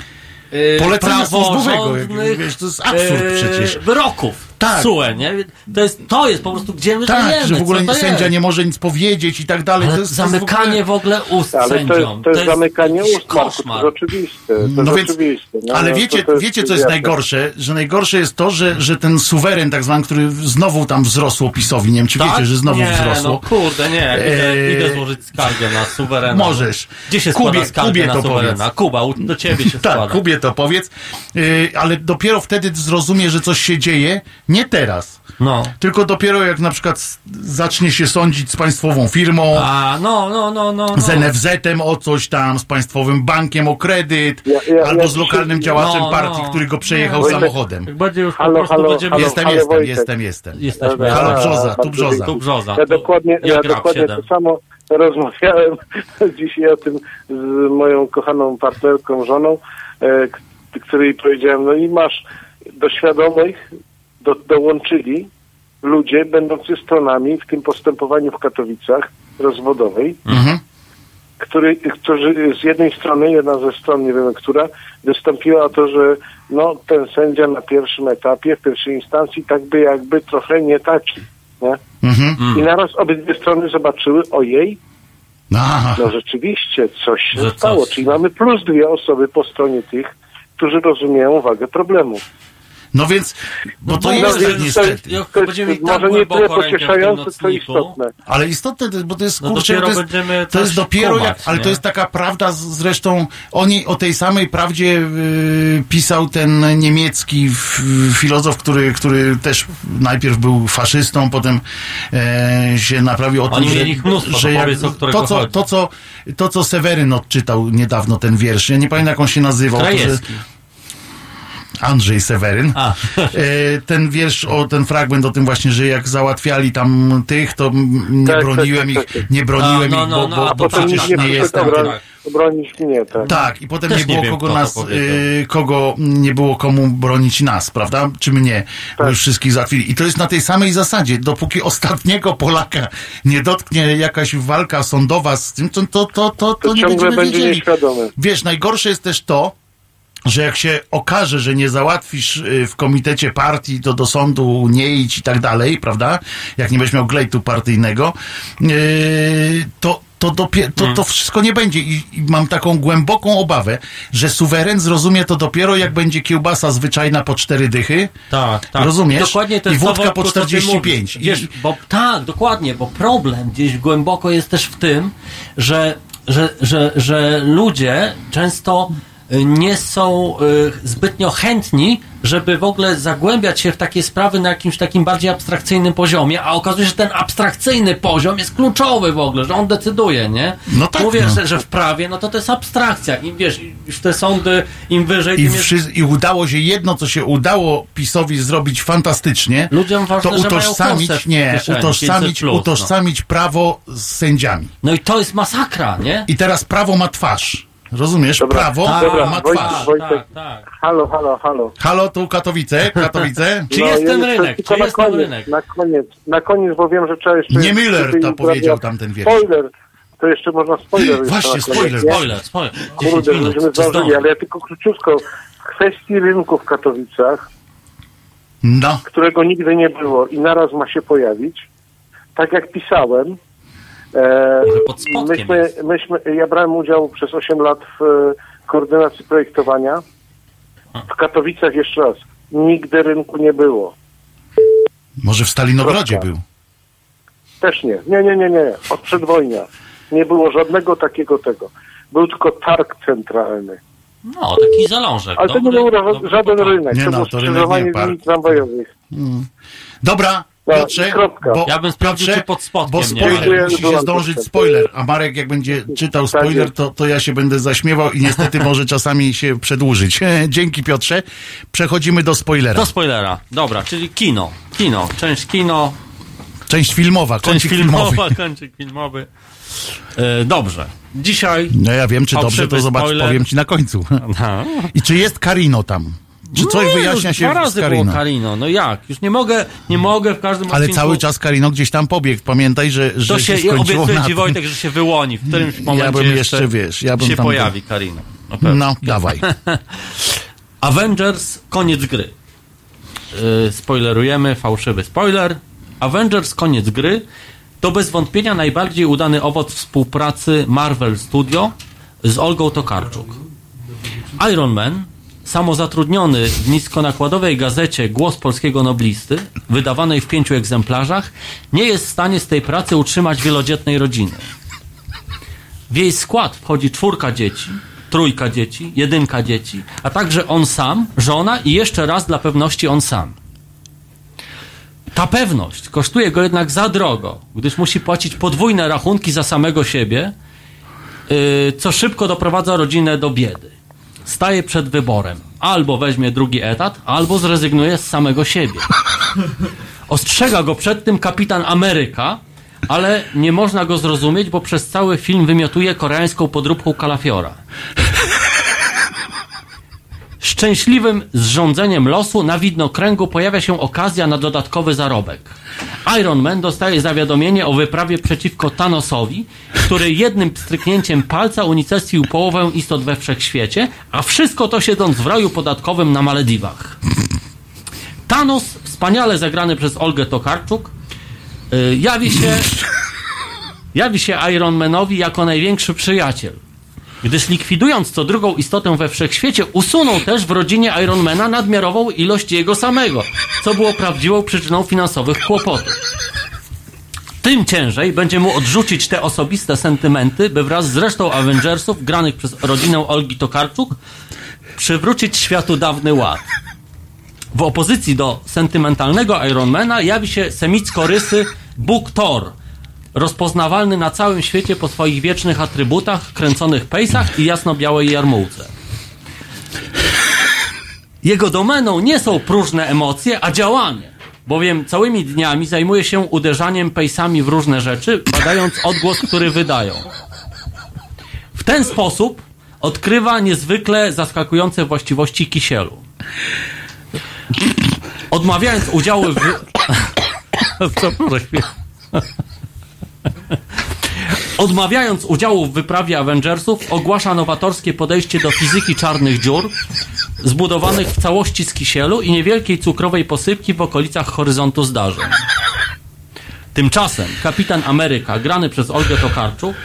jak- praworządnych wiesz, to jest absurd yy, przecież. wyroków. Tak. SUE, nie? To jest, to jest po prostu, gdzie my Tak, żyjemy, że w ogóle to sędzia jest? nie może nic powiedzieć i tak dalej. Ale to jest, to jest zamykanie w ogóle ust Ale to jest, sędziom. to jest zamykanie jakiś ust, Marku, to koszmar. jest oczywiste. To No jest więc, oczywiste. No, ale no, wiecie, to, to wiecie, co jest najgorsze? Że najgorsze jest to, że, że ten suweren tak zwany, który znowu tam wzrosło PiSowi, nie wiem, czy Tak? wiecie, że znowu nie, wzrosło. no kurde, nie. Idę, Eee, idę złożyć skargę na suwerena. Możesz. Gdzie się Kubie- składa skargę Kubie na to suwerena? powiedz. Kuba, do ciebie się Tak, składa. Kubie to powiedz, yy, ale dopiero wtedy zrozumie, że coś się dzieje, nie teraz. No. Tylko dopiero jak na przykład zacznie się sądzić z państwową firmą, A, no, no, no, no. no. z NFZ-em o coś tam, z państwowym bankiem o kredyt, Ja- ja- albo ja z lokalnym się- działaczem no, partii, no. który go przejechał Wojtek- samochodem. Jak bardziej już po Halo, prostu halo, będziemy... halo. Jestem, jestem, Wojtek. jestem, jestem. Jesteśmy. Halo, brzoza, tu brzoza. Tu brzoza. Ja dokładnie, ja dokładnie to samo rozmawiałem dzisiaj o tym z moją kochaną partnerką, żoną, e, której powiedziałem, no i masz do świadomych do, dołączyli ludzie będący stronami w tym postępowaniu w Katowicach rozwodowej, Mhm. który, którzy z jednej strony, jedna ze stron, nie wiem która, wystąpiła o to, że no, ten sędzia na pierwszym etapie, w pierwszej instancji, tak by jakby trochę nie taki. Nie? Mhm. I naraz obydwie strony zobaczyły, ojej, Aha. no rzeczywiście coś się Że stało. coś. Czyli mamy plus dwie osoby po stronie tych, którzy rozumieją wagę problemu. No więc, bo to No, jest że- tak niestety. To będziemy jest tak może nie tyle tym pocieszające, co istotne. Ale istotne, to jest- bo to jest No kurczę, to jest, to jest dopiero kumać, jak, ale nie? to jest taka prawda, zresztą oni o tej samej prawdzie y, pisał ten niemiecki f, filozof, który, który też najpierw był faszystą, potem e, się naprawił o tym, Oni że, mieli ich mnóstwo, to że jak, powiedz, o którego to, co, to, co, to, co Seweryn odczytał niedawno ten wiersz, ja nie pamiętam jak on się nazywał, to, że, Krajewski. Andrzej Seweryn. A. E, ten wiersz, o ten fragment o tym właśnie, że jak załatwiali tam tych, to nie Tak, broniłem tak, tak, ich, tak. nie broniłem A, no, ich, no, bo, no, bo, a bo Potem przecież nie nie jestem. obro- tak. obronić mnie, tak. Tak, i potem Też nie nie było wiem, kogo nas, y, kogo nie było komu bronić nas, prawda? Czy mnie, bo Tak. już wszystkich załatwili. I to jest na tej samej zasadzie. Dopóki ostatniego Polaka nie dotknie jakaś walka sądowa z tym, to, to, to, to, to, To nie ciągle będziemy będzie wiedzieli. nieświadomy. Wiesz, najgorsze jest też to, że jak się okaże, że nie załatwisz y, w komitecie partii, to do sądu nie idź i tak dalej, prawda? Jak nie będziesz miał glejtu partyjnego, yy, to, to, dopie- to, to wszystko nie będzie. I, I mam taką głęboką obawę, że suweren zrozumie to dopiero jak będzie kiełbasa zwyczajna po cztery dychy. Tak, tak. Rozumiesz? Dokładnie to I jest wódka to, po to, co ty 45. mówisz. I- Wiesz, bo tak, dokładnie, bo problem gdzieś głęboko jest też w tym, że, że, że, że ludzie często y, nie są y, zbytnio chętni, żeby w ogóle zagłębiać się w takie sprawy na jakimś takim bardziej abstrakcyjnym poziomie, a okazuje się, że ten abstrakcyjny poziom jest kluczowy w ogóle, że on decyduje, nie? No tak, Mówię, no. że, że w prawie, no to to jest abstrakcja. Im wiesz, już te sądy, im wyżej, I, tym jest I udało się jedno, co się udało PiSowi zrobić fantastycznie, Ludziom ważne, to utożsamić, nie, kieszeni, utożsamić, 500 plus, no. utożsamić prawo z sędziami. No i to jest masakra, nie? I teraz prawo ma twarz. Rozumiesz? Dobra, prawo dobra, ma Wojtek, twarz. Wojtek. tak. Halo, halo, halo. Halo, tu Katowice, Katowice. Czy No, jest ten rynek? Czy na jest ten koniec, rynek? Na koniec, na koniec, bo wiem, że trzeba jeszcze... Nie Miller to powiedział tamten wiersz. Spoiler, to jeszcze można spoiler Właśnie, spoiler? Spoiler, spoiler. 10 Kurde, czy zdążyli, zdąży? ale ja tylko króciutko. W kwestii rynku w Katowicach, No, którego nigdy nie było i naraz ma się pojawić, tak jak pisałem, myśmy, jest. myśmy, ja brałem udział przez 8 lat w e, koordynacji projektowania. W Katowicach jeszcze raz, nigdy rynku nie było. może w Stalinogrodzie był. Też nie. Nie, nie, nie, nie. Od przedwojnia. Nie było żadnego takiego tego. Był tylko targ centralny. No, taki zalążek. Ale to nie dobry, był dobry żaden potarg. rynek. Nie to no, było to rynek nie, park. linii tramwajowych. Dobra, No, Piotrze, bo, Ja bym sprawdził, Piotrze, czy pod spodkiem bo spoiler, musi się zdążyć spoiler, a Marek jak będzie czytał Tak spoiler, to, to ja się będę zaśmiewał i niestety może czasami się przedłużyć. Dzięki Piotrze. Przechodzimy do spoilera. Do spoilera. Dobra, czyli kino. Kino. Część kino, Część filmowa, część filmowy. filmowa, kącik filmowy. E, dobrze. Dzisiaj... No ja wiem, czy dobrze, to zobacz, spoiler. powiem ci na końcu. Aha. I czy jest Karino tam? Czy coś Nie, wyjaśnia już się dwa z razy Karino? było Karino. No jak? Już nie mogę, nie mogę w każdym Ale odcinku... cały czas Karino gdzieś tam pobiegł. Pamiętaj, że, że To się, się skończyło obiecuję na ci. Wojtek, że się wyłoni. W którymś momencie bym jeszcze, wiesz, ja bym się tam- pojawi Karino. Na pewno. No, dawaj. Avengers, koniec gry. Yy, spoilerujemy, fałszywy spoiler. Avengers, koniec gry to bez wątpienia najbardziej udany owoc współpracy Marvel Studio z Olgą Tokarczuk. Iron Man, samozatrudniony w niskonakładowej gazecie Głos Polskiego Noblisty, wydawanej w pięciu egzemplarzach, nie jest w stanie z tej pracy utrzymać wielodzietnej rodziny. W jej skład wchodzi czwórka dzieci, trójka dzieci, jedynka dzieci, a także on sam, żona i jeszcze raz dla pewności on sam. Ta pewność kosztuje go jednak za drogo, gdyż musi płacić podwójne rachunki za samego siebie, yy, co szybko doprowadza rodzinę do biedy. Staje przed wyborem. Albo weźmie drugi etat, albo zrezygnuje z samego siebie. Ostrzega go przed tym kapitan Ameryka, ale nie można go zrozumieć, bo przez cały film wymiotuje koreańską podróbką kalafiora. Szczęśliwym zrządzeniem losu na widnokręgu pojawia się okazja na dodatkowy zarobek. Iron Man dostaje zawiadomienie o wyprawie przeciwko Thanosowi, który jednym pstryknięciem palca unicestwił połowę istot we wszechświecie, a wszystko to siedząc w raju podatkowym na Malediwach. Thanos, wspaniale zagrany przez Olgę Tokarczuk, y, jawi się, jawi się Iron Manowi jako największy przyjaciel. Gdyż likwidując co drugą istotę we wszechświecie, usunął też w rodzinie Ironmana nadmiarową ilość jego samego, co było prawdziwą przyczyną finansowych kłopotów. Tym ciężej będzie mu odrzucić te osobiste sentymenty, by wraz z resztą Avengersów, granych przez rodzinę Olgi Tokarczuk, przywrócić światu dawny ład. W opozycji do sentymentalnego Ironmana jawi się semicko-rysy Bóg Thor, rozpoznawalny na całym świecie po swoich wiecznych atrybutach, kręconych pejsach i jasno-białej jarmułce. Jego domeną nie są próżne emocje, a działanie, bowiem całymi dniami zajmuje się uderzaniem pejsami w różne rzeczy, badając odgłos, który wydają. W ten sposób odkrywa niezwykle zaskakujące właściwości kisielu. Odmawiając udziału w... Co proszę. Odmawiając udziału w wyprawie Avengersów, ogłasza nowatorskie podejście do fizyki czarnych dziur, zbudowanych w całości z kisielu i niewielkiej cukrowej posypki w okolicach horyzontu zdarzeń. Tymczasem kapitan Ameryka, grany przez Olgę Tokarczuk,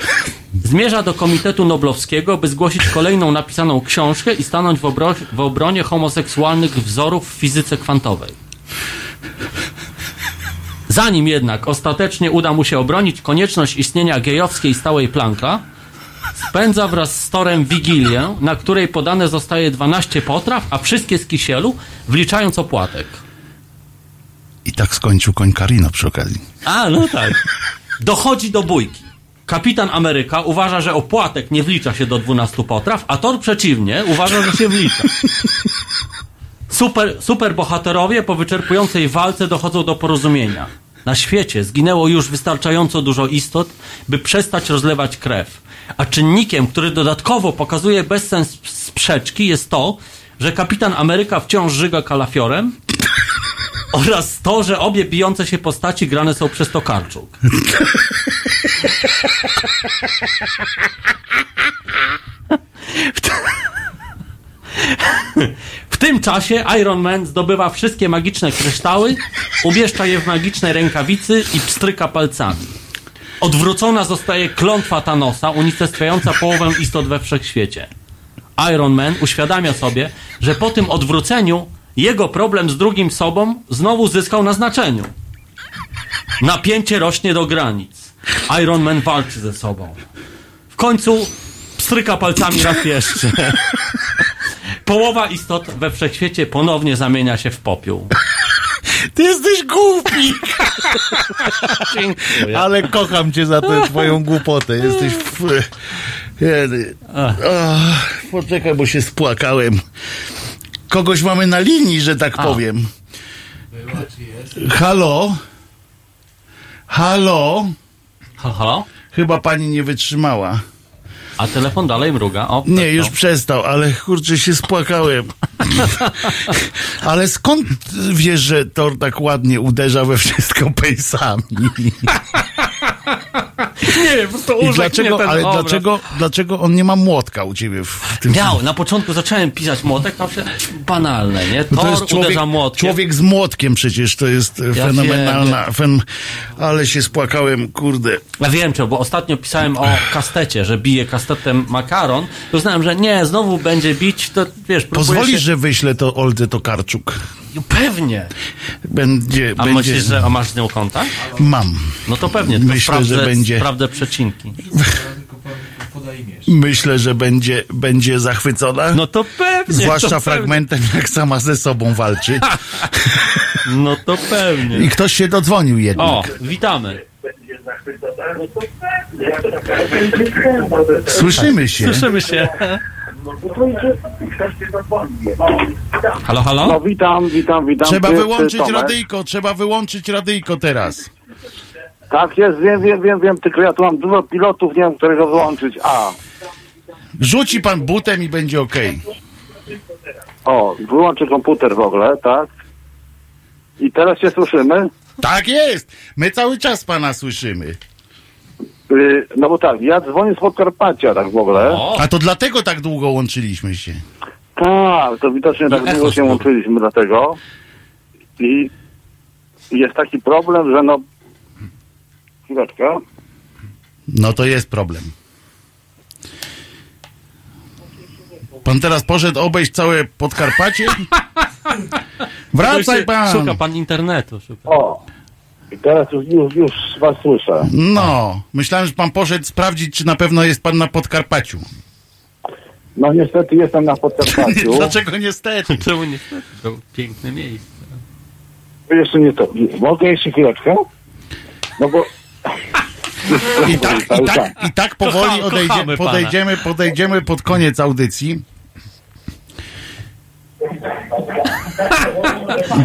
zmierza do Komitetu Noblowskiego, by zgłosić kolejną napisaną książkę i stanąć w, obro- w obronie homoseksualnych wzorów w fizyce kwantowej. Zanim jednak ostatecznie uda mu się obronić konieczność istnienia gejowskiej stałej Plancka, spędza wraz z Torem Wigilię, na której podane zostaje 12 potraw, a wszystkie z kisielu, wliczając opłatek. I tak skończył koń Karino przy okazji. A, no tak. Dochodzi do bójki. Kapitan Ameryka uważa, że opłatek nie wlicza się do 12 potraw, a Thor przeciwnie, uważa, że się wlicza. Super, superbohaterowie po wyczerpującej walce dochodzą do porozumienia. Na świecie zginęło już wystarczająco dużo istot, by przestać rozlewać krew. A czynnikiem, który dodatkowo pokazuje bezsens sprzeczki jest to, że kapitan Ameryka wciąż żyga kalafiorem oraz to, że obie bijące się postaci grane są przez Tokarczuk. Tym czasie Iron Man zdobywa wszystkie magiczne kryształy, umieszcza je w magicznej rękawicy i pstryka palcami. Odwrócona zostaje klątwa Thanosa, unicestwiająca połowę istot we wszechświecie. Iron Man uświadamia sobie, że po tym odwróceniu jego problem z drugim sobą znowu zyskał na znaczeniu. Napięcie rośnie do granic. Iron Man walczy ze sobą. W końcu pstryka palcami raz jeszcze. Połowa istot we wszechświecie ponownie zamienia się w popiół. Ty jesteś głupi! Dziękuję. Ale kocham cię za tę twoją głupotę. Jesteś... W... Poczekaj, bo się spłakałem. Kogoś mamy na linii, że tak A. powiem. Halo? Halo, halo? Chyba pani nie wytrzymała. A telefon dalej mruga. O, Nie, przestał. już przestał, ale kurczę się spłakałem. ale skąd wiesz, że Thor tak ładnie uderza we wszystko pejsami? Nie wiem, po prostu I urzekł dlaczego, ten ale obraz. dlaczego, dlaczego on nie ma młotka u ciebie w tym Miał, na początku zacząłem pisać młotek, a się banalne, nie? No Thor to jest człowiek, uderza młotkiem. człowiek z młotkiem przecież, to jest e, Ja fenomenalna. Fen, ale się spłakałem, kurde. Ja wiem, czy, bo ostatnio pisałem o kastecie, że bije kastetem makaron. To uznałem, że nie, znowu będzie bić, to wiesz, Pozwolisz, się... że wyślę to Oldze Tokarczuk. No Pewnie. Będzie, A będzie... myślisz, że a masz z nią kontakt? Mam. No to pewnie, tylko Myślę, sprawdzę, że będzie- sprawdzę przecinki. Myślę, że będzie, będzie zachwycona. No to pewnie. Zwłaszcza to pewnie. fragmentem, jak sama ze sobą walczy. No to pewnie. I ktoś się dodzwonił jednak. O, witamy. Słyszymy się. Słyszymy się. Halo, halo? No witam, witam, witam. Trzeba jest, wyłączyć Tomek. radyjko, trzeba wyłączyć radyjko teraz. Tak jest, wiem, wiem, wiem, wiem, tylko ja tu mam dużo pilotów, nie wiem, którego wyłączyć. A, Rzuci pan butem i będzie okej. o, wyłączę komputer w ogóle, tak? I teraz się słyszymy? Tak jest! My cały czas pana słyszymy. Y, no bo tak, ja dzwonię z Podkarpacia, tak w ogóle. A to dlatego tak długo łączyliśmy się. Tak, to widocznie tak długo się łączyliśmy dlatego. I jest taki problem, że no... Chwileczkę. No to jest problem. Pan teraz poszedł obejść całe Podkarpacie? Wracaj pan! Szuka pan internetu. Szuka. O, teraz już, już, już was słyszę. No, myślałem, że pan poszedł sprawdzić, czy na pewno jest pan na Podkarpaciu. No niestety jestem na Podkarpaciu. Dlaczego niestety? Czemu nie? To piękne miejsce. Jeszcze nie to. Mogę jeszcze chwileczkę? No bo... I tak, i tak, i tak powoli odejdzie, podejdziemy, podejdziemy pod koniec audycji.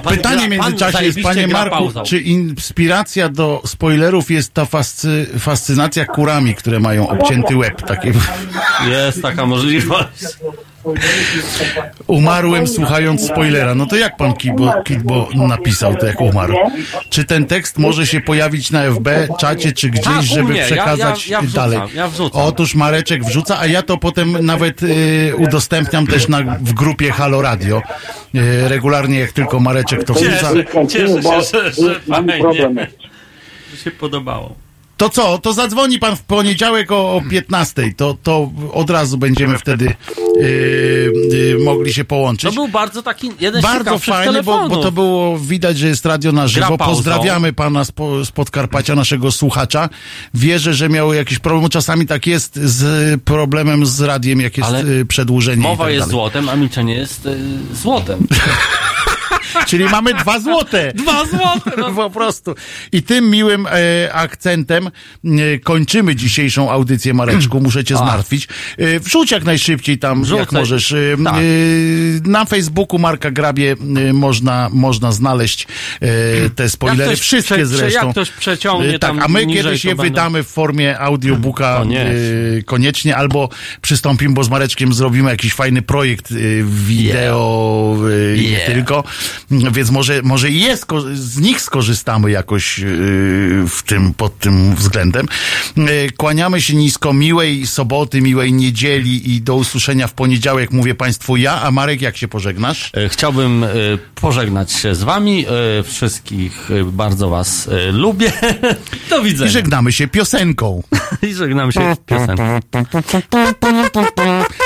Pytanie w międzyczasie jest, panie Marku, czy inspiracja do spoilerów jest ta fascy, fascynacja kurami, które mają obcięty łeb? Takie... Jest taka możliwość. Umarłem słuchając spoilera. No to jak pan Kibo, Kibo napisał to, jak umarł? Czy ten tekst może się pojawić na FB, czacie czy gdzieś, a, żeby przekazać ja, ja, ja wrzucam, dalej? Otóż Mareczek wrzuca, a ja to potem nawet y, udostępniam też na, w grupie Halo Radio. Y, regularnie, jak tylko Mareczek to wrzuca. Cieszę, cieszę się, że, że fajnie. Że się podobało. To co? To zadzwoni pan w poniedziałek o, o 15. To, to od razu będziemy wtedy yy, yy, mogli się połączyć. To był bardzo taki jeden Bardzo fajny, bo, bo to było widać, że jest radio na żywo. Pozdrawiamy pana z z Podkarpacia, naszego słuchacza. Wierzę, że miał jakiś problem. Czasami tak jest z problemem z radiem, jak jest Ale y, przedłużenie. Mowa tak jest dalej. złotem, a milczenie jest yy, złotem. Czyli mamy dwa złote. Dwa złote. No. Po prostu. I tym miłym e, akcentem e, kończymy dzisiejszą audycję, Mareczku. Muszę cię zmartwić. E, wrzuć jak najszybciej tam, Wrzucaj. jak możesz. E, tak. E, na Facebooku Marka Grabie e, można, można znaleźć e, te spoilery. Wszystkie prze, zresztą. Jak ktoś przeciągnie tak, A my kiedyś je wydamy w formie audiobooka koniecznie. koniecznie. albo przystąpimy, bo z Mareczkiem zrobimy jakiś fajny projekt wideo yeah. Yeah. tylko więc może, może jest, z nich skorzystamy jakoś y, w tym, pod tym względem. Y, kłaniamy się nisko miłej soboty, miłej niedzieli i do usłyszenia w poniedziałek mówię Państwu ja, a Marek jak się pożegnasz? E, chciałbym e, pożegnać się z Wami. E, wszystkich bardzo Was lubię. Do widzenia. I żegnamy się piosenką. I żegnamy się piosenką.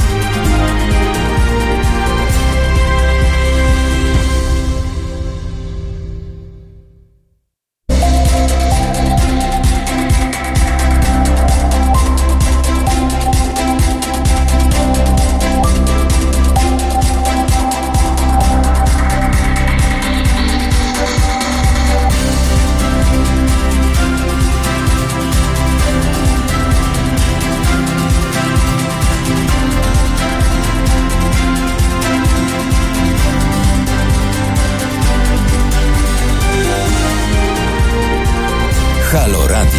Halo Radio.